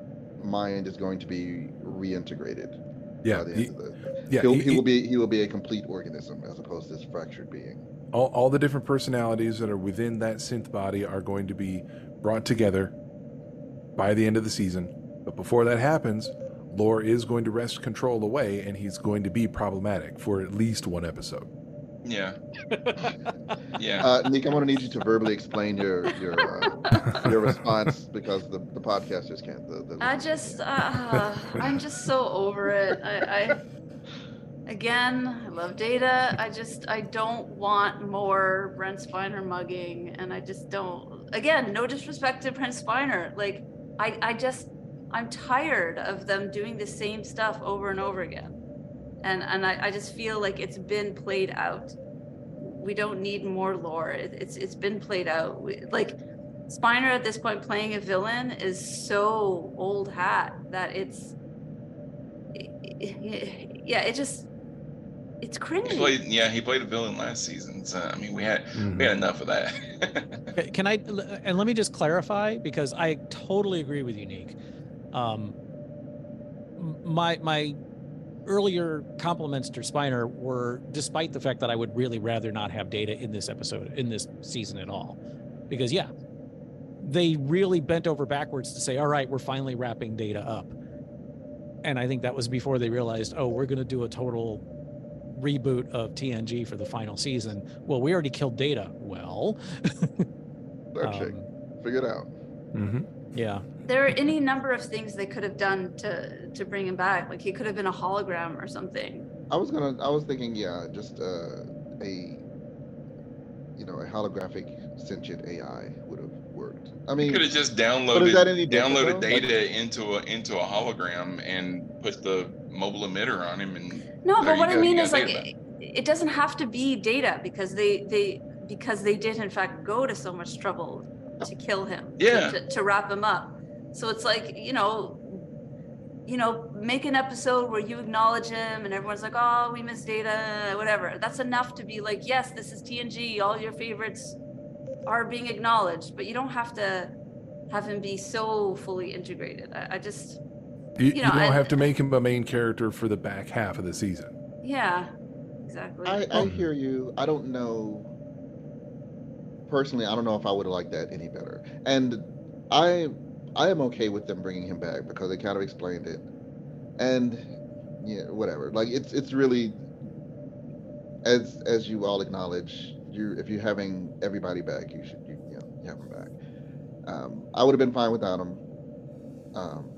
mind is going to be reintegrated. Yeah, he- end of the, yeah, he'll, he- he, will be he will be a complete organism as opposed to this fractured being. all, all the different personalities that are within that synth body are going to be brought together by the end of the season. But before that happens, Lore is going to wrest control away, and he's going to be problematic for at least one episode. Yeah. yeah. Uh, Nick, I'm going to need you to verbally explain your your uh, your response because the, the podcasters can't. The, the I just, uh, *laughs* I'm just so over it. I, I, again, I love data. I just, I don't want more Brent Spiner mugging, and I just don't. Again, no disrespect to Brent Spiner. Like, I, I just, I'm tired of them doing the same stuff over and over again, and and I, I just feel like it's been played out. We don't need more lore. It, it's it's been played out. We, like. Spiner at this point playing a villain is so old hat that it's yeah, it just it's He cringy. played, yeah, he played a villain last season. So I mean, we had we had enough of that. *laughs* Can I and let me just clarify because I totally agree with Unique. Um, my my earlier compliments to Spiner were despite the fact that I would really rather not have Data in this episode in this season at all, because yeah, they really bent over backwards to say, all right, we're finally wrapping Data up, and I think that was before they realized, oh, we're going to do a total reboot of TNG for the final season. Well, we already killed Data. Well. *laughs* Star Trek. Figure it out. Mm-hmm. Yeah. There are any number of things they could have done to to bring him back. Like he could have been a hologram or something. I was gonna. I was thinking, yeah, just uh, a you know a holographic sentient AI would have worked. I mean, could have just but downloaded is that any different, downloaded though? data into a into a hologram and put the mobile emitter on him and No, but what you I mean is like it, it doesn't have to be data because they they because they did in fact go to so much trouble to kill him. Yeah. To, to wrap him up. So it's like you know, you know, make an episode where you acknowledge him and everyone's like, oh, we miss data, whatever. That's enough to be like, yes, this is TNG. All your favorites are being acknowledged, but you don't have to have him be so fully integrated. I, I just, You, You you, don't I- have to make him a main character for the back half of the season. yeah, exactly. I, I um, hear you. I don't know. Personally, I don't know if I would have liked that any better. And I, I am okay with them bringing him back because they kind of explained it. And yeah, whatever. Like it's it's really, as as you all acknowledge, you if you're having everybody back, you should you, you know you have them back. Um, I would have been fine without him, um,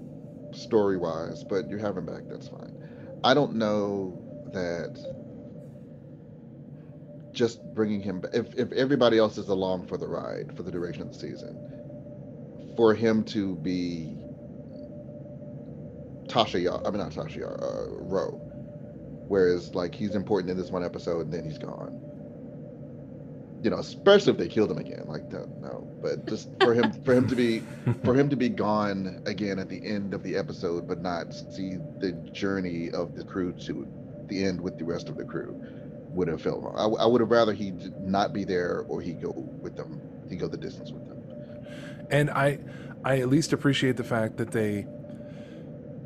story wise, but you have him back. That's fine. I don't know that just bringing him if if everybody else is along for the ride for the duration of the season for him to be Tasha Yar, I mean not Tasha Yar, uh, Ro, whereas like he's important in this one episode and then he's gone. You know, especially if they killed him again, like that, no. But just for him, *laughs* for him to be, for him to be gone again at the end of the episode, but not see the journey of the crew to the end with the rest of the crew, would have felt wrong. I, I would have rather he not be there or he go with them, he go the distance with them. And I, I at least appreciate the fact that they.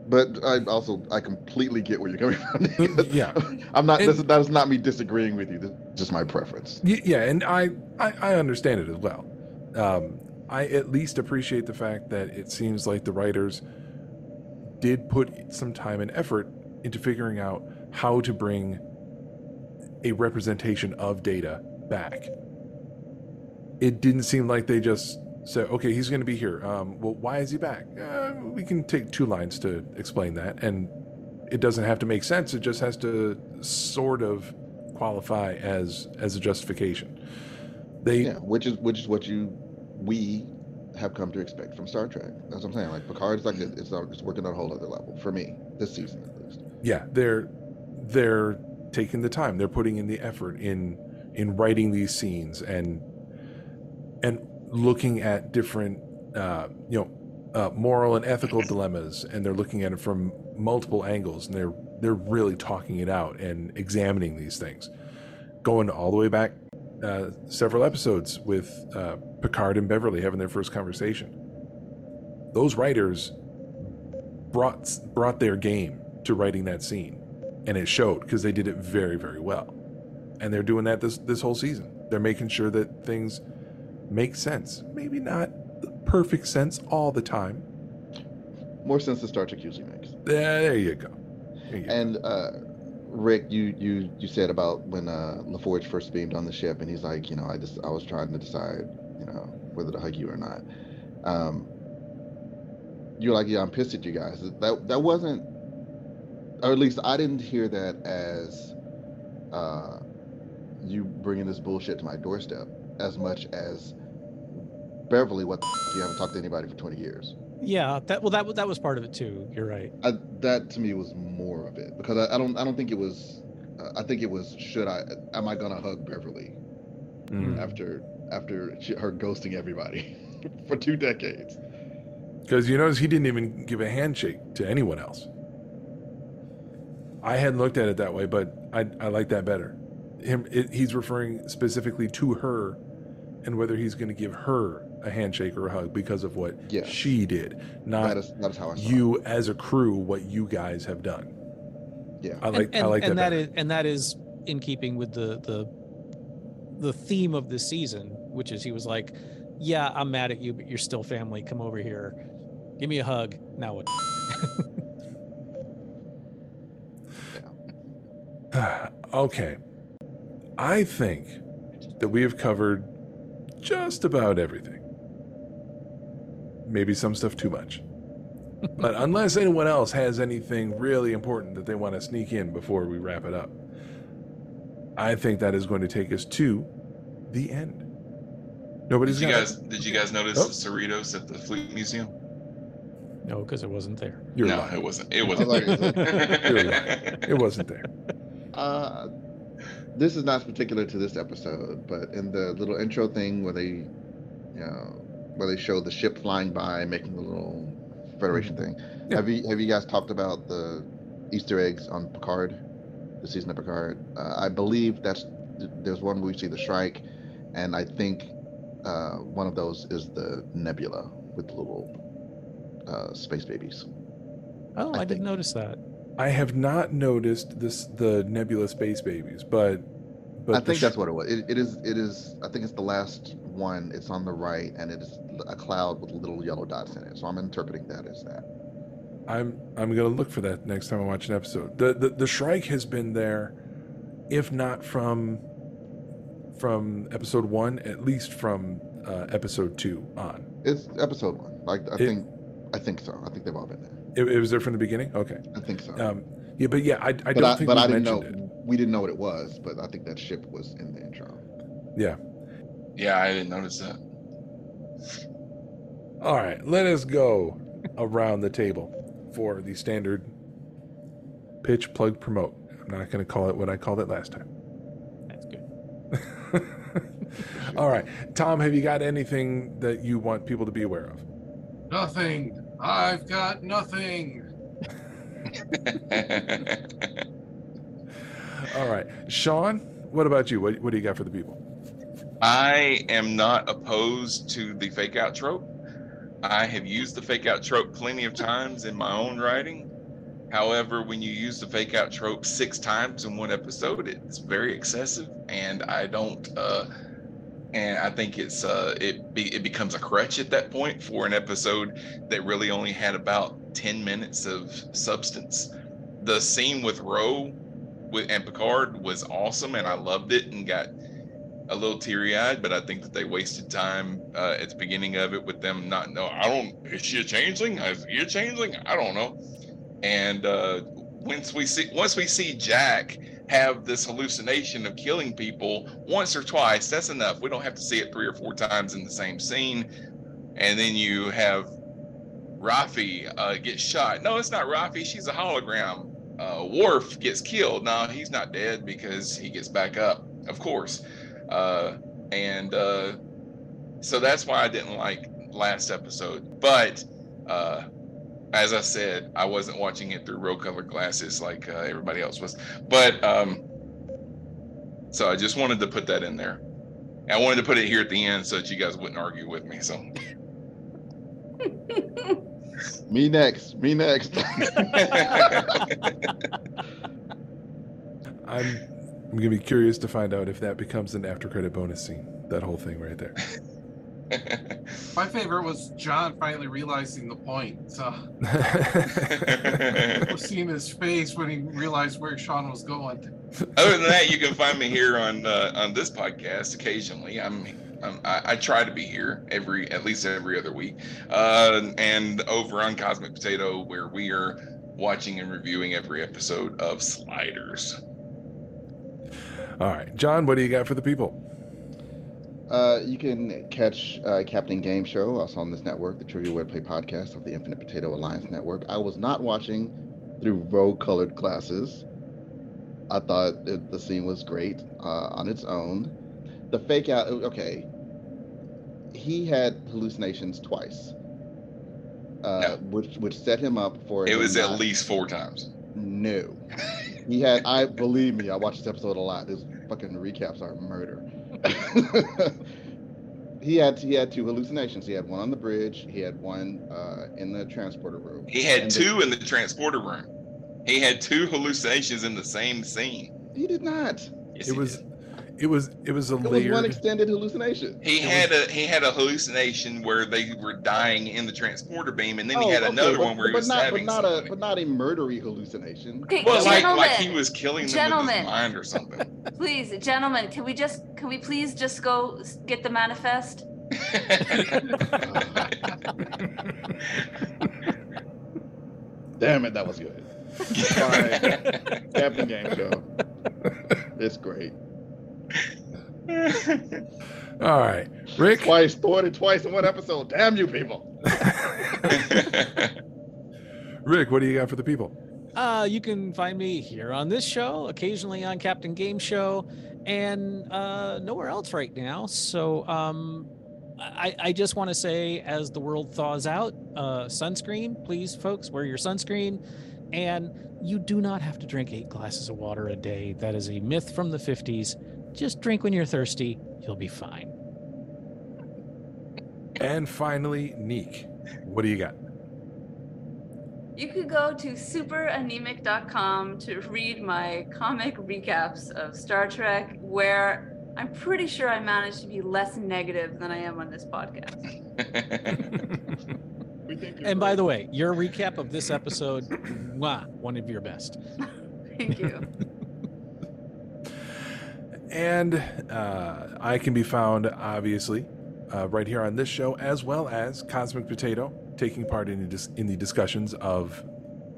But I also I completely get where you're coming from. *laughs* yeah, *laughs* I'm not. And- this, that is not me disagreeing with you. This is just my preference. Yeah, and I, I, I understand it as well. Um, I at least appreciate the fact that it seems like the writers did put some time and effort into figuring out how to bring a representation of data back. It didn't seem like they just said, "Okay, he's going to be here." Um, well, why is he back? Uh, we can take two lines to explain that, and it doesn't have to make sense. It just has to sort of qualify as as a justification. They Yeah, which is which is what you we have come to expect from Star Trek. That's what I'm saying. Like Picard is like a, it's it's working on a whole other level for me this season at least. yeah they're they're taking the time they're putting in the effort in in writing these scenes and and looking at different uh you know uh, moral and ethical dilemmas and they're looking at it from multiple angles and they're they're really talking it out and examining these things. Going all the way back uh, several episodes with uh, Picard and Beverly having their first conversation. Those writers brought brought their game to writing that scene and it showed because they did it very very well. And they're doing that this this whole season. They're making sure that things make sense maybe not the perfect sense all the time More sense than Star Trek usually makes. there, there you go There you go. And uh, Rick, you you you said about when uh, LaForge first beamed on the ship, and he's like, you know, I just I was trying to decide, you know, whether to hug you or not. Um, you're like, yeah, I'm pissed at you guys. That that wasn't, or at least I didn't hear that as uh, you bringing this bullshit to my doorstep as much as Beverly. What the f- you haven't talked to anybody for 20 years. Yeah, that well, that wa- that was part of it too. You're right. I, that to me was more of it because I, I don't I don't think it was uh, I think it was should I am I gonna hug Beverly Mm. after after she, her ghosting everybody *laughs* for two decades. Because you notice he didn't even give a handshake to anyone else. I hadn't looked at it that way, but I, I like that better. Him, it, he's referring specifically to her and whether he's going to give her a handshake or a hug because of what Yes. she did, not That is that is how I saw you as a crew, what you guys have done. Yeah, I like and, I like and that. that better. is and that is in keeping with the the the theme of this season, which is he was like, "Yeah, I'm mad at you, but you're still family. Come over here, give me a hug." Now what? *laughs* *sighs* okay. I think that we have covered just about everything. Maybe some stuff too much. but unless anyone else has anything really important that they want to sneak in before we wrap it up, I think that is going to take us to the end. Nobody's Did you got guys did you guys notice Oh. the Cerritos at the Fleet Museum? No, because it wasn't there. You're no, lying. it wasn't. It wasn't. like, is You're. It wasn't there. *laughs* Uh, this is not particular to this episode, but in the little intro thing where they, you know, where they show the ship flying by, making the little Federation thing. Have you have you guys talked about the Easter eggs on Picard, the season of Picard? Uh, I believe that's there's one where we see the Shrike, and I think uh, one of those is the Nebula with the little uh, space babies. Oh, I, didn't notice that. I have not noticed this the Nebula space babies, but but I think sh- that's what it was. It, it is. It is. I think it's the last one. It's on the right, and it is a cloud with little yellow dots in it. So I'm interpreting that as that. I'm I'm gonna look for that next time I watch an episode. The the, the Shrike has been there, if not from from episode one, at least from uh, episode two on. It's episode one. Like I It- think. I think so. I think they've all been there. It, it was there from the beginning. Okay, I think so. Um, yeah, but yeah, I, I but don't I, think but I didn't know. mentioned We didn't know what it was, but I think that ship was in the intro. Yeah. Yeah, I didn't notice that. All right, let us go around the table for the standard pitch, plug, promote. I'm not going to call it what I called it last time. That's good. *laughs* All right, Tom, have you got anything that you want people to be aware of? Nothing. I've got nothing. *laughs* All right, Sean, what about you? What, what do you got for the people? I am not opposed to the fake out trope. I have used the fake out trope plenty of times in my own writing. However, when you use the fake out trope six times in one episode, it's very excessive, and I don't. Uh, and I think it's uh, it be, it becomes a crutch at that point for an episode that really only had about ten minutes of substance. The scene with Ro with and Picard was awesome, and I loved it, and got a little teary eyed, but I think that they wasted time uh, at the beginning of it with them not know. I don't. Is she a changeling? Is he a changeling? I don't know. And uh, once we see once we see Jack have this hallucination of killing people once or twice, that's enough. We don't have to see it three or four times in the same scene. And then you have Raffi uh, get shot. No, it's not Raffi. She's a hologram. Uh, Worf gets killed. No, he's not dead because he gets back up, of course. Uh, and uh, so that's why I didn't like last episode. But uh, as I said, I wasn't watching it through rose colored glasses like uh, everybody else was. But um, so I just wanted to put that in there. I wanted to put it here at the end so that you guys wouldn't argue with me. So *laughs* Me next. Me next. *laughs* I'm I'm gonna be curious to find out if that becomes an after credit bonus scene. That whole thing right there. *laughs* My favorite was John finally realizing the point. So *laughs* seeing his face when he realized where Sean was going. other than that, you can find me here on uh, on this podcast occasionally. I'm, I'm I, I try to be here every at least every other week, uh, and over on Cosmic Potato where we are watching and reviewing every episode of Sliders. All right, John, what do you got for the people? Uh, you can catch uh, Captain Game Show also on this network, the Trivia Wordplay podcast of the Infinite Potato Alliance Network. I was not watching through rogue-colored glasses. I thought it, the scene was great uh, on its own. The fake out, okay. He had hallucinations twice, uh, which which set him up for. It him was at least four times. No, *laughs* he had. I believe me. I watched this episode a lot. His fucking recaps are murder. *laughs* he had he had two hallucinations. He had one on the bridge. He had one uh, in the transporter room. He had And the- two in the transporter room. He had two hallucinations in the same scene. he did not. Yes, it he was it was it was a It was one extended hallucination. He had a he had a hallucination where they were dying in the transporter beam, and then he Oh, had okay, another but- one where he was not, stabbing but not somebody. a but not a murdery hallucination. Okay, well, like like gentlemen, he was killing them with gentlemen. his mind or something. *laughs* Please, gentlemen, can we just can we please just go get the manifest? *laughs* Damn it, that was good. *laughs* Fine. Captain Game Show. It's great. All right, Rick. Twice, thwarted twice in one episode. Damn you people. *laughs* Rick, what do you got for the people? Uh, you can find me here on this show, occasionally on Captain Game Show, and uh, nowhere else right now. So um, I, I just want to say, as the world thaws out, uh, sunscreen, please, folks, wear your sunscreen. And you do not have to drink eight glasses of water a day. That is a myth from the 50s. Just drink when you're thirsty, you'll be fine. And finally, Neek, what do you got? You could go to superanemic.com to read my comic recaps of Star Trek, where I'm pretty sure I managed to be less negative than I am on this podcast. And by the way, your recap of this episode, *laughs* mwah, one of your best. *laughs* Thank you. *laughs* And uh, I can be found, obviously, uh, right here on this show, as well as Cosmic Potato, taking part in the, dis- in the discussions of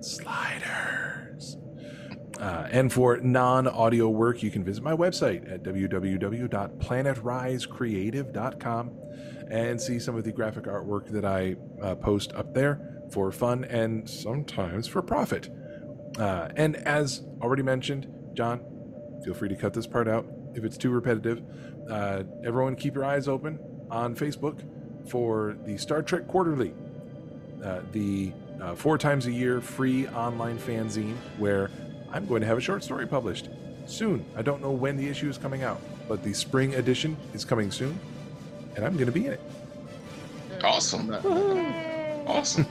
sliders. Uh, and for non audio work, you can visit my website at www.planetrisecreative.com and see some of the graphic artwork that I uh, post up there for fun and sometimes for profit. Uh, and as already mentioned, John, feel free to cut this part out if it's too repetitive. Uh, everyone, keep your eyes open on Facebook for the Star Trek Quarterly, uh, the uh, four times a year free online fanzine where I'm going to have a short story published soon. I don't know when the issue is coming out, but the spring edition is coming soon, and I'm going to be in it. Awesome. Awesome.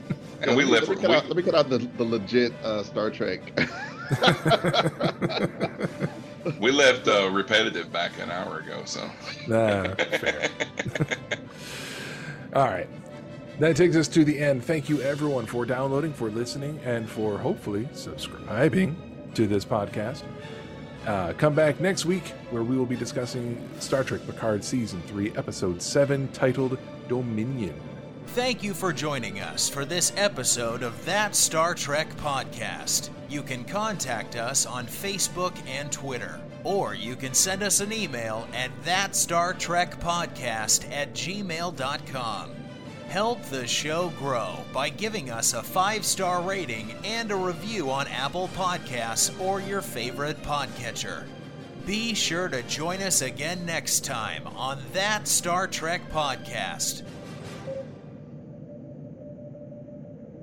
*laughs* and we let live. me, cut we- out, let me cut out the, the legit uh, Star Trek. *laughs* *laughs* We left uh, repetitive back an hour ago, so. Nah, fair. *laughs* All right. That takes us to the end. Thank you, everyone, for downloading, for listening, and for hopefully subscribing to this podcast. Uh, come back next week where we will be discussing Star Trek Picard Season 3, Episode 7, titled Dominion. Thank you for joining us for this episode of That Star Trek Podcast. You can contact us on Facebook and Twitter, or you can send us an email at thatstartrekpodcast at gmail.com. Help the show grow by giving us a five star rating and a review on Apple Podcasts or your favorite podcatcher. Be sure to join us again next time on That Star Trek Podcast.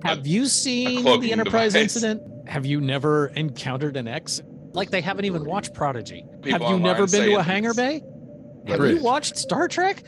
Have you seen the Enterprise device. incident? Have you never encountered an X? Like they haven't even watched Prodigy. People Have you never been to a it. hangar bay? Have you watched Star Trek?